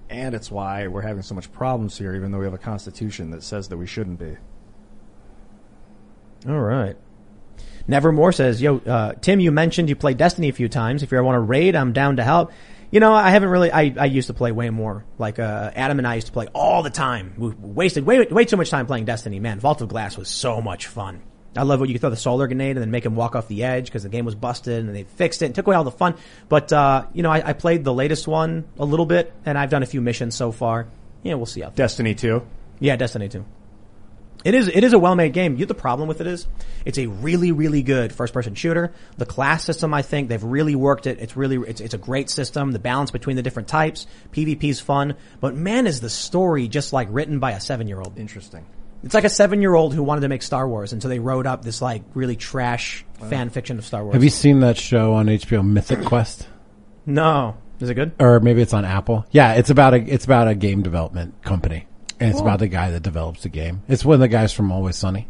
And it's why we're having so much problems here, even though we have a constitution that says that we shouldn't be. All right. Nevermore says, yo, uh, Tim, you mentioned you played Destiny a few times. If you ever want to raid, I'm down to help. You know, I haven't really, I, I used to play way more. Like, uh, Adam and I used to play all the time. We wasted way, way too much time playing Destiny. Man, Vault of Glass was so much fun. I love when you could throw the solar grenade and then make him walk off the edge because the game was busted and they fixed it and took away all the fun. But, uh, you know, I, I played the latest one a little bit and I've done a few missions so far. Yeah, we'll see how. Destiny 2. Yeah, Destiny 2. It is. It is a well-made game. You, the problem with it is, it's a really, really good first-person shooter. The class system, I think, they've really worked it. It's really, it's, it's a great system. The balance between the different types, PvP is fun. But man, is the story just like written by a seven-year-old. Interesting. It's like a seven-year-old who wanted to make Star Wars, and so they wrote up this like really trash fan fiction of Star Wars. Have you seen that show on HBO, Mythic Quest? No, is it good? Or maybe it's on Apple. Yeah, it's about a it's about a game development company, and it's about the guy that develops the game. It's one of the guys from Always Sunny.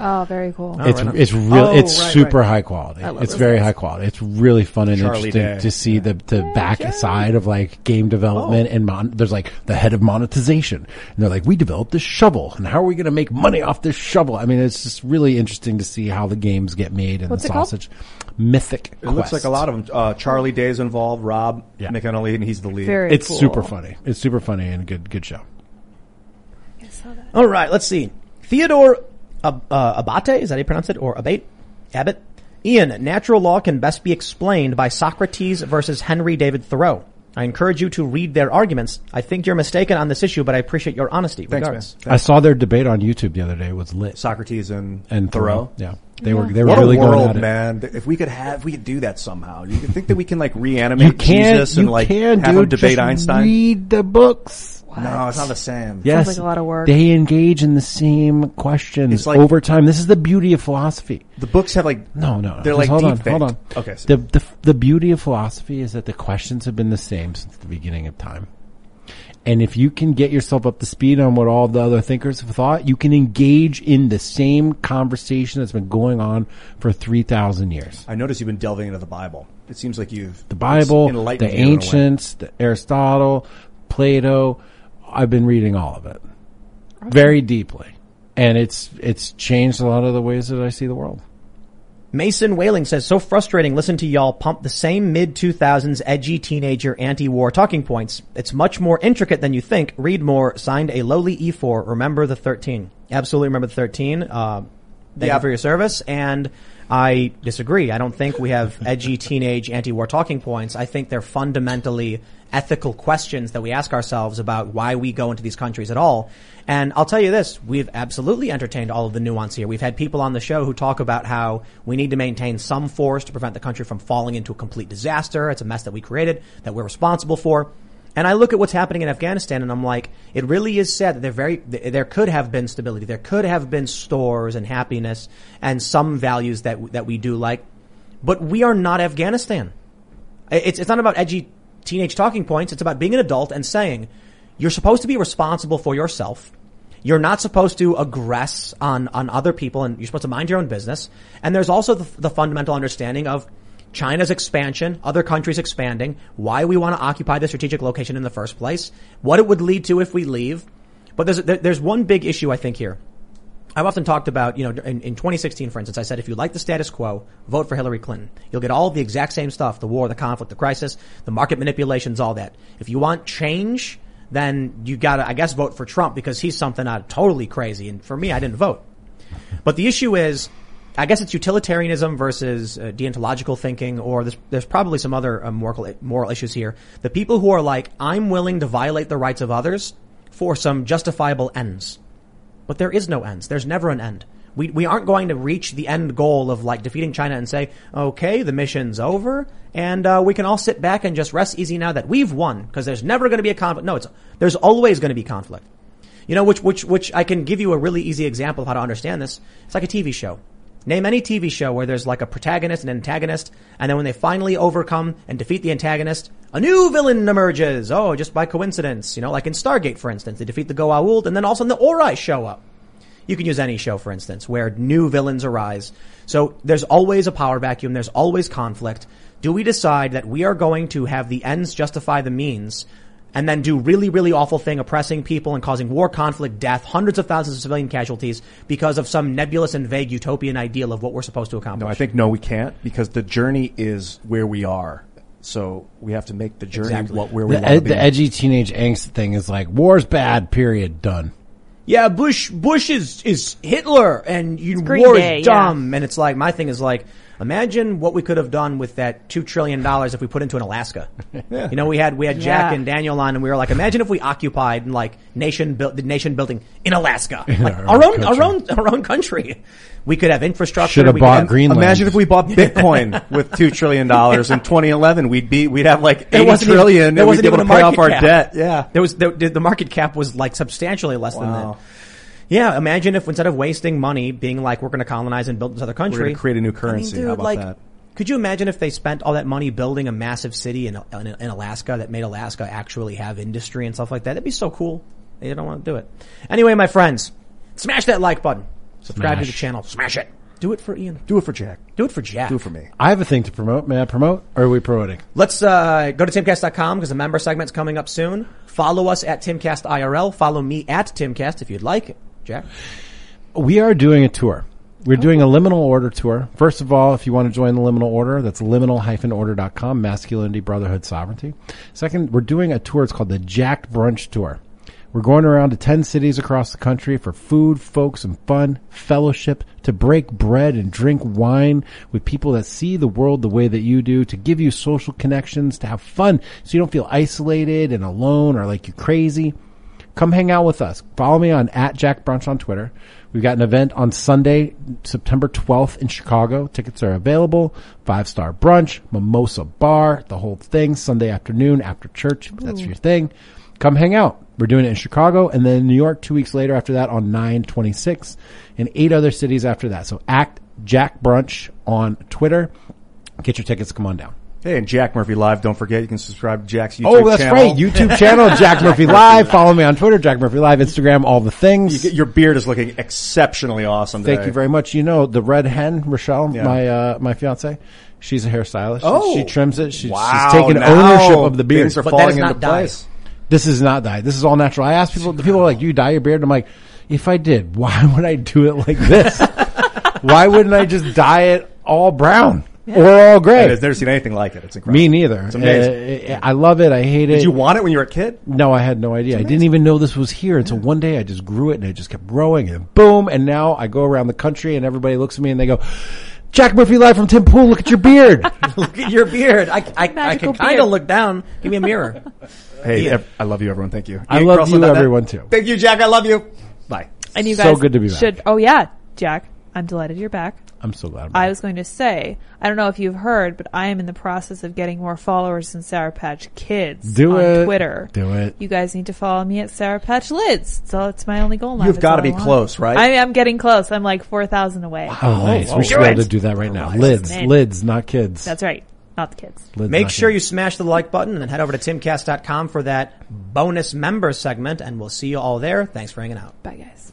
Oh, very cool. it's right it's real. Oh, it's right, super right. high quality. It's very guys. high quality. It's really fun and Charlie interesting Day. to see the the back side of like game development and mon- there's like the head of monetization and they're like we developed this shovel and how are we going to make money off this shovel? I mean, it's just really interesting to see how the games get made and What's the it called? sausage. Mythic. It looks like a lot of them. Uh, Charlie Day's involved. Rob Yeah. McElhenney, and he's the lead. Very It's cool. super funny. It's super funny and a good good show. I saw that. All right, let's see. Theodore Ab- uh, Abate, is that how you pronounce it? Or Abate? Abbott? Ian, natural law can best be explained by Socrates versus Henry David Thoreau. I encourage you to read their arguments. I think you're mistaken on this issue, but I appreciate your honesty. Thanks, Regards. man. I saw their debate on YouTube the other day. It was lit. Socrates and, and Thoreau. Yeah, they were they were What really a going world, at it. man! If we could have, if we could do that somehow. You could think that we can like reanimate You can't. Jesus you and like can, have dude. him debate Just Einstein. Read the books. No, it's not the same. Yes, like a lot of work. They engage in the same questions It's like- over time. This is the beauty of philosophy. The books have like No, no, no. They're Just like hold on, deep hold on. Okay, so- The, the the beauty of philosophy is that the questions have been the same since the beginning of time. And if you can get yourself up to speed on what all the other thinkers have thought, you can engage in the same conversation that's been going on for 3,000 years. I notice you've been delving into the Bible. It seems like you've The Bible, enlightened the you in a way. ancients, the Aristotle, Plato. I've been reading all of it very deeply. And it's, it's changed a lot of the ways that I see the world. Mason Whaling says, so frustrating. Listen to y'all pump the same mid 2000s edgy teenager anti-war talking points. It's much more intricate than you think. Read more. Signed a lowly E4. Remember the 13. Absolutely remember the 13. Uh, thank Yeah. you for your service. And I disagree. I don't think we have edgy teenage anti-war talking points. I think they're fundamentally ethical questions that we ask ourselves about why we go into these countries at all. And I'll tell you this, we've absolutely entertained all of the nuance here. We've had people on the show who talk about how we need to maintain some force to prevent the country from falling into a complete disaster. It's a mess that we created, that we're responsible for. And I look at what's happening in Afghanistan and I'm like, it really is sad that there very, there could have been stability. There could have been stores and happiness and some values that, that we do like. But we are not Afghanistan. It's, it's not about edgy teenage talking points. It's about being an adult and saying, you're supposed to be responsible for yourself. You're not supposed to aggress on, on other people and you're supposed to mind your own business. And there's also the, the fundamental understanding of China's expansion, other countries expanding, why we want to occupy the strategic location in the first place, what it would lead to if we leave. But there's, there's one big issue I think here. I've often talked about, you know, in, in 2016, for instance, I said if you like the status quo, vote for Hillary Clinton. You'll get all the exact same stuff, the war, the conflict, the crisis, the market manipulations, all that. If you want change, then you gotta, I guess, vote for Trump because he's something uh, totally crazy. And for me, I didn't vote. But the issue is, I guess it's utilitarianism versus uh, deontological thinking, or there's, there's probably some other uh, moral, moral issues here. The people who are like, I'm willing to violate the rights of others for some justifiable ends. But there is no ends. There's never an end. We, we aren't going to reach the end goal of like defeating China and say, okay, the mission's over and uh, we can all sit back and just rest easy now that we've won because there's never going to be a conflict. No, it's, there's always going to be conflict. You know, which, which, which I can give you a really easy example of how to understand this. It's like a TV show. Name any TV show where there's like a protagonist and an antagonist, and then when they finally overcome and defeat the antagonist, a new villain emerges. Oh, just by coincidence. You know, like in Stargate, for instance, they defeat the Goa'uld, and then all of a sudden the Ori show up. You can use any show, for instance, where new villains arise. So there's always a power vacuum. There's always conflict. Do we decide that we are going to have the ends justify the means and then do really, really awful thing, oppressing people and causing war, conflict, death, hundreds of thousands of civilian casualties because of some nebulous and vague utopian ideal of what we're supposed to accomplish? No, I think no, we can't because the journey is where we are. So we have to make the journey Exactly. what where we The, ed, be. the edgy teenage angst thing is like war's bad. Period. Done. yeah, Bush, Bush is, is Hitler and you, war Day, is dumb. And it's like, my thing is like, Imagine what we could have done with that two trillion dollars if we put into an Alaska. You know, we had we had Jack Yeah. and Daniel on, and we were like, imagine if we occupied like nation built the nation building in Alaska, like our own our own our own country. We could have infrastructure. Should have we bought have- Greenland. Imagine if we bought Bitcoin with two trillion dollars in 2011. We'd be we'd have like There eighty wasn't even- trillion, there and we'd wasn't be able to pay off our cap. debt. Yeah. There was the, the market cap was like substantially less than that. Yeah, imagine if instead of wasting money being like we're going to colonize and build this other country, We're going to create a new I mean, currency. dude, How about like, that? Could you imagine if they spent all that money building a massive city in, in, in Alaska that made Alaska actually have industry and stuff like that? That'd be so cool. They don't want to do it. Anyway, my friends, smash that like button. Subscribe to the Smash. channel. Smash it. Do it for Ian. Do it for Jack. Do it for Jack. Do it for me. I have a thing to promote. May I promote? Or are we promoting? Let's uh, go to timcast.com because the member segment's coming up soon. Follow us at timcastirl. Follow me at timcast if you'd like. Jack. We are doing a tour. We're doing a liminal order tour. First of all, if you want to join the liminal order, that's liminal-order.com, masculinity, brotherhood, sovereignty. Second, we're doing a tour. It's called the Jack Brunch Tour. We're going around to 10 cities across the country for food, folks, and fun, fellowship, to break bread and drink wine with people that see the world the way that you do, to give you social connections, to have fun so you don't feel isolated and alone or like you're crazy. Come hang out with us. Follow me on at Jack Brunch on Twitter. We've got an event on Sunday, September 12th in Chicago. Tickets are available. Five star brunch, mimosa bar, the whole thing, Sunday afternoon after church. That's your thing. Come hang out. We're doing it in Chicago and then New York two weeks later after that on 926 and eight other cities after that. So act Jack Brunch on Twitter. Get your tickets. Come on down. Hey, and Jack Murphy Live. Don't forget, you can subscribe to Jack's YouTube Oh, that's channel. right. YouTube channel, Jack Murphy Live. Follow me on Twitter, Jack Murphy Live, Instagram, all the things. You get- your beard is looking exceptionally awesome. Thank you very much. You know, the red hen, Rochelle, Yeah. my, uh, my fiance, she's a hairstylist. Oh. She trims it. She, Wow, she's taken now ownership of the beard. Things are But falling is not into dyed. place. This is not dye. This is all natural. I ask people, the people are like, do you dye your beard? I'm like, if I did, why would I do it like this? why wouldn't I just dye it all brown or all great. I've never seen anything like it. It's incredible. Me neither. It's amazing. Uh, I love it. I hate it. Did you want it when you were a kid? No, I had no idea. I didn't even know this was here until one day I just grew it and it just kept growing and boom. And now I go around the country and everybody looks at me and they go, Jack Murphy live from Tim Pool. Look at your beard. Look at your beard. I, I, I can kind of look down. Give me a mirror. Hey, Ian. ev- I love you, everyone. Thank you. I Ian love Crossland you, dot net. everyone, too. Thank you, Jack. I love you. Bye. And you guys So good to be back. should. Oh yeah, Jack. I'm delighted you're back. I'm so glad. I was going to say, I don't know if you've heard, but I am in the process of getting more followers than Sour Patch Kids Do on it. Twitter. Do it. You guys need to follow me at Sour Patch Lids. So it's my only goal now. You've gotta be close, right? I, I'm getting close. I'm like four thousand away. Oh, nice. we should do be able to do that right now. Lids, Man. lids, not kids. That's right, not the kids. Lids, Make not sure kids. you smash the like button and then head over to timcast.com for that bonus member segment and we'll see you all there. Thanks for hanging out. Bye guys.